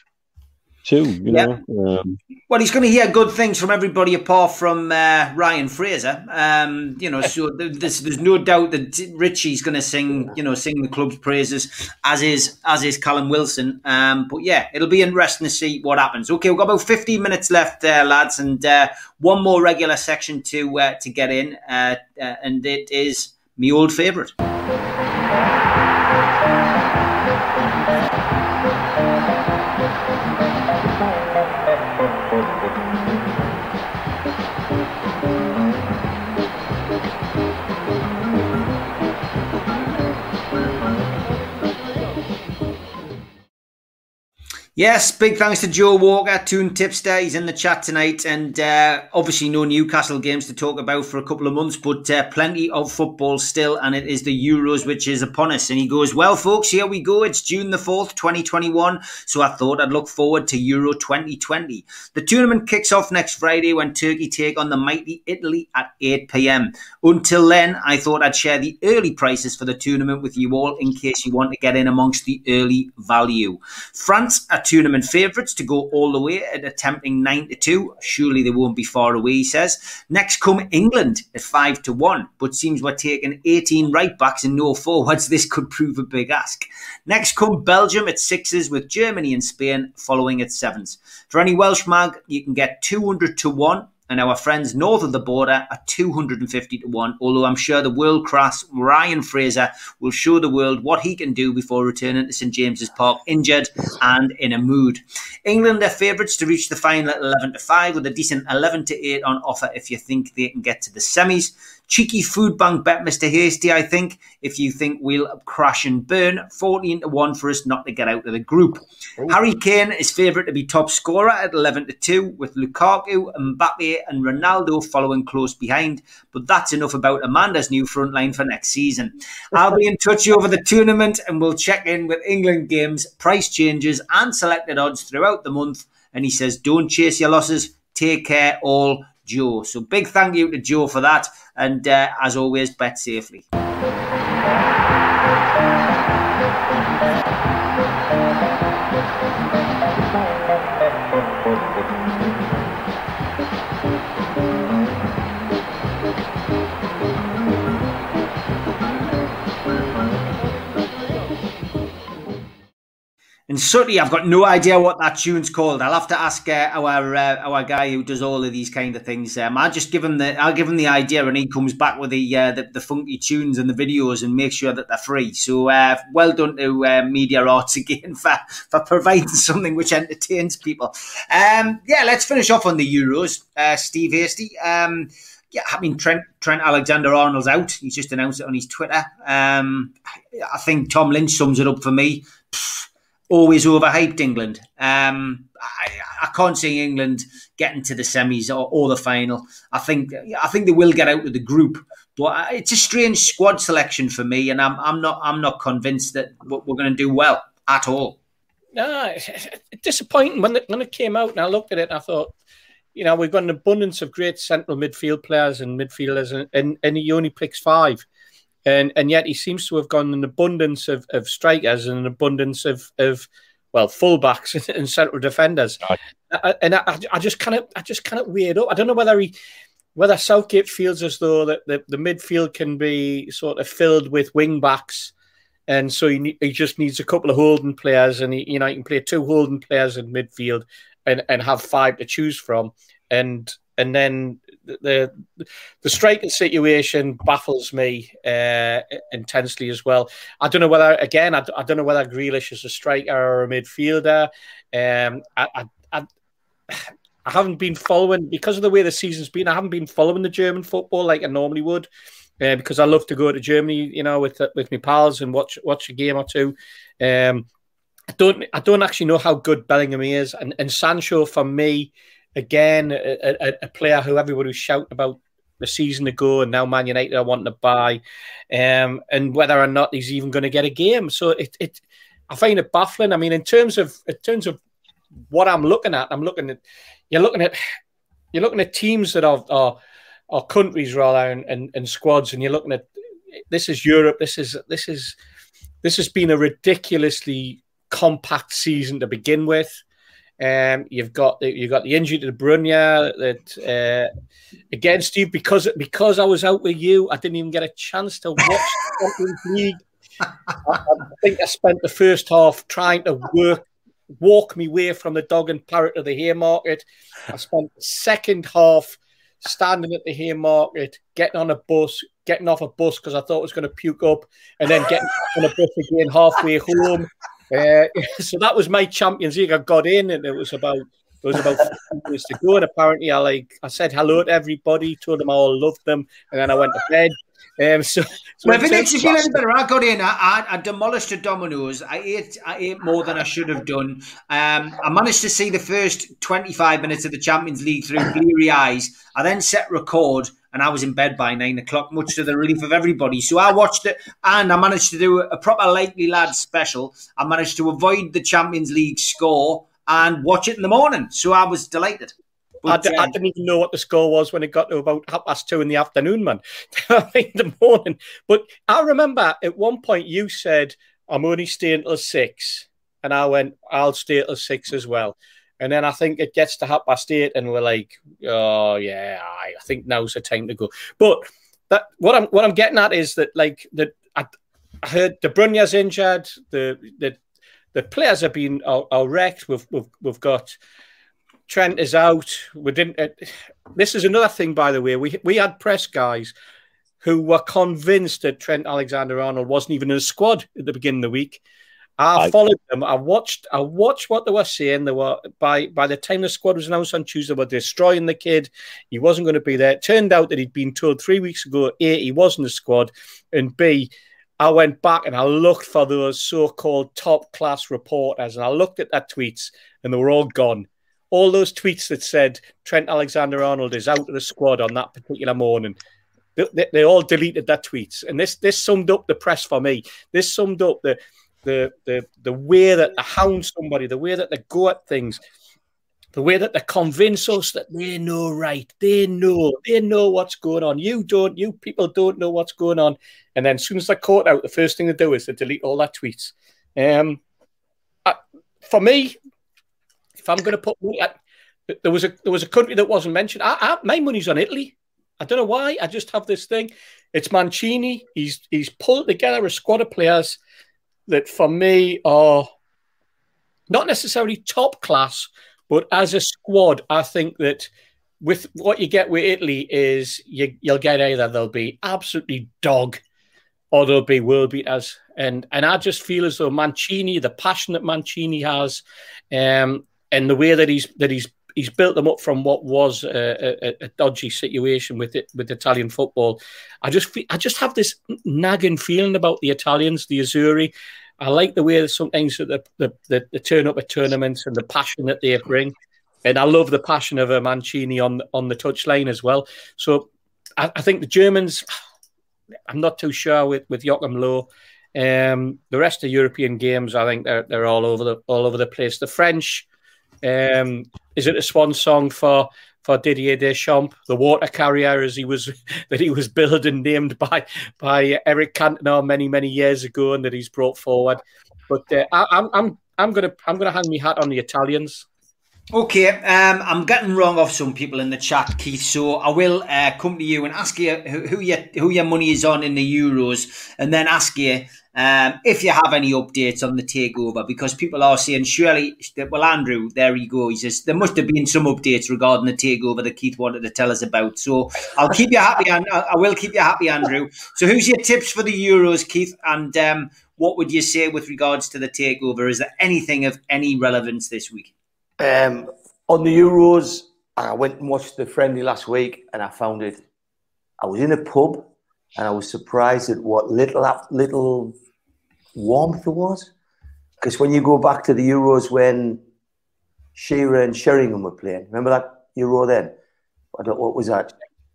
too. You know, um, well, he's going to hear good things from everybody apart from uh, Ryan Fraser. Um, you know, so there's, there's no doubt that Richie's going to sing, you know, sing the club's praises, as is as is Callum Wilson. Um, but yeah, it'll be interesting to see what happens. Okay, we've got about 15 minutes left, uh, lads, and uh, one more regular section to uh, to get in, uh, uh, and it is my old favourite. Yes, big thanks to Joe Walker, Toon Tipster. He's in the chat tonight, and uh, obviously no Newcastle games to talk about for a couple of months, but uh, plenty of football still, and it is the Euros which is upon us. And he goes, "Well, folks, here we go. It's June the fourth, twenty twenty one. So I thought I'd look forward to Euro twenty twenty. The tournament kicks off next Friday when Turkey take on the mighty Italy at eight pm. Until then, I thought I'd share the early prices for the tournament with you all in case you want to get in amongst the early value. France are tournament favourites to go all the way at attempting 9 to 2. Surely they won't be far away, he says. Next come England at 5 to 1, but seems we're taking 18 right backs and no forwards. This could prove a big ask. Next come Belgium at sixes with Germany and Spain following at sevens. For any Welsh mag, you can get 200 to 1 and our friends north of the border are 250 to 1, although I'm sure the world class Ryan Fraser will show the world what he can do before returning to St James's Park injured and in a mood. England are favourites to reach the final at 11 to 5 with a decent 11 to 8 on offer if you think they can get to the semis. Cheeky food bank bet, Mr. Hasty, I think, if you think we'll crash and burn. 14 to 1 for us not to get out of the group. Ooh. Harry Kane is favourite to be top scorer at 11 to 2, with Lukaku, Mbappe, and Ronaldo following close behind. But that's enough about Amanda's new front line for next season. I'll be in touch over the tournament and we'll check in with England games, price changes, and selected odds throughout the month. And he says, don't chase your losses. Take care, all. Joe. So big thank you to Joe for that. And uh, as always, bet safely. And Sooty, I've got no idea what that tune's called. I'll have to ask uh, our uh, our guy who does all of these kind of things. Um, I'll just give him the I'll give him the idea, and he comes back with the uh, the, the, funky tunes and the videos, and make sure that they're free. So uh, well done to uh, Media Arts again for for providing something which entertains people. Um, yeah, let's finish off on the Euros. Uh, Steve Hasty. Um, yeah, I mean Trent Trent Alexander Arnold's out. He's just announced it on his Twitter. Um, I think Tom Lynch sums it up for me. Pfft, always overhyped England. Um, I, I, can't see England getting to the semis or, or, the final. I think I think they will get out of the group, but it's a strange squad selection for me, and I'm I'm not I'm not convinced that we're going to do well at all. No, disappointing when it, when it came out, and I looked at it, I thought, you know, we've got an abundance of great central midfield players and midfielders, and, and, and he only picks five and and yet he seems to have gone an abundance of, of strikers and an abundance of of well fullbacks and central defenders, right. and I, I just kind of I just kind of weird up. I don't know whether he whether Southgate feels as though that the, the midfield can be sort of filled with wing backs, and so he, he just needs a couple of holding players, and he you know he can play two holding players in midfield and and have five to choose from, and and then the the striking situation baffles me uh, intensely as well. I don't know whether again I, I, don't know whether Grealish is a striker or a midfielder. Um, I, I, I, haven't been following because of the way the season's been. I haven't been following the German football like I normally would. Uh, because I love to go to Germany, you know, with with my pals and watch watch a game or two. Um, I don't I don't actually know how good Bellingham is, and and Sancho for me again, a, a, a, player who everybody was shouting about a season ago, and now Man United are wanting to buy, um, and whether or not he's even going to get a game. So it, it, I find it baffling. I mean, in terms of in terms of what I'm looking at, I'm looking at you're looking at you're looking at teams that are are, are countries rather and, and, and squads, and you're looking at this is Europe. This is this is this has been a ridiculously compact season to begin with. Um, you've got the, you've got the injury to De Bruyne that uh, again, Steve, because because I was out with you, I didn't even get a chance to watch Champions League. I, I, think I spent the first half trying to work walk me way from the dog and parrot to the Haymarket. I spent the second half standing at the Haymarket, getting on a bus, getting off a bus because I thought I was going to puke up, and then getting on a bus again halfway home. Uh, so that was my Champions League. I got in, and it was about it was about minutes to go. And apparently, I like I said hello to everybody, told them I all loved them, and then I went to bed. Um, so, so well, if it makes you feel any better, I got in. I, I, demolished a Domino's. I ate. I ate more than I should have done. Um, I managed to see the first twenty-five minutes of the Champions League through bleary eyes. I then set record and I was in bed by nine o'clock, much to the relief of everybody. So I watched it, and I managed to do a proper Likely Lad special. I managed to avoid the Champions League score and watch it in the morning. So I was delighted. But, I d- um, I didn't even know what the score was when it got to about half past two in the afternoon, man. in the morning. But I remember at one point you said, I'm only staying till six. And I went, I'll stay till six as well. And then I think it gets to half past eight, and we're like, oh yeah, I think now's the time to go. But that what I'm what I'm getting at is that like that I, I heard De Bruyne's injured, the the the players have been are, are wrecked. We've, we've we've got Trent is out. We didn't. Uh, this is another thing, by the way. We we had press guys who were convinced that Trent Alexander Arnold wasn't even in the squad at the beginning of the week. I, I followed them. I watched. I watched what they were saying. They were by by the time the squad was announced on Tuesday, they were destroying the kid. He wasn't going to be there. It turned out that he'd been told three weeks ago: a, he wasn't the squad, and b, I went back and I looked for those so-called top-class reporters, and I looked at their tweets, and they were all gone. All those tweets that said Trent Alexander-Arnold is out of the squad on that particular morning. They, they, they all deleted their tweets, and this this summed up the press for me. This summed up the the the the way that they hound somebody, the way that they go at things, the way that they convince us that they know right, they know, they know what's going on. You don't, you people don't know what's going on. And then as soon as they're caught out, the first thing they do is to delete all their tweets. Um, uh, for me, if I'm going to put at, there was a there was a country that wasn't mentioned. I, I, my money's on Italy. I don't know why. I just have this thing. It's Mancini. He's he's pulled together a squad of players that for me are not necessarily top class, but as a squad, I think that with what you get with Italy is you, you'll get either they'll be absolutely dog or they'll be world beaters. And and I just feel as though Mancini, the passion that Mancini has, um, and the way that he's that he's he's built them up from what was a, a, a, dodgy situation with it with Italian football. I just I just have this nagging feeling about the Italians, the Azzurri. I like the way that sometimes the, the, the, the turn up at tournaments and the passion that they bring, and I love the passion of a Mancini on on the touchline as well. So I, I think the Germans. I'm not too sure with with Joachim Low. Um, the rest of European games, I think they're they're all over the all over the place. The French, um, is it a swan song for for Didier Deschamps, the water carrier as he was that he was billed and named by by Eric Cantona many many years ago, and that he's brought forward. But uh, I, I'm I'm I'm gonna I'm gonna hang my hat on the Italians. Okay, um, I'm getting wrong off some people in the chat, Keith. So I will uh, come to you and ask you who, who your who your money is on in the Euros, and then ask you um, if you have any updates on the takeover, because people are saying, surely, well, Andrew, there. He says there must have been some updates regarding the takeover that Keith wanted to tell us about. So I'll keep you happy, and I will keep you happy, Andrew. So who's your tips for the Euros, Keith? And um, what would you say with regards to the takeover? Is there anything of any relevance this week? Um, on the Euros, I went and watched the friendly last week, and I found it. I was in a pub and I was surprised at what little little warmth there was. Because when you go back to the Euros when Shearer and Sheringham were playing, remember that Euro then? I don't, what was that?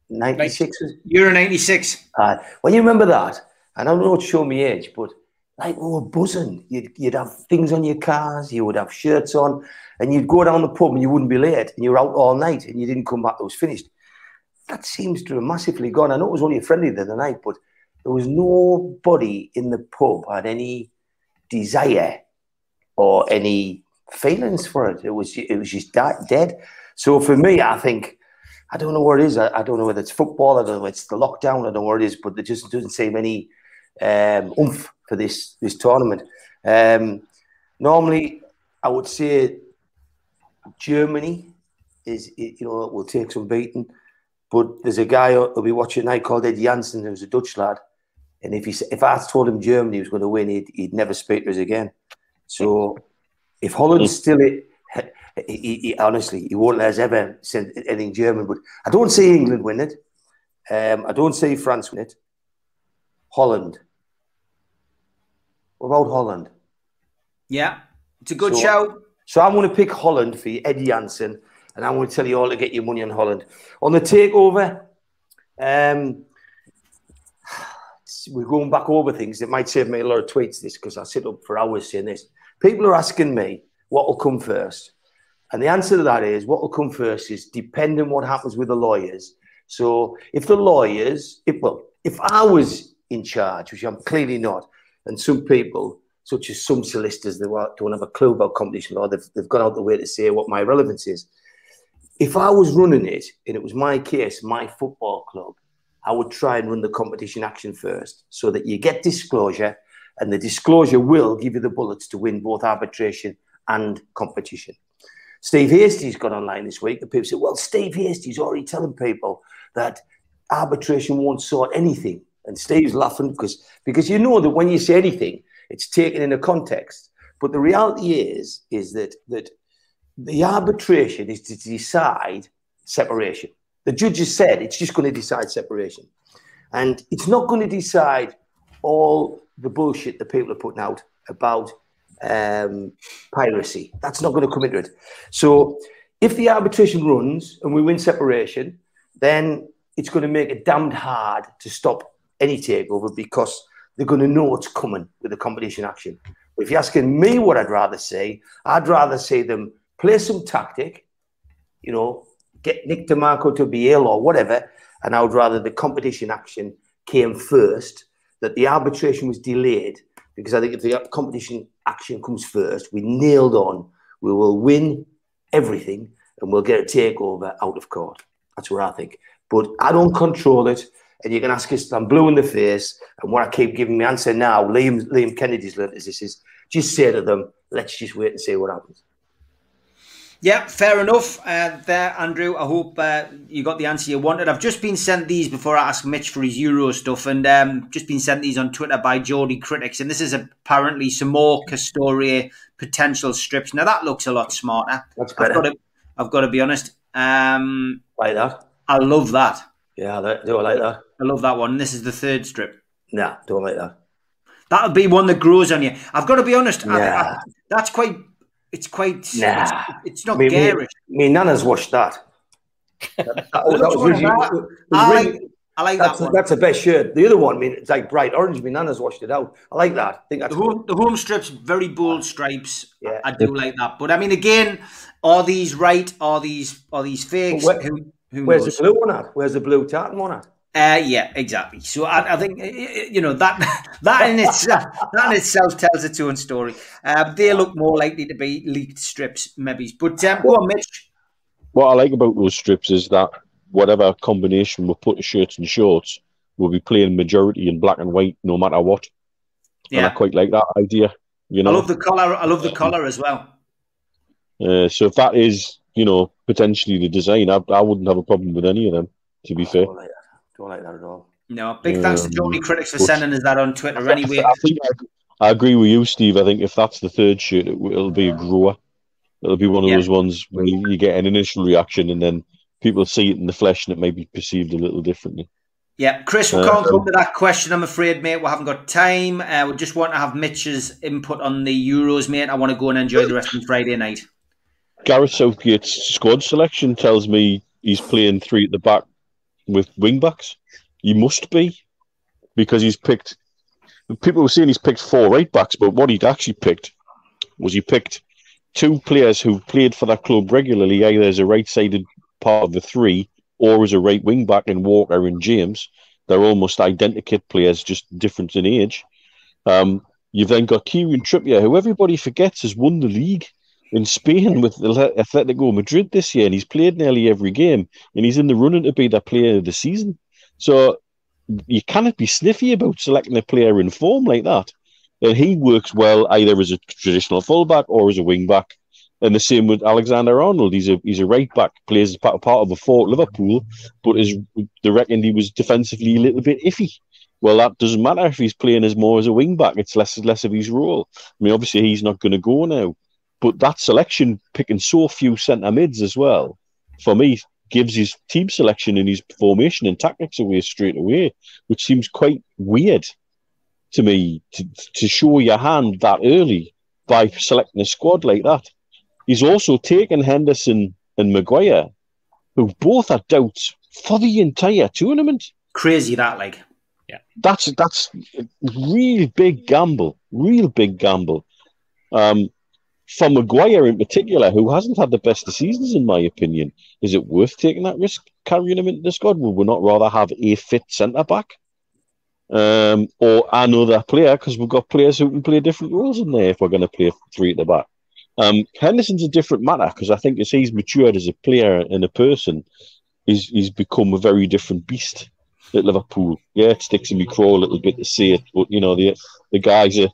96? Euro 96. Uh, when you remember that, and I don't know to show me age, but like we were buzzing. You'd, you'd have things on your cars, you would have shirts on, and you'd go down the pub and you wouldn't be late, and you were out all night and you didn't come back, it was finished that seems to have massively gone. I know it was only a friendly the other night, but there was nobody in the pub had any desire or any feelings for it. It was it was just dead. So for me, I think I don't know where it is. I, I, don't know whether it's football. I don't know it's the lockdown. I don't know where it is, but it just doesn't seem any um, oomph for this this tournament. Um, normally, I would say Germany is you know will take some beating. But there's a guy who'll be watching tonight called Ed Janssen, who's a Dutch lad. And if he, if I told him Germany was going to win, he'd, he'd never speak to us again. So if Holland's mm. still it, he, he, honestly, he won't let us ever send anything German. But I don't see England win it. Um, I don't see France win it. Holland. What about Holland? Yeah, it's a good so, show. So I'm going to pick Holland for you, Eddie Janssen and I'm going to tell you all to get your money on Holland. On the takeover, um, we're going back over things. It might save me a lot of tweets, this, because I sit up for hours saying this. People are asking me what will come first. And the answer to that is what will come first is depending what happens with the lawyers. So if the lawyers, if well, if I was in charge, which I'm clearly not, and some people, such as some solicitors, they don't have a clue about competition law, they've, they've gone out the way to say what my relevance is if I was running it and it was my case, my football club, I would try and run the competition action first so that you get disclosure and the disclosure will give you the bullets to win both arbitration and competition. Steve Hastie's got online this week and people said, well, Steve Hastie's already telling people that arbitration won't sort anything. And Steve's laughing because because you know that when you say anything, it's taken in a context. But the reality is, is that that the arbitration is to decide separation. The judge has said it's just going to decide separation. And it's not going to decide all the bullshit that people are putting out about um, piracy. That's not going to come into it. So if the arbitration runs and we win separation, then it's going to make it damned hard to stop any takeover because they're going to know what's coming with the competition action. If you're asking me what I'd rather say, I'd rather see them play some tactic, you know, get Nick DeMarco to be ill or whatever. And I would rather the competition action came first, that the arbitration was delayed, because I think if the competition action comes first, we nailed on, we will win everything and we'll get a takeover out of court. That's what I think. But I don't control it. And you can ask us, I'm blue in the face. And what I keep giving my answer now, Liam, Liam Kennedy's learned is this is just say to them, let's just wait and see what happens. Yeah, fair enough. Uh, there, Andrew. I hope uh, you got the answer you wanted. I've just been sent these before I asked Mitch for his Euro stuff, and um, just been sent these on Twitter by Geordie Critics. And this is apparently some more Castore potential strips. Now that looks a lot smarter. That's better. I've got to, I've got to be honest. Um, like that. I love that. Yeah, I do I like that. I love that one. This is the third strip. Nah, don't like that. That'll be one that grows on you. I've got to be honest. Nah. I, I, that's quite. It's quite. Nah. It's, it's not Me, me, garish. me nana's watched that. that, that, that was really, that? was I really- like. I like that's, that one. that's the best shirt. The other one, I mean, it's like bright orange. Me nana's washed it out. I like that. I think that's The home, the home strips, very bold stripes. Yeah. I do like that. But I mean, again, are these right? Are these are these fakes? Where- who who Where's knows? the blue one at? Where's the blue tartan one at? Uh, yeah, exactly. So I, I think you know that that in itself that in itself tells its own story. Um, they look more likely to be leaked strips, maybe. But um, go on, Mitch. What I like about those strips is that whatever combination we put to shirts and shorts, we'll be playing majority in black and white no matter what. And I quite like that idea. You know, I love the color. I love the color as well. uh, so if that is you know potentially the design, I, I wouldn't have a problem with any of them. To be fair, Don't like that. Don't like that at all. No, big thanks to Geordie Critics for sending us that on Twitter. Anyway, I think I, I agree with you, Steve. I think if that's the third shirt, it, will be a grower. It'll be one of Yeah. those ones where you, you get an initial reaction and then people see it in the flesh and it may be perceived a little differently. Yeah, Chris, we Uh, can't come to that question, I'm afraid, mate. We haven't got time. Uh, we just want to have Mitch's input on the Euros, mate. I want to go and enjoy the rest of Friday night. Gareth Southgate's squad selection tells me he's playing three at the back with wing backs. He must be because he's picked. People were saying he's picked four right backs, but what he'd actually picked was he picked two players who played for that club regularly, either as a right-sided part of the three or as a right wing back in Walker and James. They're almost identical players, just different in age. Um, you've then got Kieran Trippier, who everybody forgets has won the league in Spain with Atletico Madrid this year, and he's played nearly every game, and he's in the running to be the player of the season. So you cannot be sniffy about selecting a player in form like that. And he works well either as a traditional fullback or as a wing back. And the same with Alexander Arnold. He's a he's a right back, plays part, part of a four Liverpool, but is they reckoned he was defensively a little bit iffy. Well, that doesn't matter if he's playing as more as a wing back. It's less less of his role. I mean, obviously he's not going to go now, but that selection picking so few centre mids as well, for me, gives his team selection and his formation and tactics away straight away, which seems quite weird to me to, to show your hand that early by selecting a squad like that. He's also taken Henderson and Maguire, who both had doubts for the entire tournament. Crazy that, like. Yeah, that's that's a real big gamble, real big gamble. Um, for Maguire in particular, who hasn't had the best of seasons, in my opinion, is it worth taking that risk carrying him into the squad? Would we not rather have a fit centre back um, or another player? Because we've got players who can play different roles in there if we're going to play three at the back. Um, Henderson's a different matter because I think as he's matured as a player and a person, he's he's become a very different beast at Liverpool. Yeah, it sticks in me craw a little bit to see it, but you know the the guy's a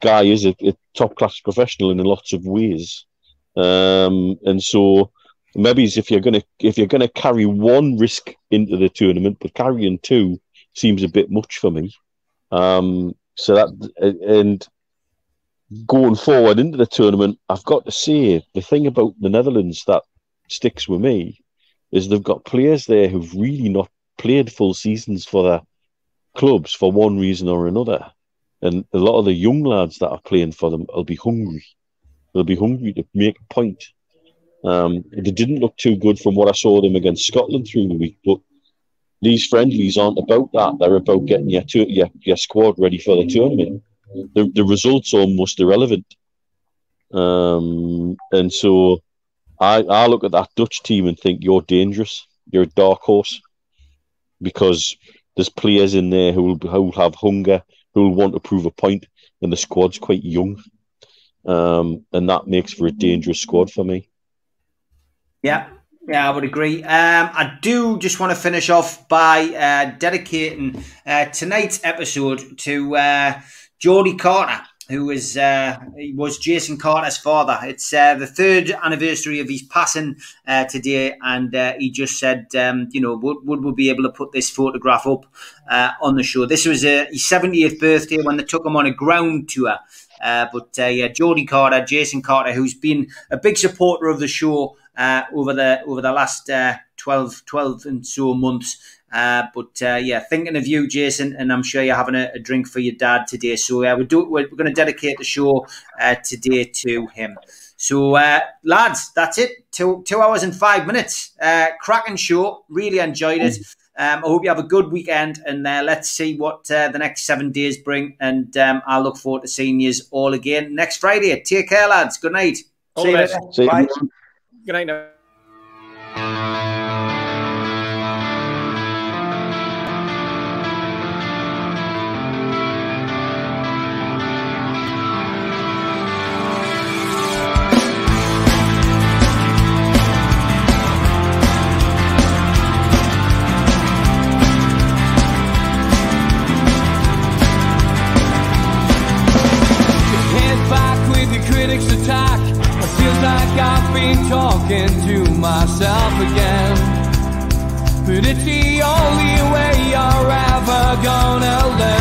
guy is a, a top class professional in lots of ways, um, and so maybe if you're gonna if you're gonna carry one risk into the tournament, but carrying two seems a bit much for me. Um, so that and going forward into the tournament, I've got to say the thing about the Netherlands that sticks with me is they've got players there who've really not played full seasons for their clubs for one reason or another. And a lot of the young lads that are playing for them will be hungry. They'll be hungry to make a point. Um, they didn't look too good from what I saw them against Scotland through the week, but these friendlies aren't about that. They're about getting your, to- your, your squad ready for the tournament. The, the results are almost irrelevant. Um, and so I, I look at that Dutch team and think you're dangerous. You're a dark horse because there's players in there who will, who will have hunger, who will want to prove a point, and the squad's quite young. Um, and that makes for a dangerous squad for me. Yeah, yeah, I would agree. Um, I do just want to finish off by uh, dedicating uh, tonight's episode to uh, Carter. Who was uh, was Jason Carter's father. It's uh, the third anniversary of his passing uh, today, and uh, he just said, um, you know, would, would we be able to put this photograph up uh, on the show? This was uh, his 70th birthday when they took him on a ground tour. but yeah, Jody Carter, Jason Carter, who's been a big supporter of the show over the over the last 12, 12 and so months. Uh, but uh, yeah, thinking of you, Jason, and I'm sure you're having a, a drink for your dad today. So uh, we do, we're, we're going to dedicate the show uh, today to him. So uh, lads, that's it. Two two hours and five minutes. Uh, cracking show. Really enjoyed it. Um, I hope you have a good weekend, and let's see what the next seven days bring. And um, I look forward to seeing you all again next Friday. Take care, lads. Good night. All see you later. Bye. Good night now. Again. But it's the only way you're ever gonna learn.